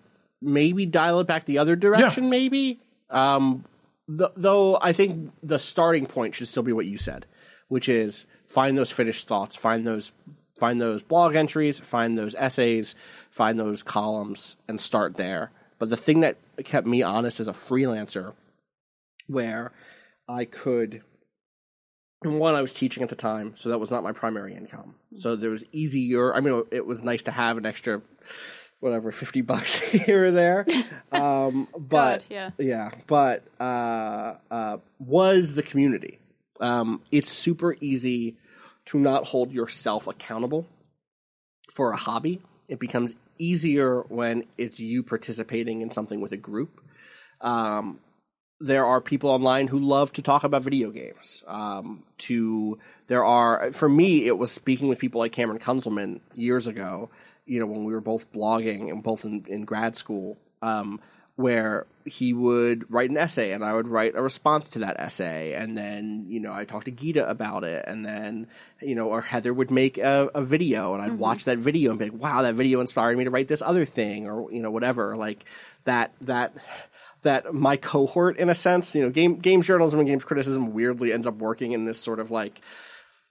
maybe dial it back the other direction. Maybe, um, th- though I think the starting point should still be what you said, which is find those finished thoughts, find those find those blog entries, find those essays, find those columns, and start there. But the thing that kept me honest as a freelancer, where I could, and one, I was teaching at the time, so that was not my primary income. So there was easier. I mean, it was nice to have an extra, whatever, fifty bucks here or there. Um, but God, yeah. yeah, but uh, uh, was the community. Um, it's super easy to not hold yourself accountable for a hobby. It becomes easier when it's you participating in something with a group. Um, there are people online who love to talk about video games. Um, to there are for me, it was speaking with people like Cameron Kunzelman years ago. You know, when we were both blogging and both in, in grad school, um, where he would write an essay and I would write a response to that essay, and then you know I talked to Gita about it, and then you know or Heather would make a, a video, and I'd watch mm-hmm. that video and be like, wow, that video inspired me to write this other thing, or you know whatever, like that that that my cohort in a sense, you know, game games journalism and games criticism weirdly ends up working in this sort of like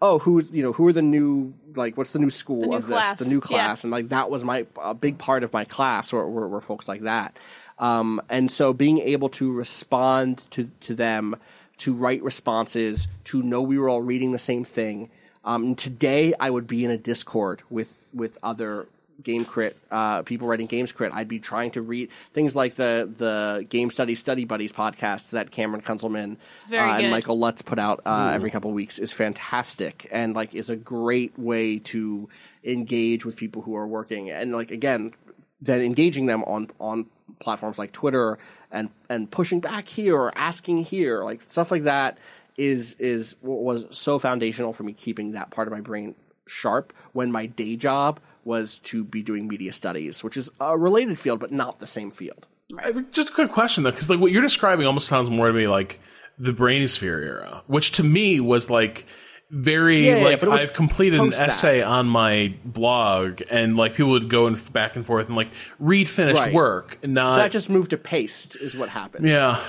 oh who you know who are the new like what's the new school The new of class, this? The new yeah. class. And like that was my a big part of my class were, were, were folks like that um, and so being able to respond to to them to write responses to know we were all reading the same thing. Um, and today I would be in a discord with with other game crit uh, people writing games crit. I'd be trying to read things like the the game study study buddies podcast that Cameron Kunzelman uh, and. Michael Lutz put out uh, every couple of weeks is fantastic and like is a great way to engage with people who are working. And like again then engaging them on on platforms like Twitter and and pushing back here or asking here like stuff like that is is was so foundational for me keeping that part of my brain sharp when my day job was to be doing media studies which is a related field but not the same field. I- Just a quick question though, because like what you're describing almost sounds more to me like the Brainosphere era, which to me was like very Yeah, yeah, like but I've completed an post that. essay on my blog, and like people would go and back and forth and like read finished Right. work, not that just moved to paste is what happened yeah,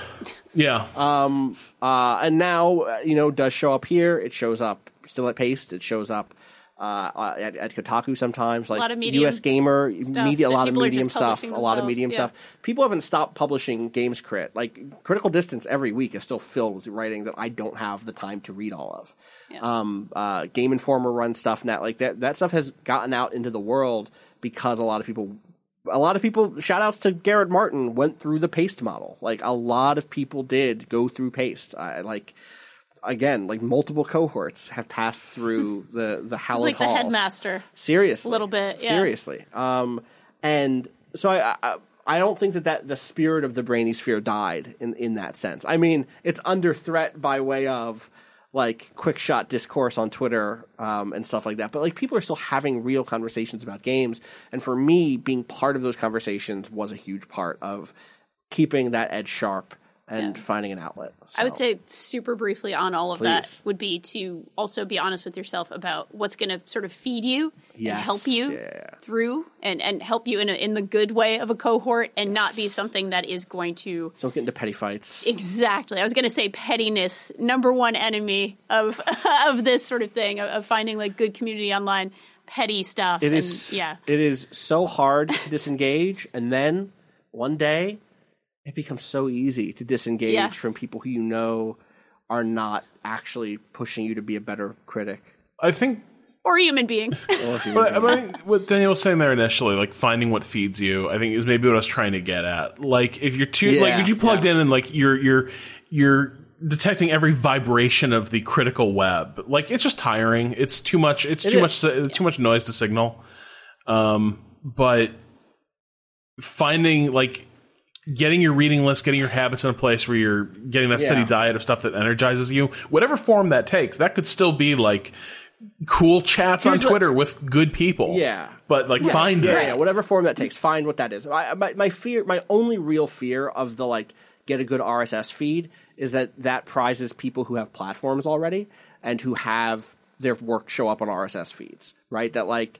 yeah. Um, uh, and now uh, you know does show up here. It shows up still at Paste. It shows up uh, uh, at, at Kotaku sometimes. Like lot of Medium U.S. Gamer media, a lot of medium stuff, a lot of medium yeah. stuff. People haven't stopped publishing Games Crit. Like Critical Distance every week is still filled with writing that I don't have the time to read all of. Um, uh, Game Informer run stuff now. Like that that stuff has gotten out into the world because a lot of people a lot of people shout outs to Garrett Martin went through the paste model. Like a lot of people did go through paste. I like again, like multiple cohorts have passed through the the It's Howled like the halls. headmaster. Seriously, A little bit, yeah. Seriously, um, and so I, I I don't think that that the spirit of the brainy sphere died in in that sense. I mean, it's under threat by way of like quick shot discourse on Twitter um, and stuff like that. But like people are still having real conversations about games, and for me, being part of those conversations was a huge part of keeping that edge sharp and finding an outlet. I would say super briefly on all of that would be to also be honest with yourself about what's going to sort of feed you Yes, and help you yeah. through and, and help you in a, in the good way of a cohort and not be something that is going to don't get into petty fights. exactly. I was going to say pettiness, number one enemy of of this sort of thing of, of finding like good community online, petty stuff. It and, is yeah. It is so hard to disengage, and then one day it becomes so easy to disengage Yeah. from people who you know are not actually pushing you to be a better critic. I think Or a human being. But, but I think what Daniel was saying there initially, like finding what feeds you, I think is maybe what I was trying to get at. Like if you're too, like Yeah, if you plugged yeah. in and like you're you're you're detecting every vibration of the critical web, like it's just tiring. It's too much. It's It too is. much. Too much noise to signal. Um, but finding like getting your reading list, getting your habits in a place where you're getting that steady Yeah. diet of stuff that energizes you, whatever form that takes, that could still be like cool chats on Here's what- Twitter with good people. Yeah. But like Yes, find yeah, it. yeah, whatever form that takes. Find what that is. I, my, my fear, my only real fear of the like get a good RSS feed is that that prizes people who have platforms already and who have their work show up on RSS feeds. Right? That like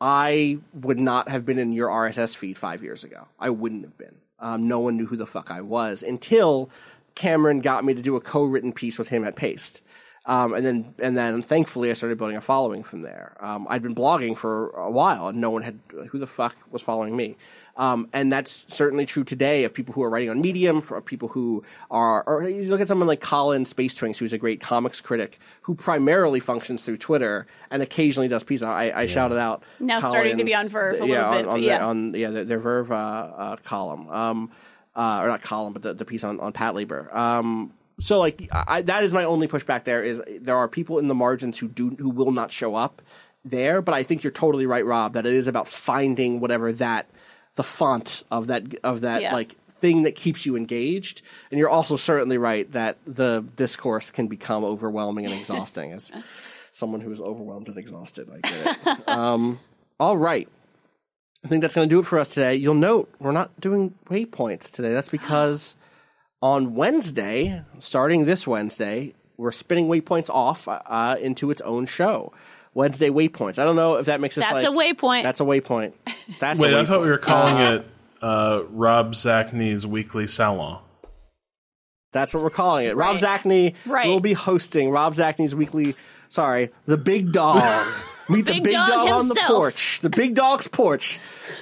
I would not have been in your RSS feed five years ago. I wouldn't have been. Um, no one knew who the fuck I was until Cameron got me to do a co-written piece with him at Paste. Um, and then, and then, thankfully, I started building a following from there. Um, I'd been blogging for a while, and no one had who the fuck was following me. Um, and that's certainly true today of people who are writing on Medium, for people who are, or you look at someone like Colin Space Twinks, who's a great comics critic, who primarily functions through Twitter and occasionally does pieces. I, I shouted out Now starting to be on Verve a yeah, little bit, on, but on, yeah. the, on yeah, their, their Verve uh, uh, column, um, uh, or not column, but the, the piece on, on Pat Lieber. So like I, that is my only pushback. There is there are people in the margins who do who will not show up there, but I think you're totally right, Rob, that it is about finding whatever that the font of that of that Yeah. like thing that keeps you engaged. And you're also certainly right that the discourse can become overwhelming and exhausting as someone who is overwhelmed and exhausted. I get it. um, all right. I think that's going to do it for us today. You'll note we're not doing waypoints today. That's because on Wednesday, starting this Wednesday, we're spinning waypoints off uh, into its own show. Wednesday waypoints. I don't know if that makes us That's like a waypoint. That's a waypoint. That's Wait, a I thought we were calling it uh, Rob Zacny's Weekly Salon. That's what we're calling it. Rob Right. Zacny Right. will be hosting Rob Zacny's weekly. Sorry, the big dog. Meet the Big big dog dog, on the porch. The big dog's porch.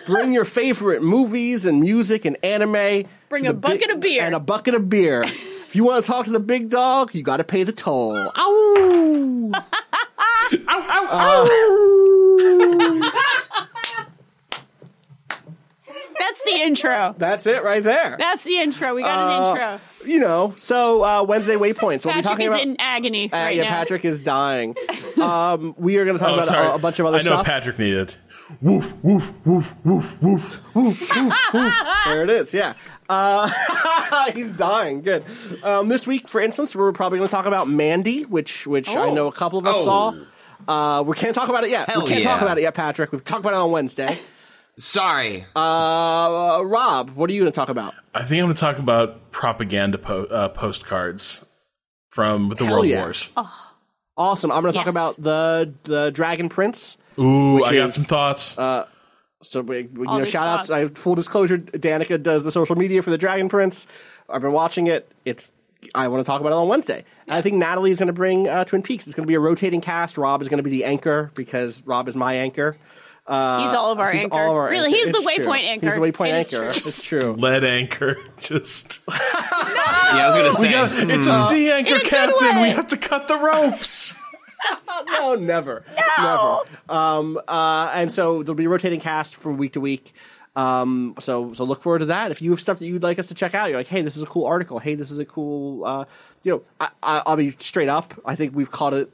Bring your favorite movies and music and anime. Bring a bucket big- of beer. and a bucket of beer. if you want to talk to the big dog, you got to pay the toll. Ow! That's the intro. That's it right there. That's the intro. We got an Uh, intro. You know, so uh, Wednesday waypoints. We'll be Patrick talking is about. in agony Uh, right yeah, now. Patrick is dying. Um, we are going to talk Oh, about sorry. a, a bunch of other stuff. I know stuff. Patrick needed. Woof, woof, woof, woof, woof, woof, woof, woof. there it is. Yeah. Uh, he's dying. Good. Um, this week, for instance, we're probably going to talk about Mandy, which which I Oh. know a couple of us Oh. saw. Uh, we can't talk about it yet. Hell we can't talk about it yet, Patrick. We've talked about it on Wednesday. Sorry. Uh, Rob, what are you going to talk about? I think I'm going to talk about propaganda po- uh, postcards from the Hell World yeah. Wars. Awesome. I'm going to talk about the the Dragon Prince. Ooh, Which I got some thoughts. So we, we- you All know, these shout outs. thoughts. I, full disclosure, Danica does the social media for the Dragon Prince. I've been watching it. It's I want to talk about it on Wednesday. And I think Natalie is going to bring uh, Twin Peaks. It's going to be a rotating cast. Rob is going to be the anchor because Rob is my anchor. he's all of our He's anchor. all of our really, anchor. he's the It's true. waypoint anchor. He's the waypoint It is anchor. true. It's true. Lead anchor. Just. yeah, I was gonna say. it's a sea anchor, a Captain. We have to cut the ropes. no, never, never. Um, uh, and so there'll be a rotating cast from week to week. Um, so so look forward to that. If you have stuff that you'd like us to check out, you're like, hey, this is a cool article. Hey, this is a cool. Uh, you know, I, I, I'll be straight up. I think we've caught it.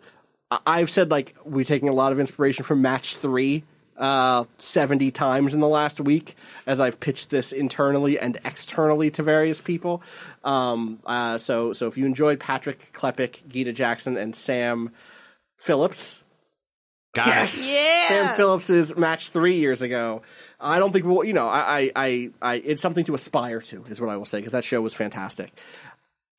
I- I've said like we're taking a lot of inspiration from Match Three. Uh, 70 times in the last week as I've pitched this internally and externally to various people. Um, uh, so, so if you enjoyed Patrick Klepek, Gita Jackson, and Sam Phillips, Got it. Yes, Yeah. Sam Phillips's match three years ago. I don't think we'll, you know, I, I, I, I it's something to aspire to, is what I will say, because that show was fantastic.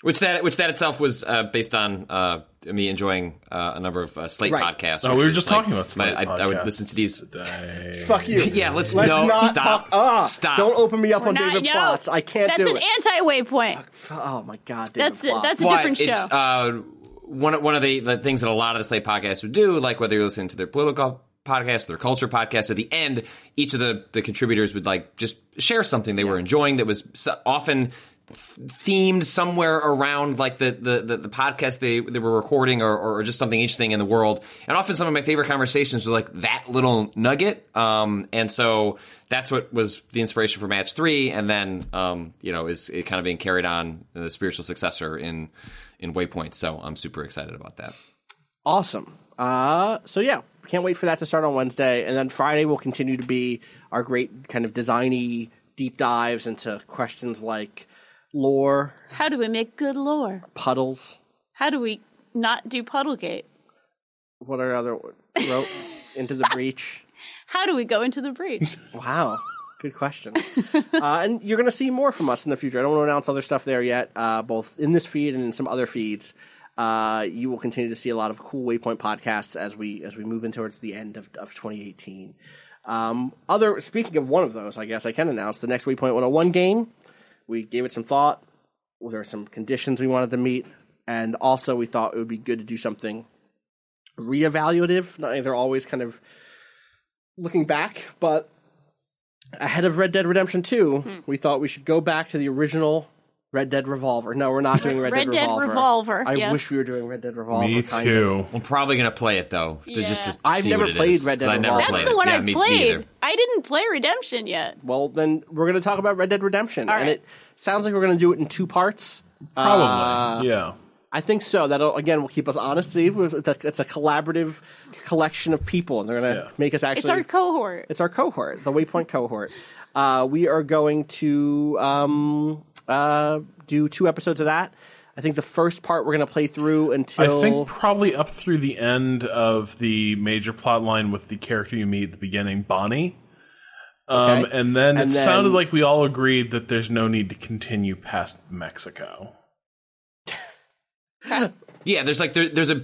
Which that which that itself was uh, based on uh, me enjoying uh, a number of uh, Slate Right. podcasts. Oh, we were just like- talking about my- Slate I, I would listen to these. today. Fuck you. Yeah, let's, Let's no not stop. talk. Ah, stop. Don't open me up We're on not- David no. Plotz. I can't That's an anti-waypoint. oh my god, David That's Plotz. that's a But different it's, show. One of- one of the, the things that a lot of the Slate podcasts would do, like whether you're listening to their political podcast, their culture podcast, at the end, each of the the contributors would like just share something they were enjoying that was so- often themed somewhere around like the the, the, the podcast they, they were recording or, or just something interesting in the world. And often some of my favorite conversations were like that little nugget. Um, and so that's what was the inspiration for match three. And then um, you know is it kind of being carried on the spiritual successor in in waypoint so i'm super excited about that awesome. Uh, so yeah, can't wait for that to start on Wednesday, and then Friday will continue to be our great kind of designy deep dives into questions like lore, How do we make good lore? puddles. How do we not do Puddlegate? What are other rope into the breach? How do we go into the breach? Wow. Good question. uh, and you're going to see more from us in the future. I don't want to announce other stuff there yet, uh, both in this feed and in some other feeds. Uh, you will continue to see a lot of cool Waypoint podcasts as we as we move in towards the end of, of 2018. Um, other speaking of one of those, I guess I can announce the next Waypoint 101 game. We gave it some thought. There are some conditions we wanted to meet. and also we thought it would be good to do something reevaluative. Not they're always kind of looking back, but ahead of Red Dead Redemption Two, Hmm. we thought we should go back to the original Red Dead Revolver. No, we're not doing Red, Red Dead, Dead Revolver. Revolver, I yes. wish we were doing Red Dead Revolver. Me kind of. too. I'm probably gonna play it though, to Yeah. just to I've never what played is, Red Dead Revolver. That's played the one yeah, I've me played. neither. I didn't play Redemption yet. Well, then we're going to talk about Red Dead Redemption, All and it sounds like we're going to do it in two parts. Probably. Uh, yeah. I think so. That'll again will keep us honest. Steve, it's a it's a collaborative collection of people, and they're going to Yeah. make us actually. It's our cohort. It's our cohort, the Waypoint cohort. Uh, we are going to um, uh, do two episodes of that. I think the first part we're going to play through until I think probably up through the end of the major plot line with the character you meet at the beginning, Bonnie. Um, Okay. and then And it then- sounded like we all agreed that there's no need to continue past Mexico. Yeah, there's like there, there's a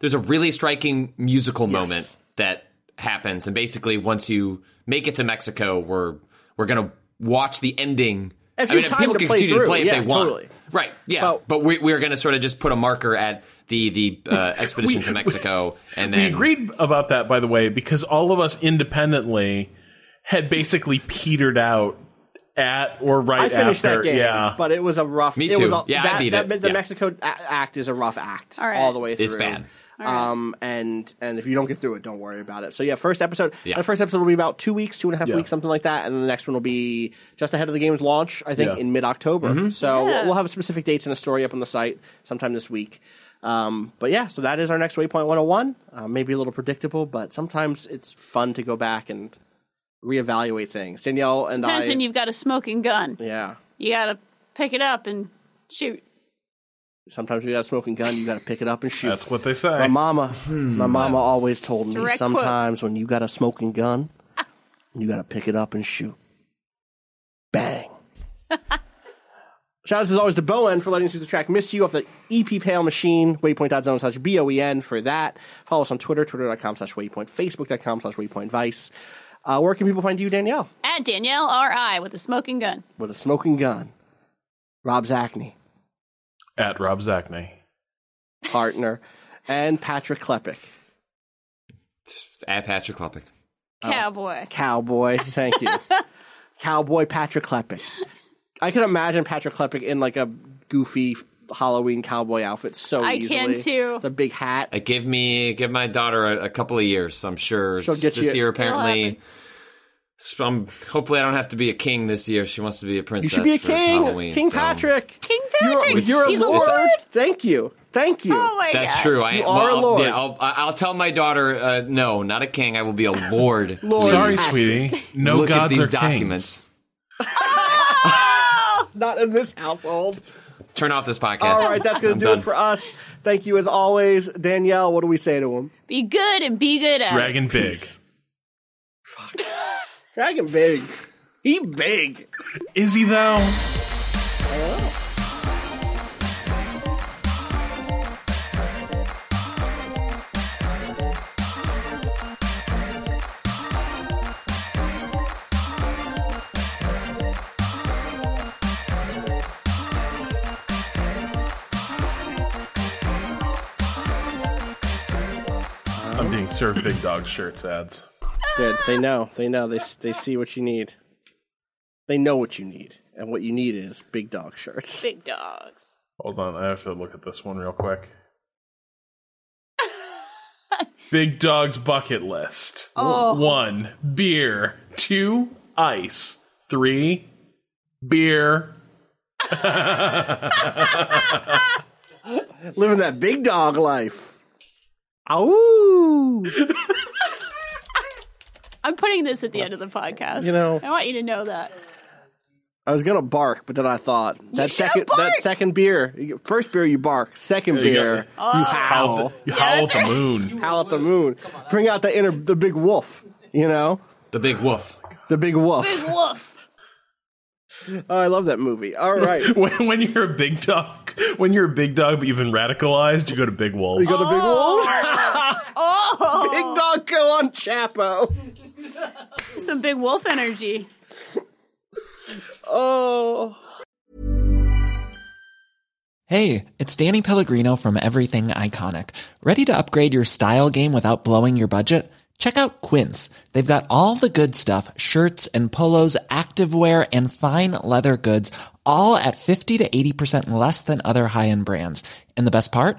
there's a really striking musical moment that happens, and basically once you make it to Mexico, we're we're gonna watch the ending. If I mean, time people to can play continue through, to play if yeah, they want, totally. right? Yeah, But- but we, we're gonna sort of just put a marker at the the uh, expedition to Mexico, and We agreed about that, by the way, because all of us independently had basically petered out at or right I finished after. that game, Yeah, but it was a rough. Me It was too. a, Yeah, I that, beat that, it. The Yeah. Mexico act is a rough act All right. all the way through. It's bad. Um, and and if you don't get through it, don't worry about it. So yeah, first episode. Yeah. The first episode will be about two weeks, two and a half Yeah. weeks, something like that, and then the next one will be just ahead of the game's launch. I think Yeah. in mid October. So Yeah. we'll have specific dates and a story up on the site sometime this week. Um, but yeah, so that is our next Waypoint 101. Uh, maybe a little predictable, but sometimes it's fun to go back and reevaluate things. Danielle and Sometimes I. when you've got a smoking gun, yeah. you got to pick it up and shoot. Sometimes you got a smoking gun, you got to pick it up and shoot. that's what they say. My mama, hmm. my mama always told me Direct sometimes when you got a smoking gun, you got to pick it up and shoot. Bang. Shout out as always to Boen for letting us use the track Miss You off the EP Pale Machine, waypoint.zone slash B-O-E-N for that. Follow us on Twitter, twitter.com slash waypoint, facebook.com slash waypoint vice. Uh, where can people find you, Danielle? At Danielle R.I. with a smoking gun. With a smoking gun. Rob Zacny, at Rob Zacny. partner, and Patrick Klepek. at Patrick Klepek. Cowboy. Cowboy. Thank you. Cowboy Patrick Klepek. I can imagine Patrick Klepek in like a goofy Halloween cowboy outfit so I easily. can too. The big hat. Uh, give me give my daughter a, a couple of years. I'm sure She'll get this you- year apparently. so I'm hopefully I don't have to be a king this year. She wants to be a princess. You princess. should be a king. Halloween, king so- Patrick. King You're, Patrick. you're He's a a lord. lord. Thank you. Thank you. Oh my That's god. true. I, You well, are a I'll- lord. Yeah, I'll, I'll tell my daughter, uh, no, not a king. I will be a lord. Lord Sorry, sweetie. No Look gods at these are kings. documents. Not in this household. Turn off this podcast. All right, that's going to do done. it for us. Thank you as always. Danielle, what do we say to him? Be good and be good at it. Dragon big. Dragon big. He big. Is he though? I'm being served big dog shirts ads. Good. They know. They know. They they see what you need. They know what you need, and what you need is big dog shirts. Big dogs. Hold on, I have to look at this one real quick. Big Dog's bucket list. Oh. One, beer. Two, ice. Three, beer. Living that big dog life. Ow! I'm putting this at the end of the podcast. You know- I want you to know that. I was gonna bark, but then I thought that should have second that second beer, first beer you bark, second you beer go. you Howl, howl, you howl at the right. moon. howl at the moon, bring out the inner the big wolf, you know, The big wolf. the big wolf. Big wolf. Oh, I love that movie. All right, When, when you're a big dog, when you're a big dog but you've been radicalized, you go to Big Wolves. you got the big oh. wolves. Oh, big oh. dog go on Chapo. some big wolf energy. Oh. Hey, it's Danny Pellegrino from Everything Iconic. Ready to upgrade your style game without blowing your budget? Check out Quince. They've got all the good stuff, shirts and polos, activewear and fine leather goods, all at 50 to 80% less than other high-end brands. And the best part?